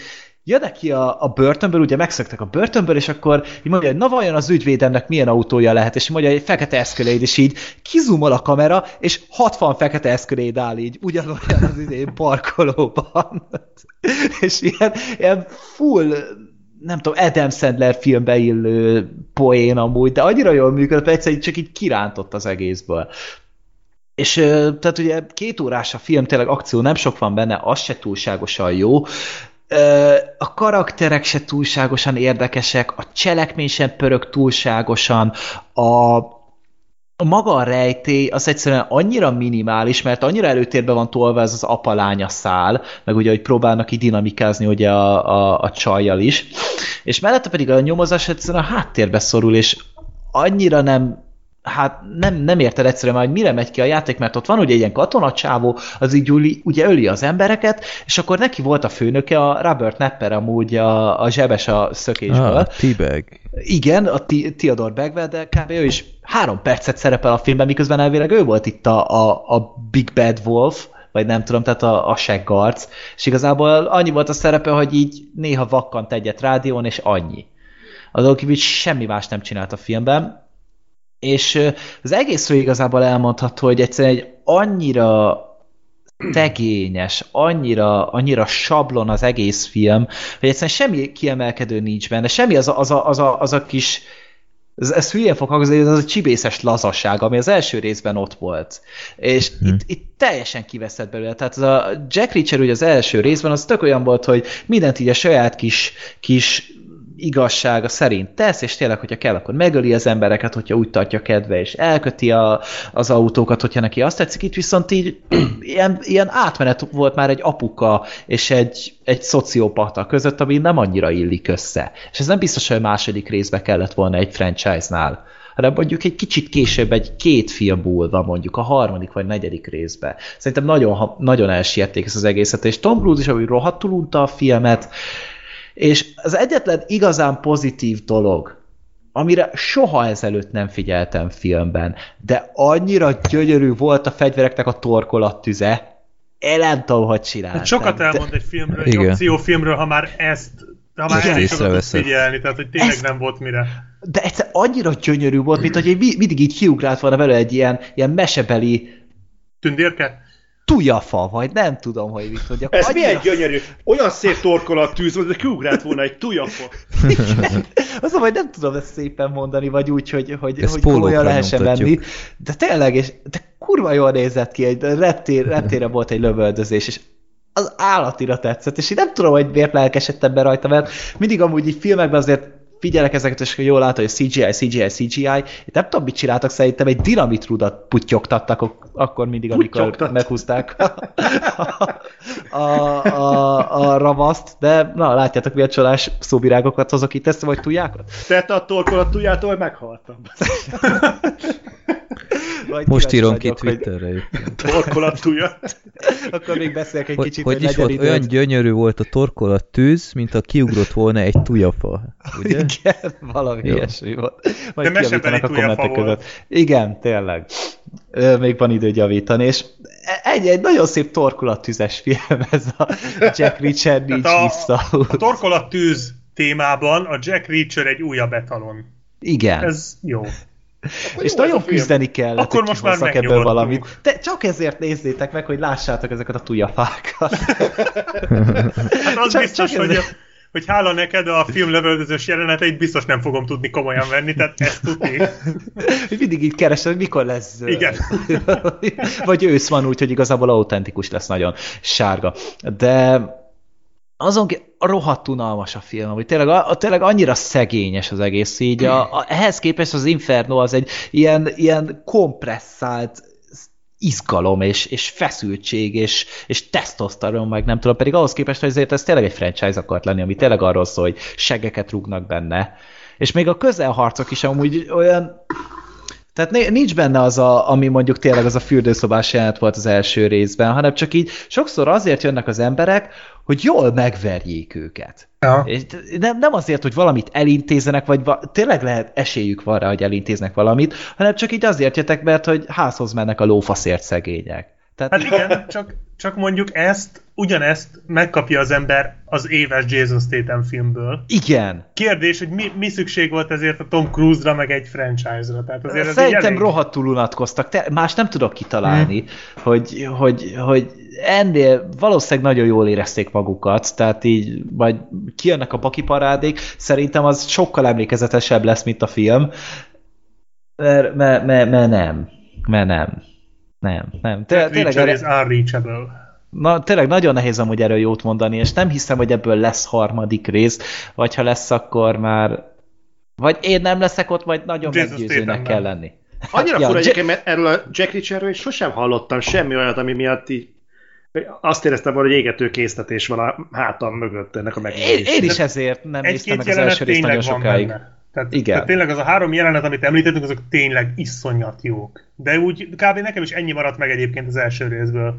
jönnek ki a, a börtönből, ugye megszöktek a börtönből, és akkor így mondja, hogy na vajon az ügyvédemnek milyen autója lehet, és mondja, hogy fekete eszköléd, és így kizumol a kamera, és 60 fekete eszköléd áll így, ugyanolyan az idén parkolóban. és ilyen, ilyen full nem tudom, Adam Sandler filmbe illő poén amúgy, de annyira jól működött, hogy egyszerűen csak így kirántott az egészből. És tehát ugye két órás a film, tényleg akció nem sok van benne, az se túlságosan jó, a karakterek se túlságosan érdekesek, a cselekmény sem pörög túlságosan, a, a maga a rejtély az egyszerűen annyira minimális, mert annyira előtérbe van tolva ez az apalánya szál, meg ugye, hogy próbálnak így dinamikázni ugye a, a, a csajjal is, és mellette pedig a nyomozás egyszerűen a háttérbe szorul, és annyira nem hát nem, nem érted egyszerűen már, hogy mire megy ki a játék, mert ott van ugye ilyen katonacsávó, az így üli, ugye öli az embereket, és akkor neki volt a főnöke, a Robert Nepper amúgy a, a zsebes a szökésből. Ah, T-Bag. Igen, a Theodore Bagwell, de kb. ő is három percet szerepel a filmben, miközben elvileg ő volt itt a, a, a Big Bad Wolf, vagy nem tudom, tehát a, a seggarc, és igazából annyi volt a szerepe, hogy így néha vakkant egyet rádión, és annyi. Azon kívül semmi más nem csinált a filmben, és az egészről igazából elmondható, hogy egyszerűen egy annyira tegényes, annyira, annyira sablon az egész film, hogy egyszerűen semmi kiemelkedő nincs benne, semmi az a, az a, az a, az a kis ez, ez hülyén fog hangzni, ez a csibészes lazasság, ami az első részben ott volt. És hmm. itt, itt teljesen kiveszett belőle. Tehát az a Jack Reacher ugye az első részben az tök olyan volt, hogy mindent így a saját kis, kis igazsága szerint tesz, és tényleg, hogyha kell, akkor megöli az embereket, hogyha úgy tartja kedve, és elköti a, az autókat, hogyha neki azt tetszik. Itt viszont így ilyen, ilyen átmenet volt már egy apuka és egy, egy szociopata között, ami nem annyira illik össze. És ez nem biztos, hogy a második részbe kellett volna egy franchise-nál hanem mondjuk egy kicsit később, egy két film múlva mondjuk, a harmadik vagy negyedik részbe. Szerintem nagyon, nagyon elsiették ezt az egészet, és Tom Cruise is, ahogy rohadtul unta a filmet, és az egyetlen igazán pozitív dolog, amire soha ezelőtt nem figyeltem filmben, de annyira gyönyörű volt a fegyvereknek a torkolattüze, nem tudom, hogy csináltam. Hát sokat elmond de... egy filmről, egy akciófilmről, ha már ezt ha már ezt is figyelni, tehát hogy tényleg ezt... nem volt mire. De egyszer annyira gyönyörű volt, mint hogy mindig így kiugrált volna vele egy ilyen, ilyen mesebeli Tündérke? Tujafa, vagy nem tudom, hogy mit mondjak. Ez annyira... milyen gyönyörű. Olyan szép torkolat tűz, hogy kiugrált volna egy tujafa. Az, hogy nem tudom ezt szépen mondani, vagy úgy, hogy, hogy, hogy komolyan lehessen venni. De tényleg, és de kurva jól nézett ki, egy reptér, reptére volt egy lövöldözés, és az állatira tetszett, és én nem tudom, hogy miért lelkesedtem be rajta, mert mindig amúgy így filmekben azért figyelek ezeket, és jól látom, hogy CGI, CGI, CGI. Itt nem tudom, mit csináltak, szerintem egy dinamitrudat putyogtattak akkor mindig, amikor meghúzták a, a, a, a ravaszt, de na, látjátok, milyen csalás szóvirágokat hozok itt, ezt vagy tujákat? Tette a torkolat tujától, hogy meghaltam. Majd Most írom ki Twitterre. Hogy... Torkolatújat. Akkor még beszélek egy hogy, kicsit, hogy, hogy is volt, időt. olyan gyönyörű volt a torkolat tűz, mint a kiugrott volna egy tujafa. Ugye? Igen, valami Jó. ilyesmi volt. Majd kiavítanak a kommentek között. Igen, tényleg. Még van idő javítani, és egy, egy nagyon szép torkolattűzes film ez a Jack Reacher nincs a, vissza. A torkolattűz témában a Jack Reacher egy újabb etalon. Igen. Ez jó. Akkor és nagyon küzdeni kell, Akkor most már ebből valamit. De csak ezért nézzétek meg, hogy lássátok ezeket a tujafákat. hát az csak, biztos, csak hogy, hogy hála neked a film lövöldözős jeleneteit biztos nem fogom tudni komolyan venni, tehát ezt tudni. Mindig így keresem, hogy mikor lesz zöld. Igen. Vagy ősz van úgy, hogy igazából autentikus lesz nagyon sárga. De azon rohadt unalmas a film, hogy tényleg, a, tényleg annyira szegényes az egész így. A, a, ehhez képest az Inferno az egy ilyen, ilyen kompresszált izgalom, és, és feszültség, és, és tesztosztaron, meg nem tudom, pedig ahhoz képest, hogy ezért ez tényleg egy franchise akart lenni, ami tényleg arról szól, hogy segeket rúgnak benne. És még a közelharcok is amúgy olyan tehát nincs benne az, a, ami mondjuk tényleg az a fürdőszobás jelent volt az első részben, hanem csak így sokszor azért jönnek az emberek, hogy jól megverjék őket. Ja. Nem, nem azért, hogy valamit elintézenek, vagy va tényleg lehet esélyük van rá, hogy elintéznek valamit, hanem csak így azért jöttek, mert hogy házhoz mennek a lófaszért szegények. Tehát... Hát igen, csak, csak mondjuk ezt, ugyanezt megkapja az ember az éves Jason Statham filmből. Igen. Kérdés, hogy mi, mi szükség volt ezért a Tom Cruise-ra, meg egy franchise-ra. Tehát azért Szerintem elég... rohadtul unatkoztak. Te, más nem tudok kitalálni, hmm. hogy, hogy, hogy ennél valószínűleg nagyon jól érezték magukat, tehát így majd kijönnek a pakiparádék, szerintem az sokkal emlékezetesebb lesz, mint a film, mert, mert, mert, mert nem. Mert nem. Nem, nem. Te, tényleg erre... is unreachable. Na, tényleg nagyon nehéz amúgy erről jót mondani, és nem hiszem, hogy ebből lesz harmadik rész, vagy ha lesz, akkor már... Vagy én nem leszek ott, vagy nagyon Jesus meggyőzőnek kell lenni. Annyira ja, fura egyébként, mert erről a Jack Reacherről is sosem hallottam semmi olyat, ami miatt így azt éreztem volna, hogy égető késztetés van a hátam mögött ennek a megjelenésnek. Én, én is ezért nem néztem meg az első részt nagyon sokáig. Benne. Tehát, Igen. tehát tényleg az a három jelenet, amit említettünk, azok tényleg iszonyat jók. De úgy kb. nekem is ennyi maradt meg egyébként az első részből.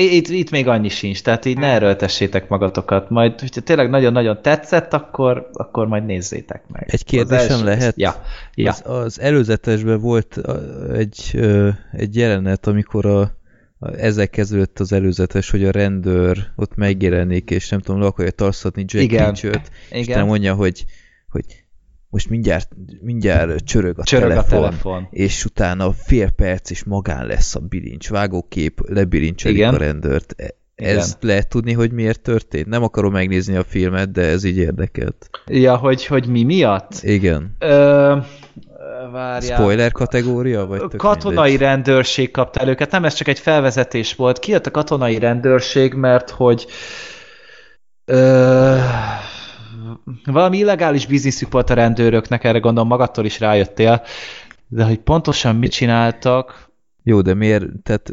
Itt, itt még annyi sincs, tehát így ne hmm. erőltessétek magatokat. Majd, hogyha tényleg nagyon-nagyon tetszett, akkor, akkor majd nézzétek meg. Egy kérdésem lehet? Ja. ja. Az, az előzetesben volt egy, egy jelenet, amikor a, a, ezzel kezdődött az előzetes, hogy a rendőr ott megjelenik, és nem tudom, le akarja tarszatni Jack Igen. Reacher-t, és mondja, hogy hogy most mindjárt, mindjárt csörög a, Csörög a telefon, telefon. és utána fél perc és magán lesz a bilincs, vágókép, lebirincselik Igen. a rendőrt. E- Igen. Ez lehet tudni, hogy miért történt? Nem akarom megnézni a filmet, de ez így érdekelt. Ja, hogy, hogy mi miatt? Igen. Ö, várjál. Spoiler kategória? Vagy katonai mindegy? rendőrség kapta el őket, nem ez csak egy felvezetés volt. Kijött a katonai rendőrség, mert hogy ö, valami illegális bizniszük volt a rendőröknek, erre gondolom magadtól is rájöttél, de hogy pontosan mit csináltak, Jó, de miért, tehát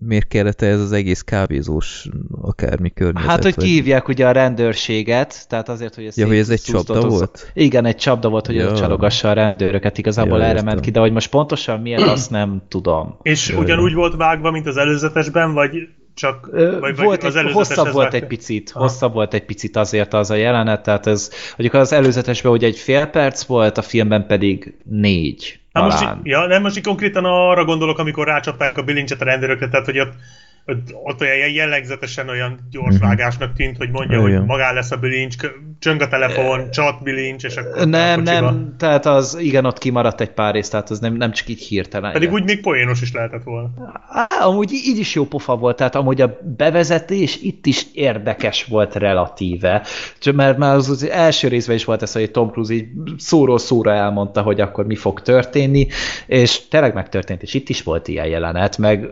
miért kellett ez az egész kávézós akármi környezet? hát hogy vagy- kihívják ugye a rendőrséget, tehát azért, hogy ez Ja, hogy ez egy csapda volt? Igen, egy csapda volt, hogy Ja. csalogassa a rendőröket, igazából Ja, erre értem. ment ki, de hogy most pontosan miért, azt nem tudom. És Jaj. ugyanúgy volt vágva, mint az előzetesben, vagy csak... Vagy, volt az egy, hosszabb volt egy picit, Aha. hosszabb volt egy picit azért az a jelenet, tehát ez, mondjuk az előzetesben ugye egy fél perc volt, a filmben pedig négy Na most, ja, nem most így konkrétan arra gondolok, amikor rácsapták a bilincset a rendőrökre, tehát hogy ott, ott, olyan jellegzetesen olyan gyors Mhm. vágásnak tűnt, hogy mondja, Igen. hogy magán lesz a bilincs, csöng a telefon, csat bilincs, és akkor nem, nem, tehát az, igen, ott kimaradt egy pár rész, tehát az nem, nem csak így hirtelen. Pedig jött. úgy még poénos is lehetett volna. Á, amúgy így is jó pofa volt, tehát amúgy a bevezetés itt is érdekes volt relatíve. Csak mert már az, az első részben is volt ez, hogy Tom Cruise így szóról szóra elmondta, hogy akkor mi fog történni, és tényleg megtörtént, és itt is volt ilyen jelenet, meg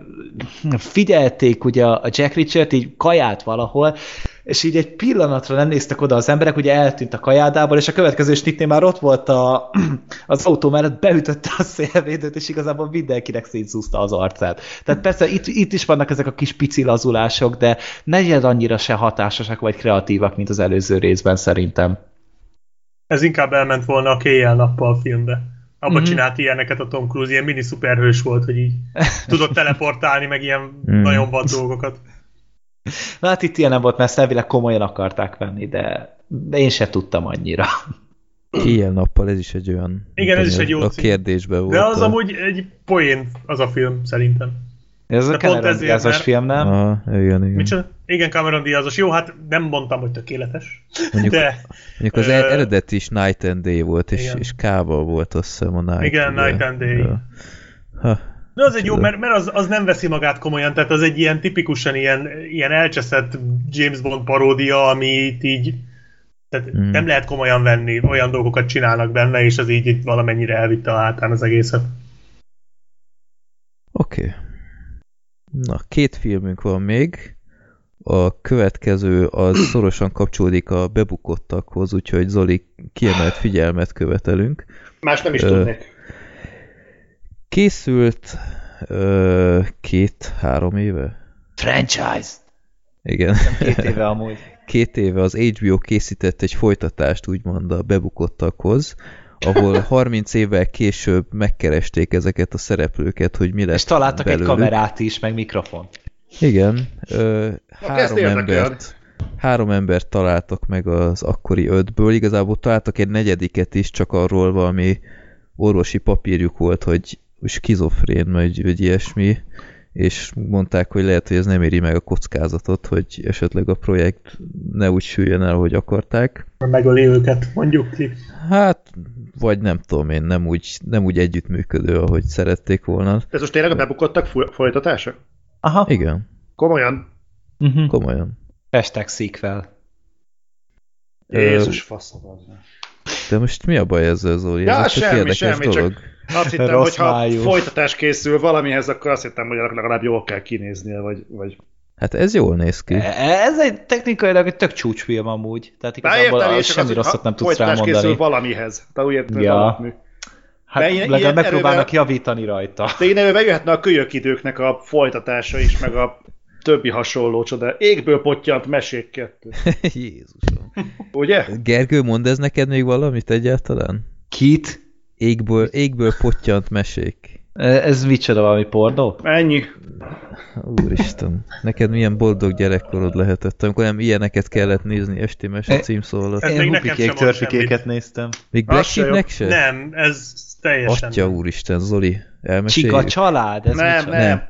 figyelték ugye a Jack Richard így kajált valahol, és így egy pillanatra nem néztek oda az emberek, ugye eltűnt a kajádából, és a következő snitnél már ott volt a, az autó mellett, beütötte a szélvédőt, és igazából mindenkinek szétszúzta az arcát. Tehát persze itt, itt is vannak ezek a kis pici lazulások, de ne legyen annyira se hatásosak vagy kreatívak, mint az előző részben szerintem. Ez inkább elment volna a kéjjel-nappal filmbe. Abba Mhm. mm-hmm. csinált ilyeneket a Tom Cruise, ilyen mini szuperhős volt, hogy így tudott teleportálni, meg ilyen Mm. nagyon vad dolgokat. Na, hát itt ilyen nem volt, mert elvileg komolyan akarták venni, de én se tudtam annyira. Éjjel-nappal ez is egy olyan... Igen, ez is egy jó A kérdésben volt. De az a- amúgy egy poén az a film, szerintem. Ez a De pont Cameron ezért, Diaz-os mert- film, nem? Aha, igen, igen. Micsoda? Igen, Cameron Diazos. Jó, hát nem mondtam, hogy tökéletes. Mondjuk, De mondjuk az el- eredeti is Night and Day volt, és, igen. és K-val volt azt hiszem a Night. Igen, ugye. Night and Day. Ha, De az egy jó, mert, mert az, az nem veszi magát komolyan, tehát az egy ilyen tipikusan ilyen, ilyen elcseszett James Bond paródia, amit így tehát Hmm. nem lehet komolyan venni, olyan dolgokat csinálnak benne, és az így, így valamennyire elvitte a hátán az egészet. Oké. Okay. Na, két filmünk van még. A következő az szorosan kapcsolódik a bebukottakhoz, úgyhogy Zoli kiemelt figyelmet követelünk. Más nem is tudnék. Készült két-három éve? Franchise! Igen. Két éve amúgy. Két éve az HBO készített egy folytatást, úgymond a bebukottakhoz, ahol 30 évvel később megkeresték ezeket a szereplőket, hogy mi lett És találtak belőlük. egy kamerát is, meg mikrofon. Igen. Ö, három, embert, három embert találtak meg az akkori ötből. Igazából találtak egy negyediket is, csak arról valami orvosi papírjuk volt, hogy skizofrén, vagy, vagy ilyesmi, és mondták, hogy lehet, hogy ez nem éri meg a kockázatot, hogy esetleg a projekt ne úgy süljön el, hogy akarták. Megöli őket, mondjuk ki. Hát, vagy nem tudom én, nem úgy, nem úgy együttműködő, ahogy szerették volna. Ez most tényleg a bebukottak fo- folytatása? Aha. Igen, Komolyan? Uh-huh. komolyan. Hashtag sequel. Jézus faszom az. De most mi a baj ezzel, Zoli? Ja, Ez semmi, semmi, dolog. csak azt hittem, hogy ha folytatás készül valamihez, akkor azt hittem, hogy legalább jól kell kinéznie, vagy... vagy... Hát ez jól néz ki. E- Ez egy technikailag egy tök csúcsfilm amúgy. Tehát Bár igazából értem, semmi rosszat nem tudsz folytatás készül rámondani. valamihez. Tehát úgy értem, Ja. valami. Hát ilyen- legalább ilyen megpróbálnak erővel- javítani rajta. De én előbb jöhetne a kölyök időknek a folytatása is, meg a többi hasonló csoda. Égből pottyant mesék kettő. Jézusom. Ugye? Gergő, mond ez neked még valamit egyáltalán? Kit? Égből, égből pottyant mesék. Ez micsoda valami pornó? Ennyi. Úristen, neked milyen boldog gyerekkorod lehetett, amikor nem ilyeneket kellett nézni esti mese E- címszó alatt. Ez Én hupikék, törpikéket néztem. Még Black. Sheepnek se? Nem, ez teljesen. Atya úristen, Zoli, elmeséljük? Csika család? Ez nem, micsoda? nem, Nem.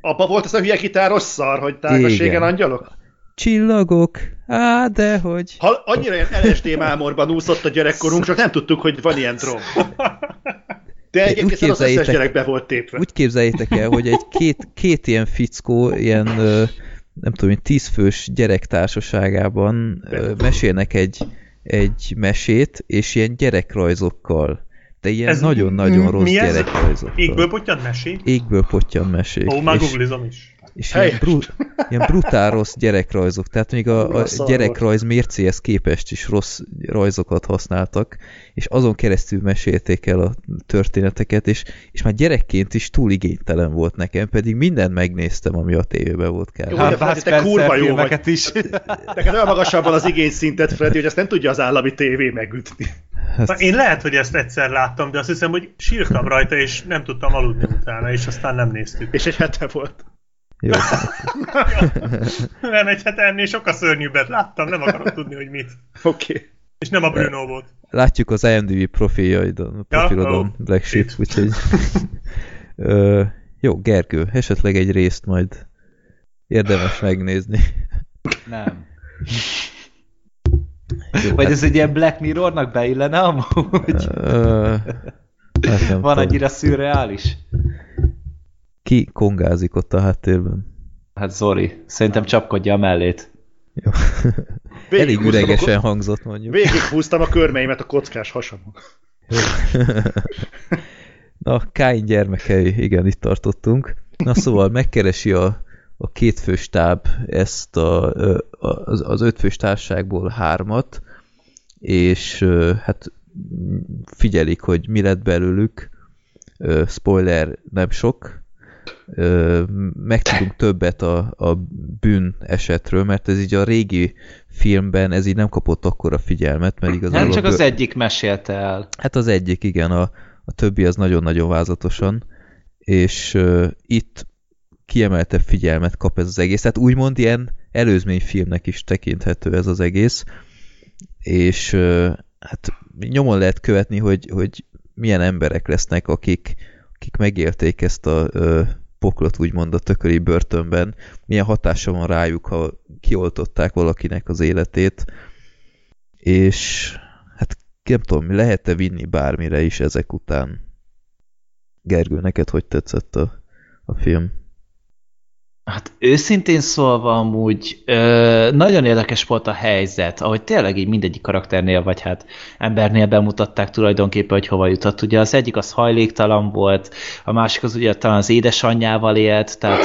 Abba volt az a hülye gitáros szar, hogy tágaségen Igen. angyalok? Csillagok, Á, de hogy... Ha annyira ilyen LSD mámorban úszott a gyerekkorunk, csak nem tudtuk, hogy van ilyen drog. De egyébként az összes gyerekbe volt tépve. Úgy képzeljétek el, hogy egy két, két ilyen fickó, ilyen nem tudom, tízfős gyerektársaságában mesélnek egy, egy mesét, és ilyen gyerekrajzokkal. De ilyen nagyon-nagyon rossz gyerekrajzokkal. Égből potyan mesék? Égből potyan mesék. Ó, már googlizom is és ilyen, bru- ilyen brutál rossz gyerekrajzok, tehát még a, a gyerekrajz mércéhez képest is rossz rajzokat használtak, és azon keresztül mesélték el a történeteket, és, és már gyerekként is túl igénytelen volt nekem, pedig mindent megnéztem, ami a tévében volt kell. Hát, hát te kurva jó vagy. is. Neked olyan magasabban az igényszintet, Freddy, hogy ezt nem tudja az állami tévé megütni. Hát... Én lehet, hogy ezt egyszer láttam, de azt hiszem, hogy sírtam rajta, és nem tudtam aludni utána, és aztán nem néztük. És egy hete volt. Jó. nem egy hete ennél sokkal szörnyűbbet láttam, nem akarok tudni, hogy mit. Oké. Okay. És nem a Bruno volt. Látjuk az IMDb profiljaidon, profilodon, ja, oh, Black Sheep, úgyhogy... Ö, jó, Gergő, esetleg egy részt majd érdemes megnézni. Nem. Jó, Vagy hát... ez egy ilyen Black Mirrornak beillene amúgy? Ö, hát Van annyira szürreális? Ki kongázik ott a háttérben? Hát Zori. Szerintem csapkodja a mellét. Jó. Elég üregesen a... hangzott mondjuk. Végighúztam a körmeimet a kockás hasamon. Na, Káin gyermekei, igen, itt tartottunk. Na szóval megkeresi a, a kétfős táb ezt a, az, az ötfős társágból hármat, és hát figyelik, hogy mi lett belőlük. Spoiler, nem sok, megtudunk többet a, a bűn esetről, mert ez így a régi filmben ez így nem kapott akkora figyelmet, mert igazából... Nem csak az egyik mesélte el. Hát az egyik, igen, a, a többi az nagyon-nagyon vázatosan, és uh, itt kiemeltebb figyelmet kap ez az egész. Tehát úgymond ilyen előzményfilmnek is tekinthető ez az egész, és uh, hát nyomon lehet követni, hogy, hogy milyen emberek lesznek, akik, akik megélték ezt a uh, poklot úgymond a tököri börtönben, milyen hatása van rájuk, ha kioltották valakinek az életét, és hát nem tudom, lehet-e vinni bármire is ezek után? Gergő, neked hogy tetszett a, a film? Hát őszintén szólva amúgy ö, nagyon érdekes volt a helyzet, ahogy tényleg így mindegyik karakternél, vagy hát embernél bemutatták tulajdonképpen, hogy hova jutott. Ugye az egyik az hajléktalan volt, a másik az ugye talán az édesanyjával élt, tehát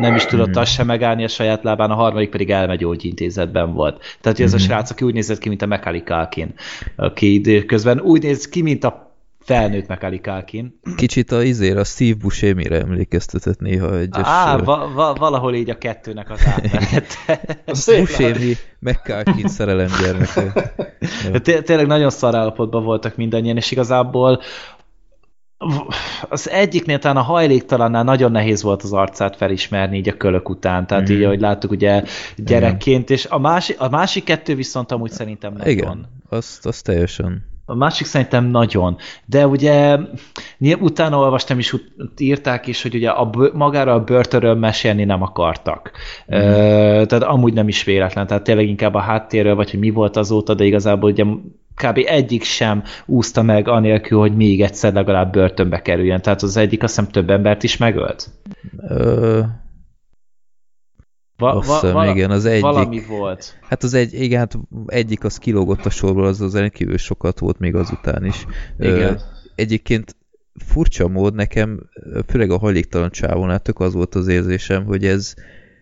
nem is tudott azt sem megállni a saját lábán, a harmadik pedig elmegyógyintézetben volt. Tehát ez a mhm. srác, aki úgy nézett ki, mint a Macaulay Culkin, aki időközben úgy néz ki, mint a felnőtt Macaulay Culkin. Kicsit a izér, a Steve Buscemi-re emlékeztetett néha egyes... Á, va va valahol így a kettőnek az átmenete. Buscemi, McCulkin szerelem gyermeke. Tényleg nagyon szar állapotban voltak mindannyian, és igazából az egyiknél talán a hajléktalannál nagyon nehéz volt az arcát felismerni így a kölök után, tehát mm. így, ahogy láttuk ugye gyerekként, és a másik, a másik kettő viszont amúgy szerintem nagyon. Igen, azt, azt teljesen a másik szerintem nagyon. De ugye utána olvastam is, írták is, hogy ugye a, magára a börtönről mesélni nem akartak. Mm. Tehát amúgy nem is véletlen, tehát tényleg inkább a háttérről, vagy hogy mi volt azóta, de igazából ugye kb. egyik sem úszta meg anélkül, hogy még egyszer legalább börtönbe kerüljön. Tehát az egyik azt hiszem több embert is megölt. Uh, Va, va, vala, igen, az egyik. Valami volt. Hát az egy, igen, hát egyik az kilógott a sorból, az az rendkívül sokat volt még azután is. Igen. Ö, egyébként furcsa mód nekem, főleg a hajléktalan csávónál tök az volt az érzésem, hogy ez,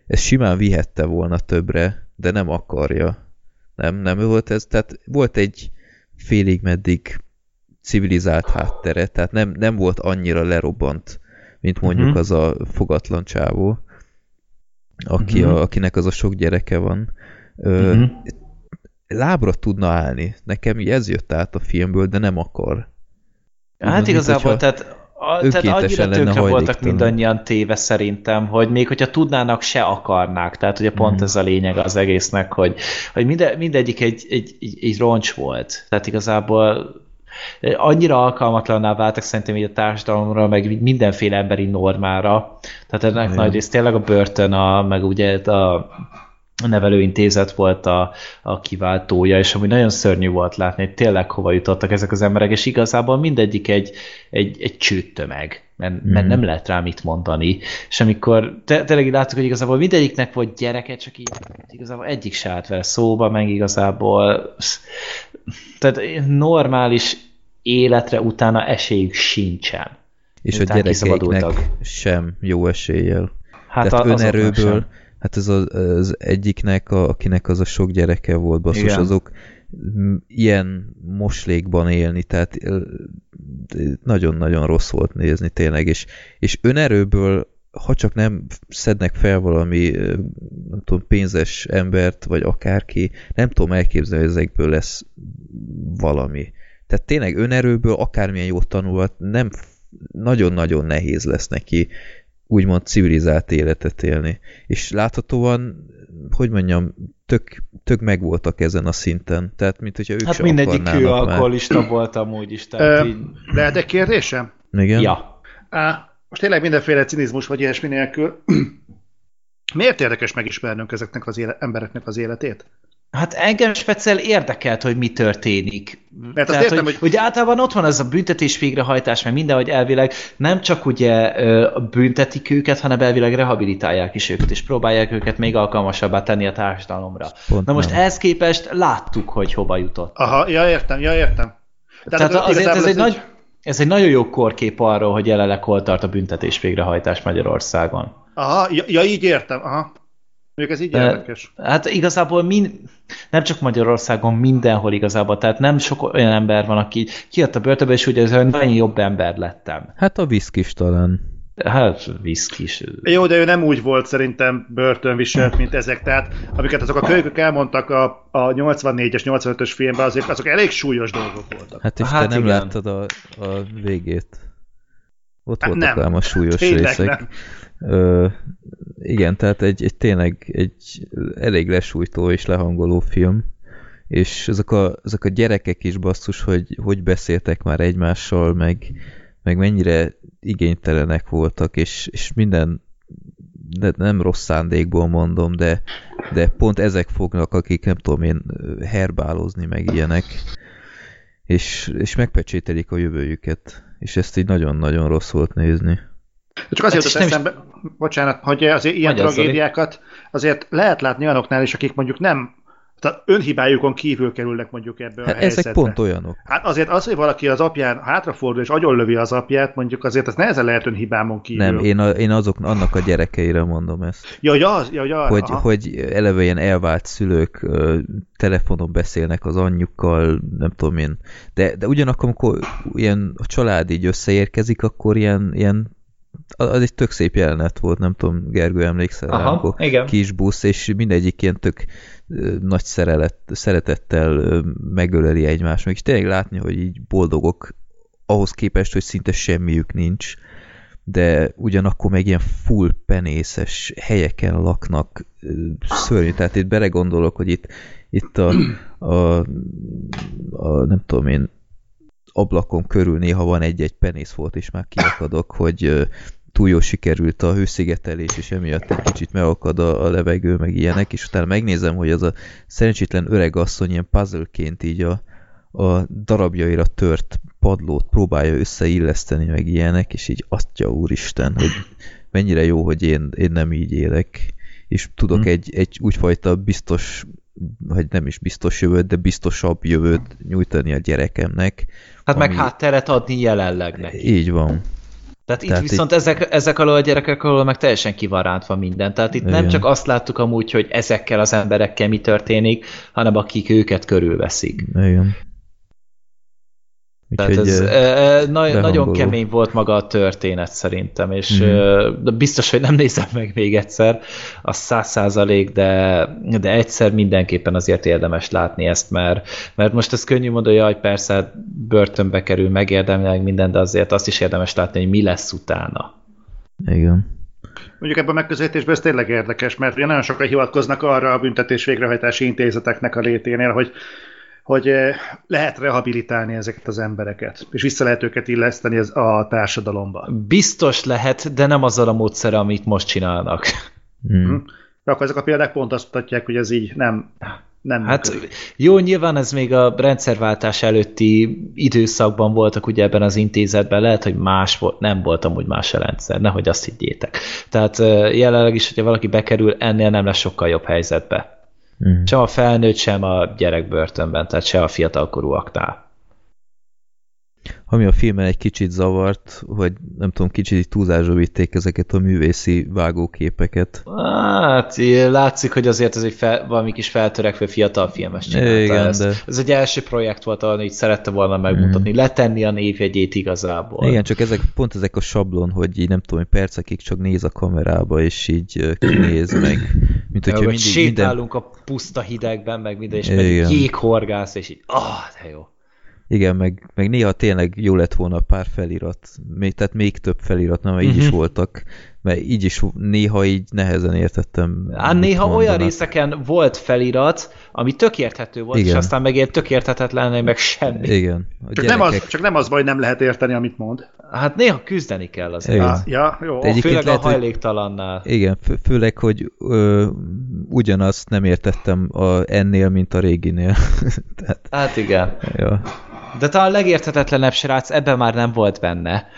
ez simán vihette volna többre, de nem akarja. Nem, nem volt ez, tehát volt egy félig meddig civilizált háttere, tehát nem, nem volt annyira lerobbant, mint mondjuk uh mhm. -huh. az a fogatlan csávó aki uh-huh. a, akinek az a sok gyereke van, ö, uh-huh. lábra tudna állni. Nekem ez jött át a filmből, de nem akar. Hát Úgy, igazából, tehát a, tehát annyira tönkre voltak mindannyian téve szerintem, hogy még hogyha tudnának, se akarnák. Tehát ugye pont mm. ez a lényeg az egésznek, hogy, hogy minde, mindegyik egy, egy, egy, egy roncs volt. Tehát igazából annyira alkalmatlanná váltak szerintem így a társadalomra, meg mindenféle emberi normára. Tehát ennek nagy rész tényleg a börtön, a, meg ugye a nevelőintézet volt a, a kiváltója, és ami nagyon szörnyű volt látni, hogy tényleg hova jutottak ezek az emberek, és igazából mindegyik egy, egy, egy csőttömeg, mert, mm. mert nem lehet rá mit mondani. És amikor te, tényleg láttuk, hogy igazából mindegyiknek volt gyereke, csak így igazából egyik se állt vele szóba, meg igazából tehát normális életre utána esélyük sincsen. És a gyerekeiknek sem jó eséllyel. Hát Tehát a, önerőből, hát ez az, az egyiknek, a, akinek az a sok gyereke volt, basszus, Igen. azok ilyen moslékban élni, tehát nagyon-nagyon rossz volt nézni tényleg, és, és önerőből ha csak nem szednek fel valami nem tudom, pénzes embert, vagy akárki, nem tudom elképzelni, hogy ezekből lesz valami. Tehát tényleg önerőből akármilyen jót tanulhat, nem nagyon-nagyon nehéz lesz neki úgymond civilizált életet élni. És láthatóan, hogy mondjam, tök, tök megvoltak ezen a szinten. Tehát, mint hogyha ők Hát mindegyik ő alkoholista volt amúgy is. Tehát Ö, így... Lehet egy kérdésem? Igen? Ja. Á, most tényleg mindenféle cinizmus vagy ilyesmi nélkül. Miért érdekes megismernünk ezeknek az éle- embereknek az életét? Hát engem speciál érdekelt, hogy mi történik. Mert azt értem, hogy, hogy... hogy általában ott van ez a büntetés végrehajtás, mert mindenhogy elvileg nem csak ugye büntetik őket, hanem elvileg rehabilitálják is őket, és próbálják őket még alkalmasabbá tenni a társadalomra. Pont Na most ehhez képest láttuk, hogy hova jutott. Aha, ja értem, ja értem. Tehát, Tehát azért ez egy, nagy, ez egy nagyon jó korkép arról, hogy jelenleg hol tart a büntetés végrehajtás Magyarországon. Aha, ja, ja így értem, aha. Mondjuk ez így érdekes. Hát igazából mind, nem csak Magyarországon, mindenhol igazából, tehát nem sok olyan ember van, aki kijött a börtönbe, és ugye nagyon jobb ember lettem. Hát a viszkis talán. Hát viszkis. Jó, de ő nem úgy volt szerintem börtönviselt, mint ezek, tehát amiket azok a kölykök elmondtak a, a 84-es, 85-ös filmben, azért azok elég súlyos dolgok voltak. Hát és hát te nem igen. láttad a, a végét. Ott hát voltak nem. a súlyos Tényleg részek. Nem. Ö, igen, tehát egy, egy tényleg egy elég lesújtó és lehangoló film, és ezek a, ezek a gyerekek is basszus, hogy hogy beszéltek már egymással, meg, meg mennyire igénytelenek voltak, és, és minden de nem rossz szándékból mondom, de, de pont ezek fognak, akik nem tudom én herbálozni, meg ilyenek, és, és megpecsételik a jövőjüket, és ezt így nagyon-nagyon rossz volt nézni. Csak azért hát jutott eszembe, is... bocsánat, hogy azért ilyen Magyar tragédiákat azért lehet látni olyanoknál is, akik mondjuk nem tehát önhibájukon kívül kerülnek mondjuk ebbe hát a helyzetbe. Ezek pont olyanok. Hát azért az, hogy valaki az apján hátrafordul és agyonlövi az apját, mondjuk azért ez nehezen lehet önhibámon kívül. Nem, én, a, én azok, annak a gyerekeire mondom ezt. Ja, ja, ja, ja hogy, hogy eleve ilyen elvált szülők telefonon beszélnek az anyjukkal, nem tudom én. De, de ugyanakkor, amikor ilyen a család így összeérkezik, akkor ilyen, ilyen az egy tök szép jelenet volt, nem tudom, Gergő emlékszel Aha, rá, akkor igen. kis busz, és mindegyik ilyen tök nagy szerelet, szeretettel megöleli egymást, meg és tényleg látni, hogy így boldogok ahhoz képest, hogy szinte semmiük nincs, de ugyanakkor meg ilyen full penészes helyeken laknak, szörnyű, tehát itt belegondolok, hogy itt, itt a, a, a nem tudom én, ablakon körül néha van egy-egy penész volt, és már kiakadok, hogy túl jó sikerült a hőszigetelés, és emiatt egy kicsit megakad a, a levegő, meg ilyenek, és utána megnézem, hogy az a szerencsétlen öreg asszony ilyen puzzleként így a, a darabjaira tört padlót próbálja összeilleszteni, meg ilyenek, és így atya úristen, hogy mennyire jó, hogy én, én nem így élek, és tudok hmm. egy, egy úgyfajta biztos, vagy nem is biztos jövőt, de biztosabb jövőt nyújtani a gyerekemnek, Hát ami... meg hátteret adni jelenleg neki. Így van. Tehát, Tehát itt viszont itt... ezek, ezek alól a gyerekek alól meg teljesen ki van rántva minden. Tehát itt Igen. nem csak azt láttuk amúgy, hogy ezekkel az emberekkel mi történik, hanem akik őket körülveszik. Igen. Tehát ez e, na, nagyon kemény volt maga a történet szerintem, és mm. e, biztos, hogy nem nézem meg még egyszer, a száz százalék, de, de egyszer mindenképpen azért érdemes látni ezt, mert, mert most ez könnyű mondani, hogy jaj, persze, hát börtönbe kerül, megérdemleg minden, de azért azt is érdemes látni, hogy mi lesz utána. Igen. Mondjuk ebben a megközelítésben ez tényleg érdekes, mert nagyon sokan hivatkoznak arra a büntetés végrehajtási intézeteknek a léténél, hogy hogy eh, lehet rehabilitálni ezeket az embereket, és vissza lehet őket illeszteni az, a társadalomba. Biztos lehet, de nem azzal a módszer, amit most csinálnak. Hmm. De akkor ezek a példák pont azt mutatják, hogy ez így nem, nem Hát működik. jó, nyilván ez még a rendszerváltás előtti időszakban voltak ugye ebben az intézetben, lehet, hogy más volt, nem volt amúgy más a rendszer, nehogy azt higgyétek. Tehát jelenleg is, hogyha valaki bekerül, ennél nem lesz sokkal jobb helyzetbe. Mm. Sem a felnőtt, sem a gyerek börtönben, tehát se a fiatalkorúaknál. Ami a filmen egy kicsit zavart, hogy nem tudom, kicsit túlzásra vitték ezeket a művészi vágóképeket. Hát, látszik, hogy azért ez egy fel, valami kis feltörekvő fiatal filmes csinálta Igen, ezt. De... Ez egy első projekt volt, ahol így szerette volna megmutatni, mm. letenni a névjegyét igazából. Igen, csak ezek, pont ezek a sablon, hogy így nem tudom, percekig csak néz a kamerába, és így kinéz meg. Mint hogyha mindig, sétálunk minden... a puszta hidegben, meg minden, és meg jéghorgász, és így, ah, oh, de jó. Igen, meg, meg néha tényleg jó lett volna pár felirat, még, tehát még több felirat, nem, így uh -huh. is mhm. voltak, mert így is néha így nehezen értettem. Hát néha mondanak. olyan részeken volt felirat, ami tök érthető volt, Igen. és aztán meg ilyen tök érthetetlen, meg semmi. Igen. A csak, gyerekek... nem az, csak nem az baj, nem lehet érteni, amit mond. Hát néha küzdeni kell azért. Igen. Ja, jó. Főleg lehet, a hajléktalannál. Igen, fő, főleg, hogy ö, ugyanazt nem értettem a ennél, mint a réginél. Tehát, hát igen. Ja. De talán a legérthetetlenebb srác ebben már nem volt benne,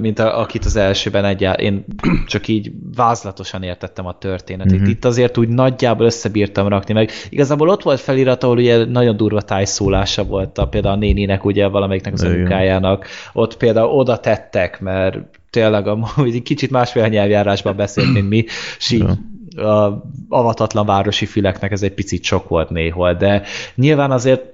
mint a, akit az elsőben egyáltalán, én csak így vázlatosan értettem a történetet. Mm-hmm. Itt azért úgy nagyjából összebírtam rakni, meg igazából ott volt felirat, ahol ugye nagyon durva tájszólása volt a, például a néninek, ugye valamelyiknek az anyukájának. Ott például oda tettek, mert tényleg amúgy kicsit másfél nyelvjárásban beszélt, mint mi, és így a avatatlan városi füleknek ez egy picit sok volt néhol, de nyilván azért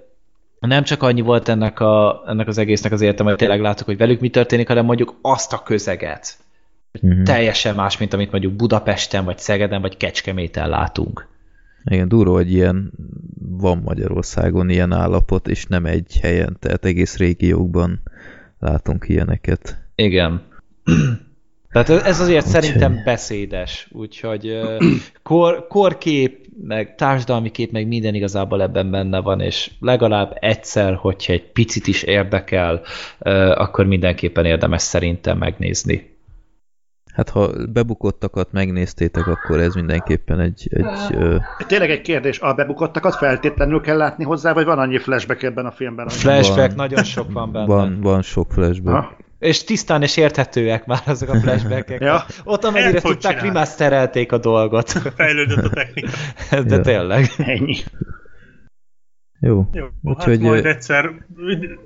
nem csak annyi volt ennek, a, ennek az egésznek az értelme, hogy tényleg láttuk, hogy velük mi történik, hanem mondjuk azt a közeget. Uh-huh. Teljesen más, mint amit mondjuk Budapesten, vagy Szegeden, vagy Kecskeméten látunk. Igen, durva, hogy ilyen van Magyarországon ilyen állapot, és nem egy helyen, tehát egész régiókban látunk ilyeneket. Igen. Tehát ez azért Úgy szerintem beszédes, úgyhogy kor, korkép, meg társadalmi kép, meg minden igazából ebben benne van, és legalább egyszer, hogyha egy picit is érdekel, akkor mindenképpen érdemes szerintem megnézni. Hát ha bebukottakat megnéztétek, akkor ez mindenképpen egy... egy ö... Tényleg egy kérdés, a bebukottakat feltétlenül kell látni hozzá, vagy van annyi flashback ebben a filmben? Flashback, van, nagyon sok van benne. Van, van sok flashback. Ha? És tisztán és érthetőek már azok a flashbackek. ja. Ott amennyire Ezt tudták, remasterelték a dolgot. Fejlődött a technika. De ja. tényleg. Ennyi. Jó. Jó Úgyhogy, hát majd egyszer,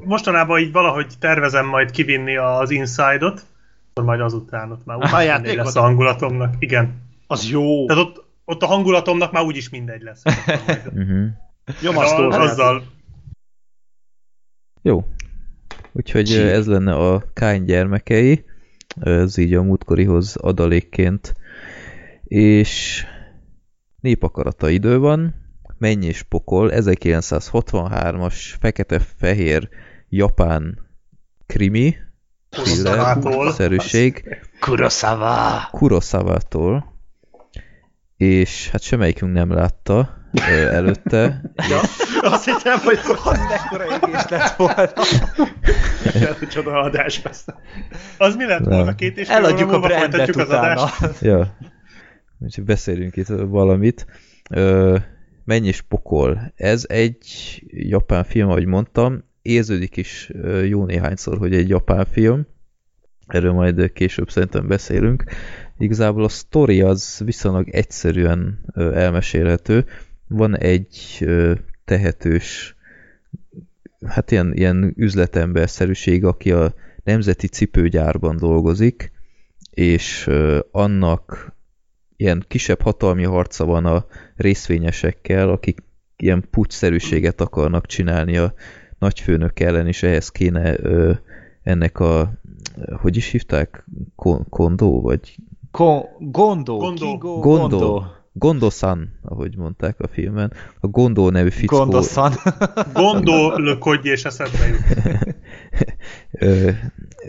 mostanában így valahogy tervezem majd kivinni az Inside-ot, akkor majd azután ott már úgy mindegy lesz a hangulatomnak. Igen. Az jó. Tehát ott, ott a hangulatomnak már úgyis mindegy lesz. uh-huh. Nyomasztó. Azzal. Jó, Úgyhogy Csí. ez lenne a Kány gyermekei, ez így a múltkorihoz adalékként. És népakarata idő van, Menj és pokol, 1963-as fekete-fehér japán krimi, szerűség. Kurosawa! Kurosawa-tól. És hát semmelyikünk nem látta előtte. Ja, azt hittem, hogy az mekkora égés lett volna. Csoda adás lesz. Az mi lett volna? Két és Eladjuk a brandet az adást. Ja. Úgyhogy beszélünk itt valamit. És pokol. Ez egy japán film, ahogy mondtam. Érződik is jó néhányszor, hogy egy japán film. Erről majd később szerintem beszélünk. Igazából a sztori az viszonylag egyszerűen elmesélhető van egy tehetős, hát ilyen, ilyen üzletemberszerűség, aki a nemzeti cipőgyárban dolgozik, és annak ilyen kisebb hatalmi harca van a részvényesekkel, akik ilyen pucszerűséget akarnak csinálni a nagyfőnök ellen, és ehhez kéne ö, ennek a, hogy is hívták? Kondó, vagy? Ko gondó, gondó. Kigo, gondó. gondó. Gondosan, ahogy mondták a filmen. A Gondó nevű fickó... Gondosan. Gondolkodj és eszedbe jut. ő,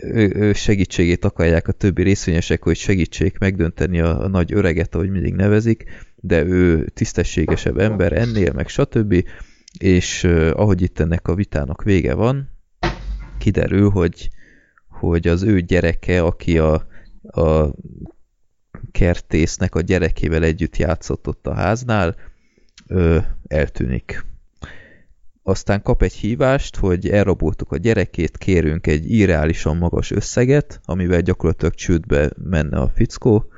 ő, ő segítségét akarják a többi részvényesek, hogy segítsék megdönteni a, a nagy öreget, ahogy mindig nevezik, de ő tisztességesebb ember ennél, meg stb. És uh, ahogy itt ennek a vitának vége van, kiderül, hogy, hogy az ő gyereke, aki a, a kertésznek a gyerekével együtt játszott ott a háznál, ö, eltűnik. Aztán kap egy hívást, hogy elraboltuk a gyerekét, kérünk egy irreálisan magas összeget, amivel gyakorlatilag csődbe menne a fickó,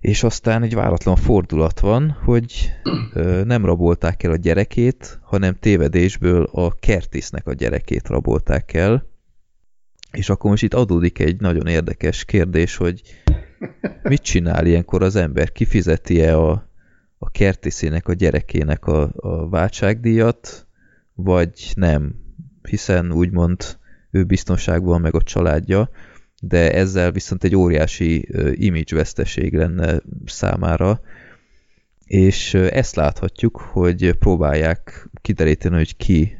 és aztán egy váratlan fordulat van, hogy ö, nem rabolták el a gyerekét, hanem tévedésből a kertésznek a gyerekét rabolták el. És akkor most itt adódik egy nagyon érdekes kérdés, hogy mit csinál ilyenkor az ember? Kifizeti-e a, a kertészének a gyerekének a, a váltságdíjat, vagy nem? Hiszen úgymond ő biztonságban meg a családja, de ezzel viszont egy óriási image veszteség lenne számára, és ezt láthatjuk, hogy próbálják kideríteni, hogy ki,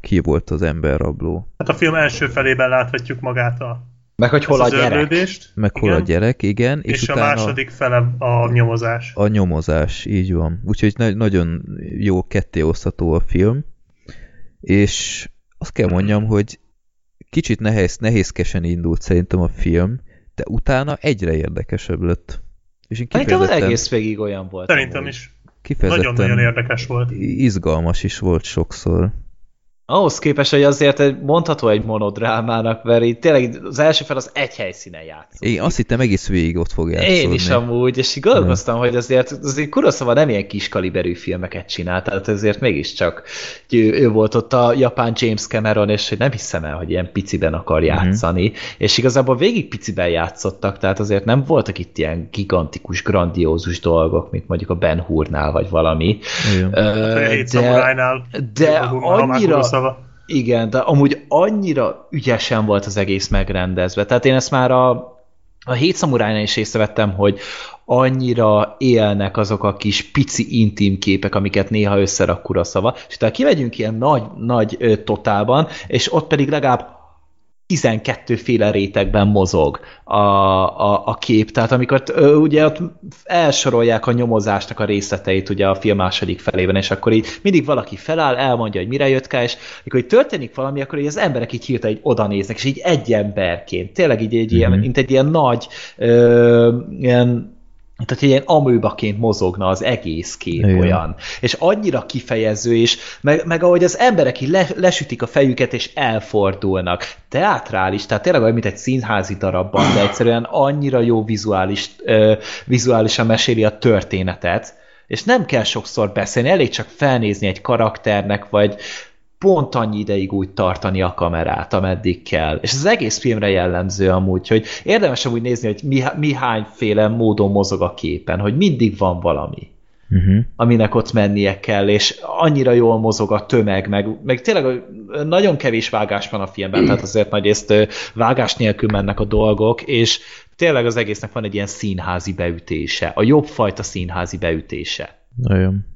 ki volt az emberrabló. Hát a film első felében láthatjuk magát a meg hogy hol a gyerek. Meg hol igen. a gyerek, igen. És, és a második fele a nyomozás. A nyomozás, így van. Úgyhogy na nagyon jó kettéosztató a film. És azt kell mondjam, hogy kicsit nehéz, nehézkesen indult szerintem a film, de utána egyre érdekesebb lett. És én kifejezetten... Szerintem egész végig olyan volt. Szerintem is. Nagyon-nagyon érdekes volt. Izgalmas is volt sokszor. Ahhoz képest, hogy azért mondható egy monodrámának, mert itt tényleg az első fel az egy helyszínen játszott. Én azt hittem egész végig ott fog játszódni. Én is amúgy, és gondolkoztam, hogy azért, azért Kurosawa nem ilyen kis kaliberű filmeket csinál, tehát azért mégiscsak ő, ő volt ott a japán James Cameron, és hogy nem hiszem el, hogy ilyen piciben akar mhm. játszani, mm-hmm. és igazából végig piciben játszottak, tehát azért nem voltak itt ilyen gigantikus, grandiózus dolgok, mint mondjuk a Ben Hurnál, vagy valami. Igen. Uh, de, de annyira, szava. Igen, de amúgy annyira ügyesen volt az egész megrendezve. Tehát én ezt már a, a hét szamurájnál is észrevettem, hogy annyira élnek azok a kis pici intim képek, amiket néha összerak szava, és tehát kivegyünk ilyen nagy, nagy totálban, és ott pedig legalább 12 féle rétegben mozog a, a, a kép, tehát amikor ö, ugye ott elsorolják a nyomozásnak a részleteit ugye a film második felében, és akkor így mindig valaki feláll, elmondja, hogy mire jött ká, és amikor így történik valami, akkor így az emberek így hirtelen így oda néznek, és így egy emberként, tényleg így egy mm-hmm. ilyen, mint egy ilyen nagy ö, ilyen tehát ilyen amőbaként mozogna az egész kép Igen. olyan. És annyira kifejező, és meg, meg ahogy az emberek így le, lesütik a fejüket, és elfordulnak. Teátrális, tehát tényleg olyan, mint egy színházi darabban, de egyszerűen annyira jó vizuális, uh, vizuálisan meséli a történetet, és nem kell sokszor beszélni, elég csak felnézni egy karakternek, vagy pont annyi ideig úgy tartani a kamerát, ameddig kell. És ez az egész filmre jellemző amúgy, hogy érdemes amúgy nézni, hogy mi, mi hányféle módon mozog a képen, hogy mindig van valami. Uh-huh. aminek ott mennie kell, és annyira jól mozog a tömeg, meg, meg tényleg nagyon kevés vágás van a filmben, tehát azért nagy ezt vágás nélkül mennek a dolgok, és tényleg az egésznek van egy ilyen színházi beütése, a jobb fajta színházi beütése. Nagyon.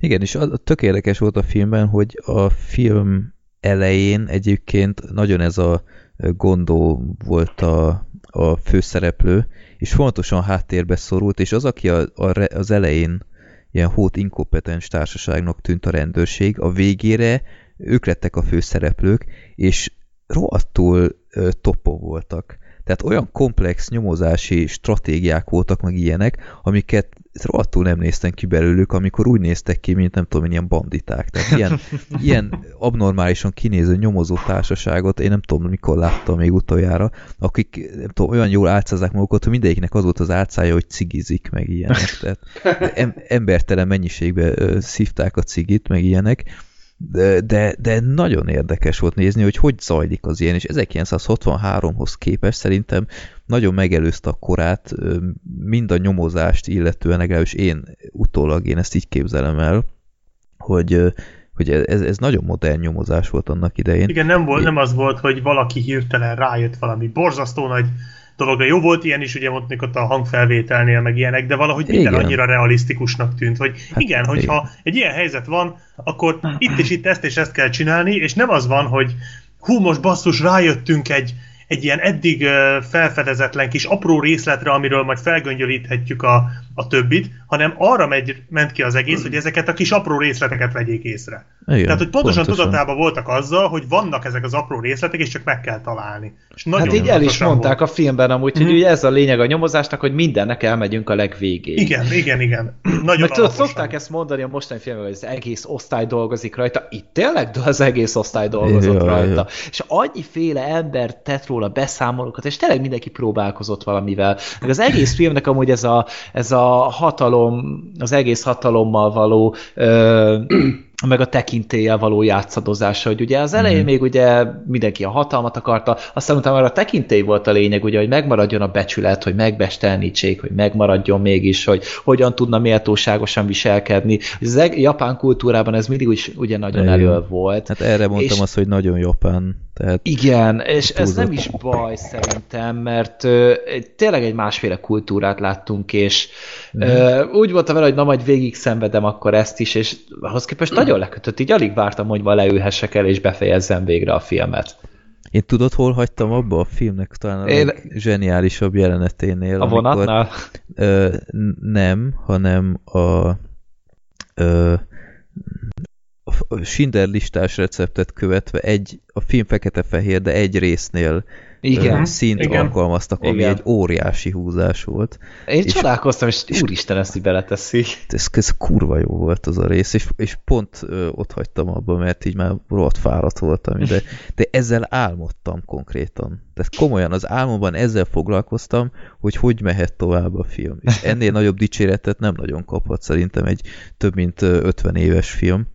Igen, és az, tök érdekes volt a filmben, hogy a film elején egyébként nagyon ez a gondó volt a, a főszereplő, és fontosan háttérbe szorult, és az, aki a, a, az elején ilyen hót inkompetens társaságnak tűnt a rendőrség, a végére ők lettek a főszereplők, és rohadtul topo voltak. Tehát olyan komplex nyomozási stratégiák voltak, meg ilyenek, amiket rohadtul nem néztem ki belőlük, amikor úgy néztek ki, mint nem tudom, ilyen banditák. Tehát ilyen, ilyen abnormálisan kinéző nyomozó társaságot én nem tudom, mikor láttam még utoljára, akik nem tudom, olyan jól álcázzák magukat, hogy mindegyiknek az volt az álcája, hogy cigizik, meg ilyenek. Tehát em embertelen mennyiségbe szívták a cigit, meg ilyenek de, de, de nagyon érdekes volt nézni, hogy hogy zajlik az ilyen, és 1963-hoz képest szerintem nagyon megelőzte a korát, mind a nyomozást illetően, legalábbis én utólag én ezt így képzelem el, hogy, hogy ez, ez nagyon modern nyomozás volt annak idején. Igen, nem, volt, nem az volt, hogy valaki hirtelen rájött valami borzasztó nagy dologra. Jó volt ilyen is, ugye mondjuk ott a hangfelvételnél, meg ilyenek, de valahogy minden igen. annyira realisztikusnak tűnt, hogy hát, igen, hogyha igen. egy ilyen helyzet van, akkor itt és itt ezt és ezt kell csinálni, és nem az van, hogy hú, most basszus, rájöttünk egy, egy ilyen eddig felfedezetlen kis apró részletre, amiről majd felgöngyölíthetjük a, a többit, hanem arra megy, ment ki az egész, hogy ezeket a kis apró részleteket vegyék észre. Igen, Tehát, hogy pontosan, pontosan tudatában voltak azzal, hogy vannak ezek az apró részletek, és csak meg kell találni. És nagyon hát így el is mondták volt. a filmben amúgy, hogy hmm. ugye ez a lényeg a nyomozásnak, hogy mindennek elmegyünk a legvégéig. Igen, igen, igen. Nagyon Meg tudod, szokták ezt mondani a mostani filmben, hogy az egész osztály dolgozik rajta. Itt tényleg az egész osztály dolgozott ja, rajta. Ja. És annyiféle ember tett róla beszámolókat, és tényleg mindenki próbálkozott valamivel. Meg az egész filmnek amúgy ez a, ez a hatalom, az egész hatalommal való ö, meg a tekintéllyel való játszadozása, hogy ugye az elején mm. még ugye mindenki a hatalmat akarta, aztán utána már a tekintély volt a lényeg, ugye, hogy megmaradjon a becsület, hogy megbestelnítsék, hogy megmaradjon mégis, hogy hogyan tudna méltóságosan viselkedni. Az japán kultúrában ez mindig úgy, ugye nagyon elő volt. Hát erre mondtam és, azt, hogy nagyon japán. Tehát igen, és ez nem is baj szerintem, mert ö, tényleg egy másféle kultúrát láttunk, és mm. ö, úgy voltam vele, hogy na majd végig szenvedem akkor ezt is, és ahhoz képest nagyon lekötött, így alig vártam, hogy ma leülhessek el, és befejezzem végre a filmet. Én tudod, hol hagytam abba a filmnek talán a Én... zseniálisabb jeleneténél? A vonatnál? ö, nem, hanem a ö, a Schindler listás receptet követve egy, a film fekete-fehér, de egy résznél igen, szint igen. alkalmaztak, ami igen. egy óriási húzás volt. Én és csodálkoztam, és úristen, ezt így beleteszik. Ez, ez kurva jó volt az a rész, és, és pont ö, ott hagytam abba, mert így már rohadt fáradt voltam, de, de ezzel álmodtam konkrétan. Tehát komolyan az álmomban ezzel foglalkoztam, hogy hogy mehet tovább a film. És ennél nagyobb dicséretet nem nagyon kaphat szerintem egy több mint 50 éves film.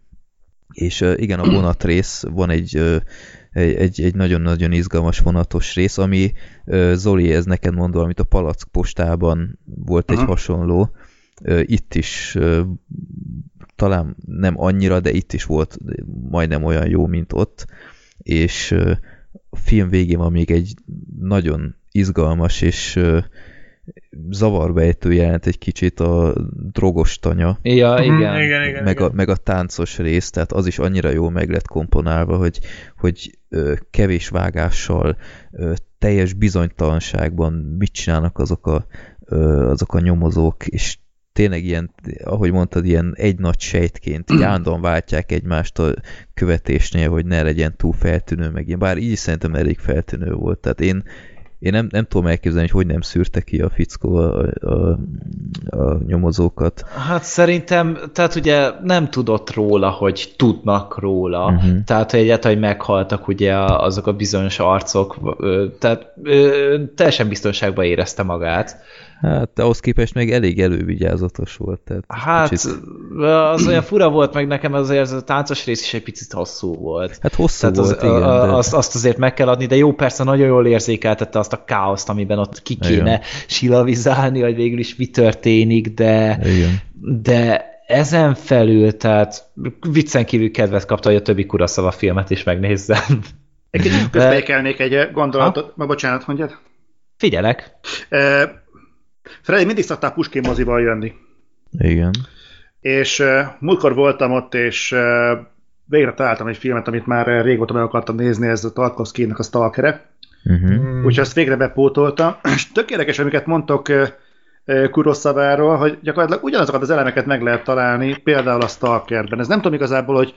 És igen, a vonat rész van egy egy, egy nagyon-nagyon izgalmas vonatos rész, ami Zoli, ez neked mondom, amit a Palack postában volt Aha. egy hasonló, itt is talán nem annyira, de itt is volt majdnem olyan jó, mint ott, és a film végén van még egy nagyon izgalmas és zavarbejtő jelent egy kicsit a drogos tanya. Ja, mhm. igen. igen, igen, meg, igen. A, meg a táncos rész, tehát az is annyira jó meg lett komponálva, hogy, hogy ö, kevés vágással, ö, teljes bizonytalanságban mit csinálnak azok a, ö, azok a nyomozók, és tényleg ilyen, ahogy mondtad, ilyen egy nagy sejtként így állandóan váltják egymást a követésnél, hogy ne legyen túl feltűnő, meg ilyen, bár így szerintem elég feltűnő volt, tehát én én nem, nem tudom elképzelni, hogy hogy nem szűrte ki a fickó a, a, a nyomozókat. Hát szerintem, tehát ugye nem tudott róla, hogy tudnak róla, uh-huh. tehát hogy egyáltalán, hogy meghaltak ugye azok a bizonyos arcok, tehát teljesen biztonságban érezte magát. Hát, ahhoz képest még elég elővigyázatos volt. Tehát hát, kicsit... az olyan fura volt, meg nekem azért a táncos rész is egy picit hosszú volt. Hát hosszú tehát volt, az, igen. A, de... azt, azt azért meg kell adni, de jó, persze nagyon jól érzékeltette azt a káoszt, amiben ott ki kéne igen. silavizálni, hogy végül is mi történik, de, igen. de ezen felül, tehát viccen kívül kedvet kapta, hogy a többi kuraszava filmet is megnézzem. Egy kicsit közbeékelnék egy gondolatot, ma bocsánat, mondjad? Figyelek. Freddy mindig szoktál Puskin mozival jönni. Igen. És uh, múltkor voltam ott, és uh, végre találtam egy filmet, amit már régóta meg akartam nézni, ez a Tarkovsky-nak a Stalkere. Uh-huh. Úgyhogy azt végre bepótoltam. És tök érdekes, amiket mondtok uh, Kurosaváról, hogy gyakorlatilag ugyanazokat az elemeket meg lehet találni, például a Stalkerben. Ez nem tudom igazából, hogy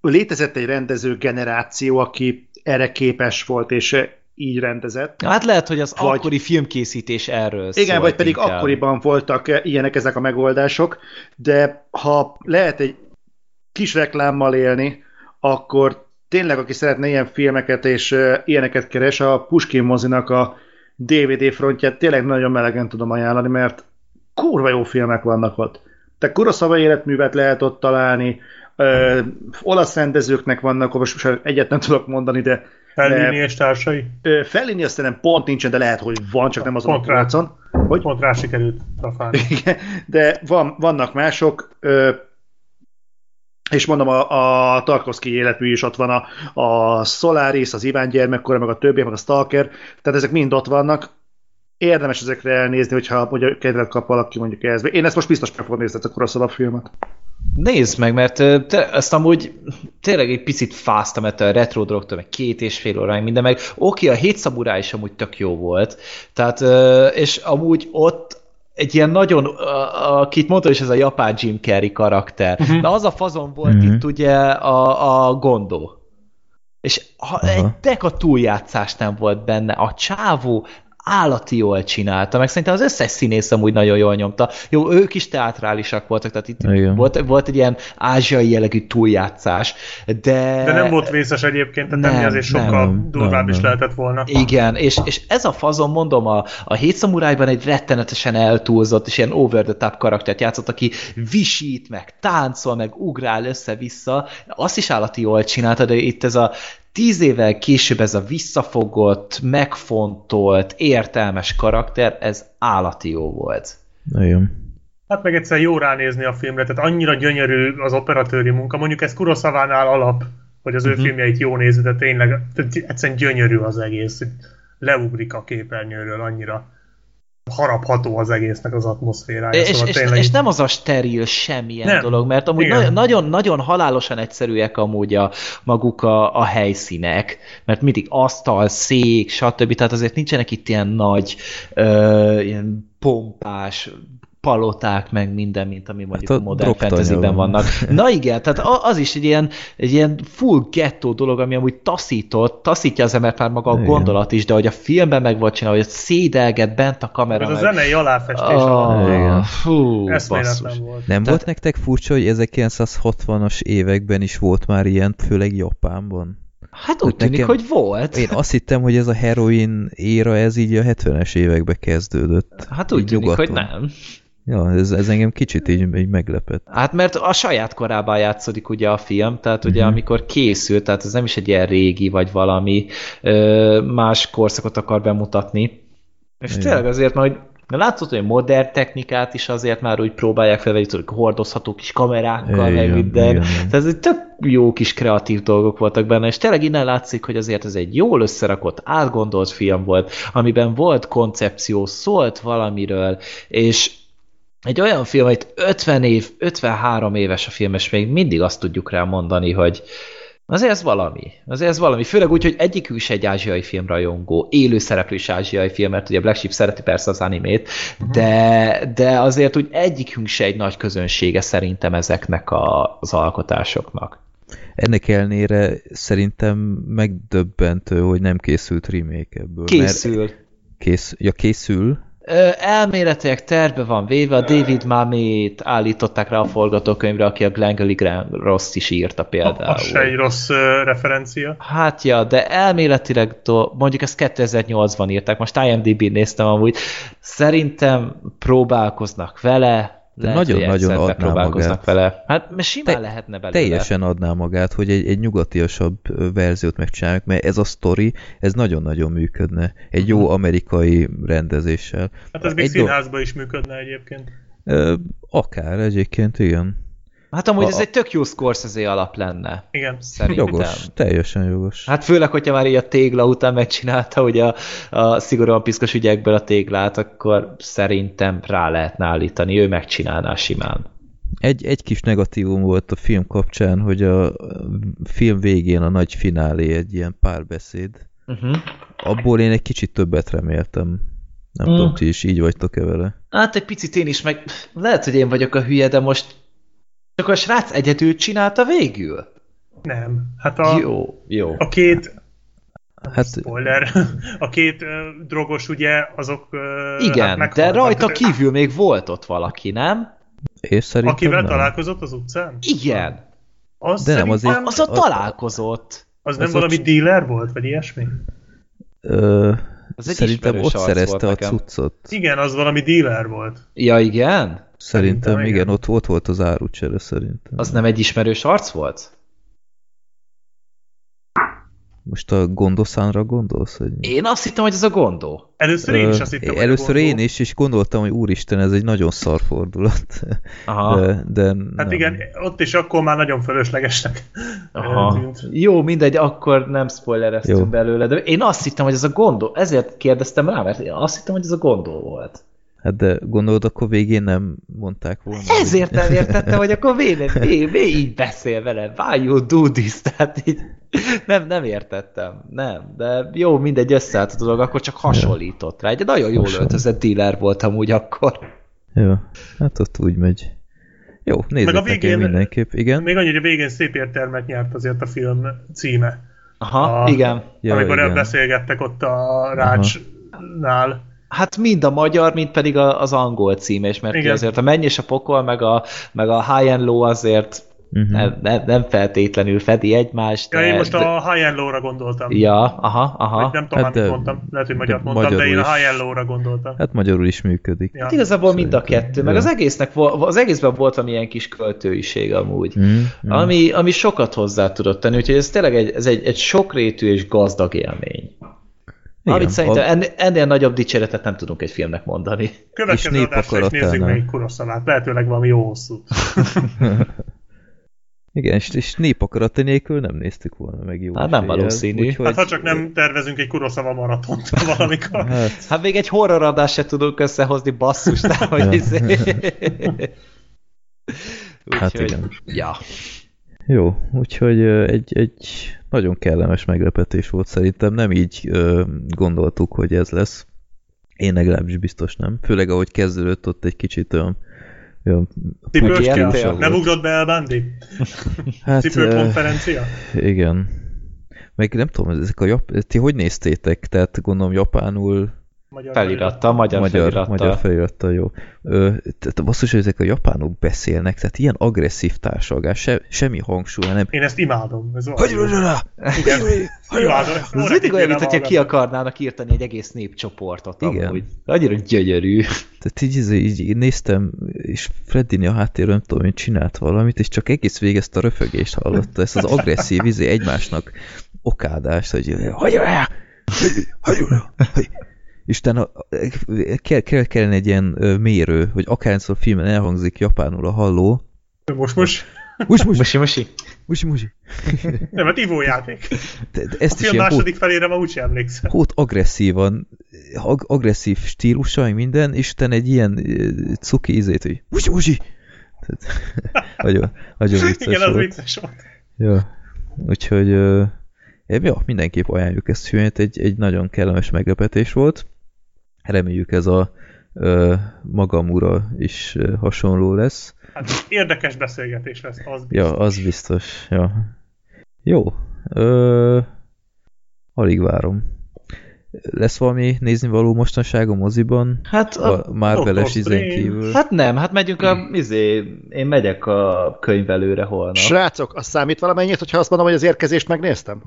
létezett egy rendező generáció, aki erre képes volt, és így rendezett. Hát lehet, hogy az vagy, akkori filmkészítés erről Igen, vagy pedig inkább. akkoriban voltak ilyenek ezek a megoldások, de ha lehet egy kis reklámmal élni, akkor tényleg, aki szeretne ilyen filmeket és ilyeneket keres, a Puskin mozinak a DVD frontját tényleg nagyon melegen tudom ajánlani, mert kurva jó filmek vannak ott. Te Kurosawa életművet lehet ott találni, ö, olasz rendezőknek vannak, most egyet nem tudok mondani, de Fellini és társai? Fellini azt nem pont nincsen, de lehet, hogy van, csak nem azon pont a piacon. Hogy? Pont rá sikerült a Igen, de van, vannak mások, és mondom, a, a Tarkovsky életmű is ott van, a, a Solaris, az Iván gyermekkora, meg a többi, meg a Stalker, tehát ezek mind ott vannak. Érdemes ezekre elnézni, hogyha mondja, kedvet kap valaki mondjuk ez. Én ezt most biztos meg fogom nézni, ezt a Kurosawa filmet. Nézd meg, mert te, ezt amúgy tényleg egy picit fáztam ettől a retro drogtól, meg két és fél óráig minden, meg oké, a hét szaburá is amúgy tök jó volt. Tehát, és amúgy ott egy ilyen nagyon, akit mondta is ez a japán Jim Carrey karakter. Uh-huh. Na az a fazon volt uh-huh. itt ugye a, a gondó. És ha uh-huh. egy deka túljátszás nem volt benne. A csávó állati jól csinálta, meg szerintem az összes színész amúgy nagyon jól nyomta. Jó, ők is teátrálisak voltak, tehát itt volt, volt egy ilyen ázsiai jellegű túljátszás, de... De nem volt vészes egyébként, tehát nem, azért sokkal nem, durvább nem, is lehetett volna. Igen, és, és ez a fazon, mondom, a, a hét szamurájban egy rettenetesen eltúlzott, és ilyen over the top karaktert játszott, aki visít, meg táncol, meg ugrál össze-vissza, azt is állati jól csinálta, de itt ez a tíz évvel később ez a visszafogott, megfontolt, értelmes karakter, ez állati jó volt. Nagyon. Hát meg egyszer jó ránézni a filmre, tehát annyira gyönyörű az operatőri munka. Mondjuk ez Kuroszavánál alap, hogy az ő uh-huh. filmjeit jó nézni, de tényleg egyszerűen gyönyörű az egész. Leugrik a képernyőről annyira harapható az egésznek az atmoszférája. És, szóval és, tényleg... és nem az a steril semmilyen nem. dolog, mert amúgy na- nagyon, nagyon halálosan egyszerűek amúgy a, maguk a, a helyszínek, mert mindig asztal, szék, stb. Tehát azért nincsenek itt ilyen nagy, ö, ilyen pompás, paloták, meg minden, mint ami mondjuk hát a, a modern fantasyben vannak. Na igen, tehát az is egy ilyen, egy ilyen full gettó dolog, ami amúgy taszított, taszítja az embert már maga a igen. gondolat is, de hogy a filmben meg volt csinálva, hogy szédelget bent a kamera. Ez meg... a zenei aláfestés. Oh, igen. Fú, volt. Nem Tehát... volt nektek furcsa, hogy 1960-as években is volt már ilyen, főleg Japánban? Hát úgy tűnik, nekem, hogy volt. Én azt hittem, hogy ez a heroin éra, ez így a 70-es évekbe kezdődött. Hát úgy tűnik, nyugaton. hogy nem. Ja, ez, ez engem kicsit így, így meglepett. Hát mert a saját korában játszódik ugye a film, tehát ugye uh-huh. amikor készült, tehát ez nem is egy ilyen régi vagy valami ö, más korszakot akar bemutatni. És Igen. tényleg azért, mert látszott, hogy modern technikát is azért már úgy próbálják fel, hogy hordozható kis kamerákkal, meg minden. Tehát ez egy tök jó kis kreatív dolgok voltak benne, és tényleg innen látszik, hogy azért ez egy jól összerakott, átgondolt film volt, amiben volt koncepció, szólt valamiről, és egy olyan film, hogy 50 év, 53 éves a film, és még mindig azt tudjuk rá mondani, hogy azért ez valami. Azért ez valami. Főleg úgy, hogy egyikük is egy ázsiai filmrajongó, élő szereplő is ázsiai film, mert ugye Black Sheep szereti persze az animét, uh-huh. de, de azért úgy egyikünk se egy nagy közönsége szerintem ezeknek a, az alkotásoknak. Ennek ellenére szerintem megdöbbentő, hogy nem készült remake ebből. Készül. Kész, ja, készül, elméletileg terve van véve, a David Mamet állították rá a forgatókönyvre, aki a Glenn Grant Ross is írta például. Az se egy rossz uh, referencia. Hát ja, de elméletileg mondjuk ezt 2008-ban írták, most IMDb-n néztem amúgy, szerintem próbálkoznak vele, nagyon-nagyon adná magát. vele. Hát mert simán Te, lehetne belőle. Teljesen adná magát, hogy egy, egy nyugatiasabb verziót megcsináljuk, mert ez a sztori, ez nagyon-nagyon működne. Egy jó mhm. amerikai rendezéssel. Hát ez még egy színházban is működne egyébként. Akár egyébként, igen. Hát amúgy a, ez egy tök jó Scorsese alap lenne. Igen. Szerintem. Jogos, teljesen jogos. Hát főleg, hogyha már így a tégla után megcsinálta, hogy a, a szigorúan piszkos ügyekből a téglát, akkor szerintem rá lehetne állítani, ő megcsinálná simán. Egy, egy kis negatívum volt a film kapcsán, hogy a film végén a nagy finálé egy ilyen párbeszéd. Uh-huh. Abból én egy kicsit többet reméltem. Nem mm. tudom, ti is így vagytok-e vele? Hát egy picit én is, meg lehet, hogy én vagyok a hülye, de most csak a srác egyedül csinálta végül? Nem. Hát a, jó, jó. a két Hát, spoiler, a két uh, drogos ugye, azok uh, Igen, hát de rajta kívül még volt ott valaki, nem? És szerintem Akivel nem. találkozott az utcán? Igen. Az de nem, azért, az, az a találkozott. Az, az nem az valami ott... dealer volt, vagy ilyesmi? Ö, az egy Szerintem ott szerezte a cuccot. Igen, az valami dealer volt. Ja, igen? Szerintem, Szerintem igen, igen, ott, ott volt az árucsere szerintem. Az nem egy ismerős arc volt? Most a Gondoszánra gondolsz? Hogy... Én azt hittem, hogy ez a Gondó. Először én is azt hittem, hogy Először én is, és gondoltam, hogy úristen, ez egy nagyon szar fordulat. Aha. De, de hát nem. igen, ott is akkor már nagyon fölöslegesnek Aha. Tűnt. Jó, mindegy, akkor nem spoilereztünk Jó. belőle, de én azt hittem, hogy ez a Gondó. Ezért kérdeztem rá, mert én azt hittem, hogy ez a Gondó volt. Hát de gondolod, akkor végén nem mondták volna. Ezért nem értettem, hogy akkor végén, végén, végén így beszél vele. Why you do this? Tehát így nem, nem értettem. Nem, de jó, mindegy összeállt a dolog, akkor csak hasonlított rá. Egy nagyon jól öltözött dealer volt amúgy akkor. Jó, hát ott úgy megy. Jó, nézzük Meg a végén- mindenképp, igen. Még annyi, hogy a végén szép értelmet nyert azért a film címe. Aha, A- igen. Ja, amikor igen. beszélgettek ott a rácsnál. Hát mind a magyar, mind pedig a- az angol cím, és mert Igen. Igen. azért a menny és a pokol, meg a, meg a high and low azért Mhm. nem, nem, nem feltétlenül fedi egymást. Ja, de- én most de- a High and Low-ra gondoltam. Ja, aha, aha. Vagy nem tudom, Hát hát de- mondtam. Lehet, hogy magyar de mondtam, de magyarul én a is. High and Low-ra gondoltam. Hát magyarul is működik. Ja. Hát igazából mind a kettő, meg Ja. az egésznek az egészben volt valamilyen kis költőiség amúgy. Mm, mm. Ami, ami sokat hozzá tudott tenni, úgyhogy ez tényleg egy, ez egy, egy sokrétű és gazdag élmény. Igen, Amit szerintem a- ennél, ennél nagyobb dicséretet nem tudunk egy filmnek mondani. Következő És adásra is nézzük meg Kuroszavát. Lehetőleg valami jó hosszú. Igen, és, és népakarata nélkül nem néztük volna meg jó Hát nem valószínű. úgyhogy- Hát ha csak nem tervezünk egy Kuroszava maratont valamikor. Hát, Hát még egy horror adást se tudunk összehozni, basszus, nem, hogy izé. Hát Úgyhogy- igen. Ja. Jó, úgyhogy egy, egy nagyon kellemes meglepetés volt szerintem, nem így ö, gondoltuk, hogy ez lesz. Én legalábbis biztos nem. Főleg ahogy kezdődött ott egy kicsit olyan, tél. Nem ugrott be El Bandi? hát, ö, Cipőkonferencia? igen. Meg nem tudom, ezek a jap... ti hogy néztétek? Tehát gondolom japánul Magyar Feliratta, magyar, magyar, feliratta. magyar felirattal jó. Ö, tehát basszus, hogy ezek a japánok beszélnek, tehát ilyen agresszív társalgás, se, semmi hangsúly, hanem Én ezt imádom. Ez Hogy. Igen. Imádom. Ez mindig olyan, mintha ki akarnának írtani egy egész népcsoportot Igen. amúgy. Annyira gyönyörű. Tehát így, így, így, néztem, és Freddini a háttérről nem tudom, hogy csinált valamit, és csak egész végig ezt a röfögést hallotta, ezt az agresszív izé egymásnak okádást, hogy hagyj el! Isten, a- kell, kell, kellene egy ilyen mérő, hogy akárszor filmen elhangzik japánul a halló. Most, most. Musi, musi, Mosi, mosi. musi, musi. Nem, hát ivójáték. De, de A ezt is film ilyen hót, második felére ma úgyse emlékszem. hót agresszívan, ag agresszív stílusa, minden, és utána egy ilyen cuki ízét, hogy musi, musi. Tehát, nagyon, nagyon vicces Igen, az volt. vicces volt. Ja. Úgyhogy ja, mindenképp ajánljuk ezt a filmet, egy, egy nagyon kellemes meglepetés volt. Reméljük ez a ö, Magamura is ö, hasonló lesz. Hát érdekes beszélgetés lesz, az biztos. Ja, az biztos. Ja. Jó. Ö, alig várom. Lesz valami nézni való mostanság a moziban? Hát, a, A Marveles izén kívül. hát nem, hát megyünk a, izé, én megyek a könyvelőre holnap. Srácok, az számít valamennyit, hogyha azt mondom, hogy az érkezést megnéztem?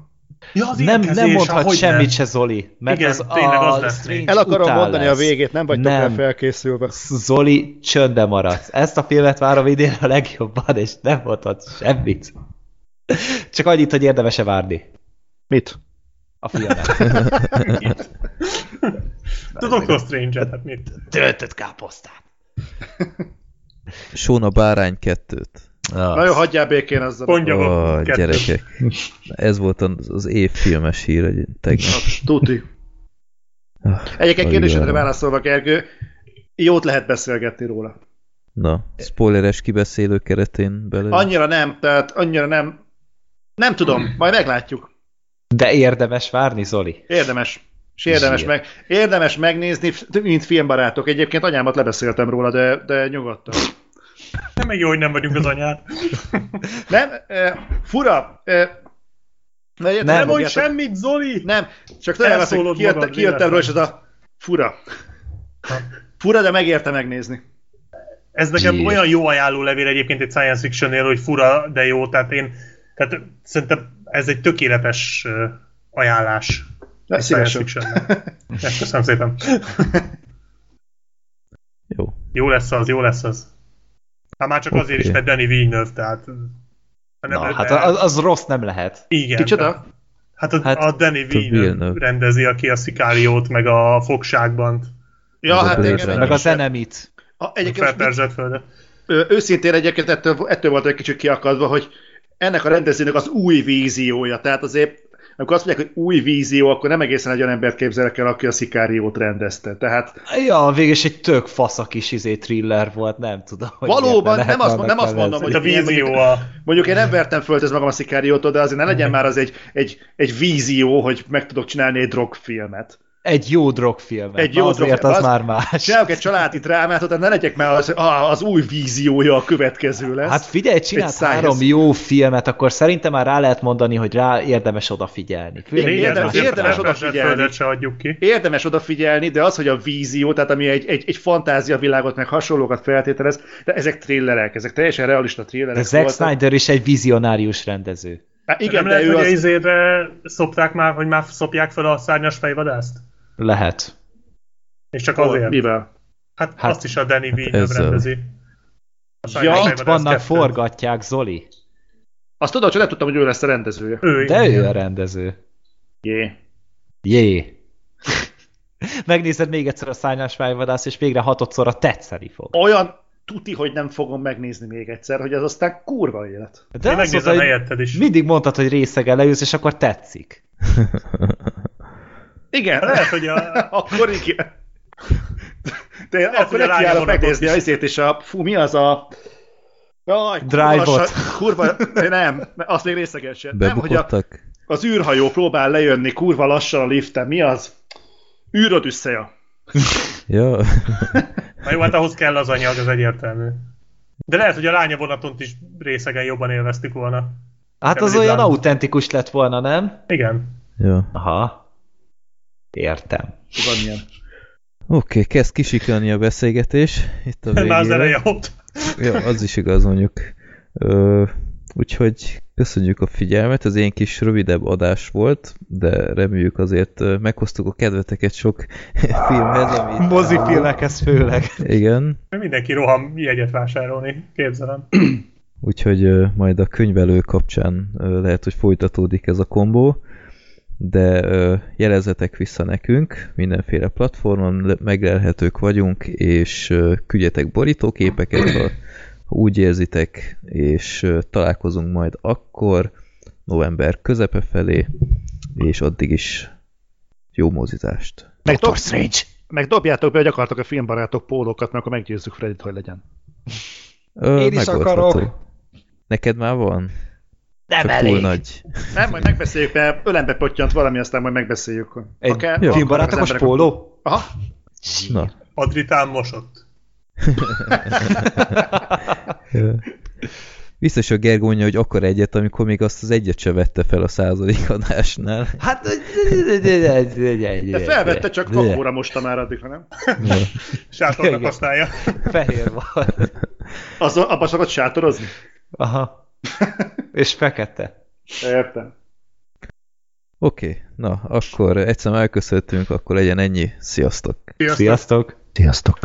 Ja, az nem, nem mondhat ahogy semmit nem. se, Zoli. Mert Igen, az tényleg az lesz még. El akarom után mondani lesz. a végét, nem vagytok Nem. el felkészülve. Zoli, csöndbe maradsz. Ezt a filmet várom idén a legjobban, és nem mondhatsz semmit. Csak annyit, hogy érdemes-e várni Mit? a filmet. A Doctor Strange-et, hát mit? Töltött káposztát. Sóna Bárány kettőt. Na jó, hagyjál békén azzal. Mondja Ó, oh, gyerekek. Ez volt az, az év filmes hír egy tegnap. Tuti. Ah, Egyébként kérdésedre válaszolva, Gergő, jót lehet beszélgetni róla. Na, spoileres kibeszélő keretén belül. Annyira nem, tehát annyira nem. Nem tudom, majd meglátjuk. De érdemes várni, Zoli. Érdemes. És érdemes, Zsír. meg, érdemes megnézni, mint filmbarátok. Egyébként anyámat lebeszéltem róla, de, de nyugodtan. Nem meg jó, hogy nem vagyunk az anyád. Nem, e, fura. E, ne, Nem Nem mondj semmit, Zoli! Nem, csak nagyon azt, hogy Elszólod kijött, magad kijöttem róla, és ez a fura. Ha. Fura, de megérte megnézni. Ez nekem Zsír. olyan jó ajánló levél egyébként egy science fictionnél, hogy fura, de jó, tehát én tehát szerintem ez egy tökéletes ajánlás. De egy szívesen. Köszönöm szépen. Jó. Jó lesz az, jó lesz az. Hát már csak azért Oké. is, mert Danny Villeneuve, tehát... ha nem Na, hát az, az rossz nem lehet. Igen. Kicsoda? Hát a, Hát- a Danny Villeneuve Villeneuve. rendezi, aki a Szikáriót, meg a fogságban, Ja, Meg a hát igen. Meg a zenemit. A, a egyébként most felperzselt földet. Őszintén egyébként ettől, ettől volt egy kicsit kiakadva, hogy ennek a rendezőnek az új víziója, tehát azért amikor azt mondják, hogy új vízió, akkor nem egészen egy olyan embert képzelek el, aki a Szikáriót rendezte. Tehát... Ja, végül is egy tök fasza kis izé thriller volt, nem tudom. Hogy valóban, nem azt, nem azt mondom, hogy a vízió mondjuk, a... mondjuk én nem vertem föl ez magam a Szikáriótól, de azért ne legyen már az egy, egy, egy vízió, hogy meg tudok csinálni egy drogfilmet. Egy jó drogfilmet. Egy jó azért az, az már más. Csinálok egy családi drámát, tehát ne legyek már az, az új víziója a következő lesz. Hát figyelj, csinált három jó filmet, akkor szerintem már rá lehet mondani, hogy rá érdemes odafigyelni. Érdemes, érdemes odafigyelni. Se adjuk ki. Érdemes odafigyelni, de az, hogy a vízió, tehát ami egy, egy, egy fantázia világot, meg hasonlókat feltételez, de ezek thrillerek, ezek teljesen realista thrillerek. De Zack Snyder is egy vizionárius rendező. Hát igen, nem de lehet, ő hogy az... izére szopták már, hogy már szopják fel a szárnyas fejvadászt? Lehet. És csak azért? Mivel? Hát, hát azt is a Danny Villeneuve rendezi. Ja, itt vannak, forgatják, Zoli. Azt tudod, hogy nem tudtam, hogy ő lesz a rendezője. Ő, De ő a rendező. Jé. Jé. Megnézed még egyszer a szányás fejvadász, és végre hatodszorra tetszeni fog. Olyan tuti, hogy nem fogom megnézni még egyszer, hogy az aztán kurva élet. De Én megnézem helyetted is. Mindig mondtad, hogy részegen leülsz, és akkor tetszik. Igen. Lehet, hogy a... akkor igen. De Lehet, akkor nekiállok megnézni is. azért, és a... Fú, mi az a... Jaj, Drive-ot. Kurva, nem, azt még részegesen. Nem, hogy a, az űrhajó próbál lejönni kurva lassan a liften. Mi az? Űrodüsszeja. Jó. Na jó, hát ahhoz kell az anyag, az egyértelmű. De lehet, hogy a lánya vonaton is részegen jobban élveztük volna. Hát az olyan autentikus lett volna, nem? Igen. Jó. Aha. Értem. Van ilyen. Oké, okay, kezd kisiklani a beszélgetés. Itt a végére. Már az eleje ott. Ja, az is igaz mondjuk. Ö, úgyhogy köszönjük a figyelmet, ez én kis rövidebb adás volt, de reméljük azért meghoztuk a kedveteket sok filmhez, amit... Mozifilmekhez főleg. Igen. Mindenki roham jegyet vásárolni, képzelem. Úgyhogy majd a könyvelő kapcsán lehet, hogy folytatódik ez a kombó de jelezetek vissza nekünk, mindenféle platformon meglelhetők vagyunk, és küldjetek borítóképeket, ha, ha úgy érzitek, és találkozunk majd akkor, november közepe felé, és addig is jó mozizást. Meg, dob, meg dobjátok be, hogy akartok a filmbarátok pólókat, mert akkor meggyőzzük Fredit, hogy legyen. Ö, Én is akarok. Neked már van? Nem Csak elég. Túl nagy. Nem, majd megbeszéljük, mert ölembe pottyant valami, aztán majd megbeszéljük. Egy Akár, filmbarátok póló? Aha. Na. Adritán mosott. Biztos a Gergónya, hogy akar egyet, amikor még azt az egyet se vette fel a századik adásnál. Hát... De felvette, csak kakóra mosta már addigra, nem? Sátornak használja. Fehér van. Az, abban szokott sátorozni? Aha. És fekete. Értem. Oké, okay, na, akkor egyszer elköszöntünk, akkor legyen ennyi. Sziasztok! Sziasztok! Sziasztok! Sziasztok.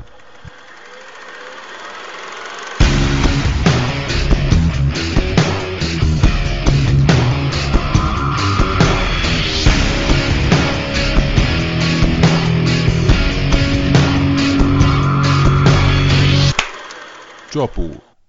Csapó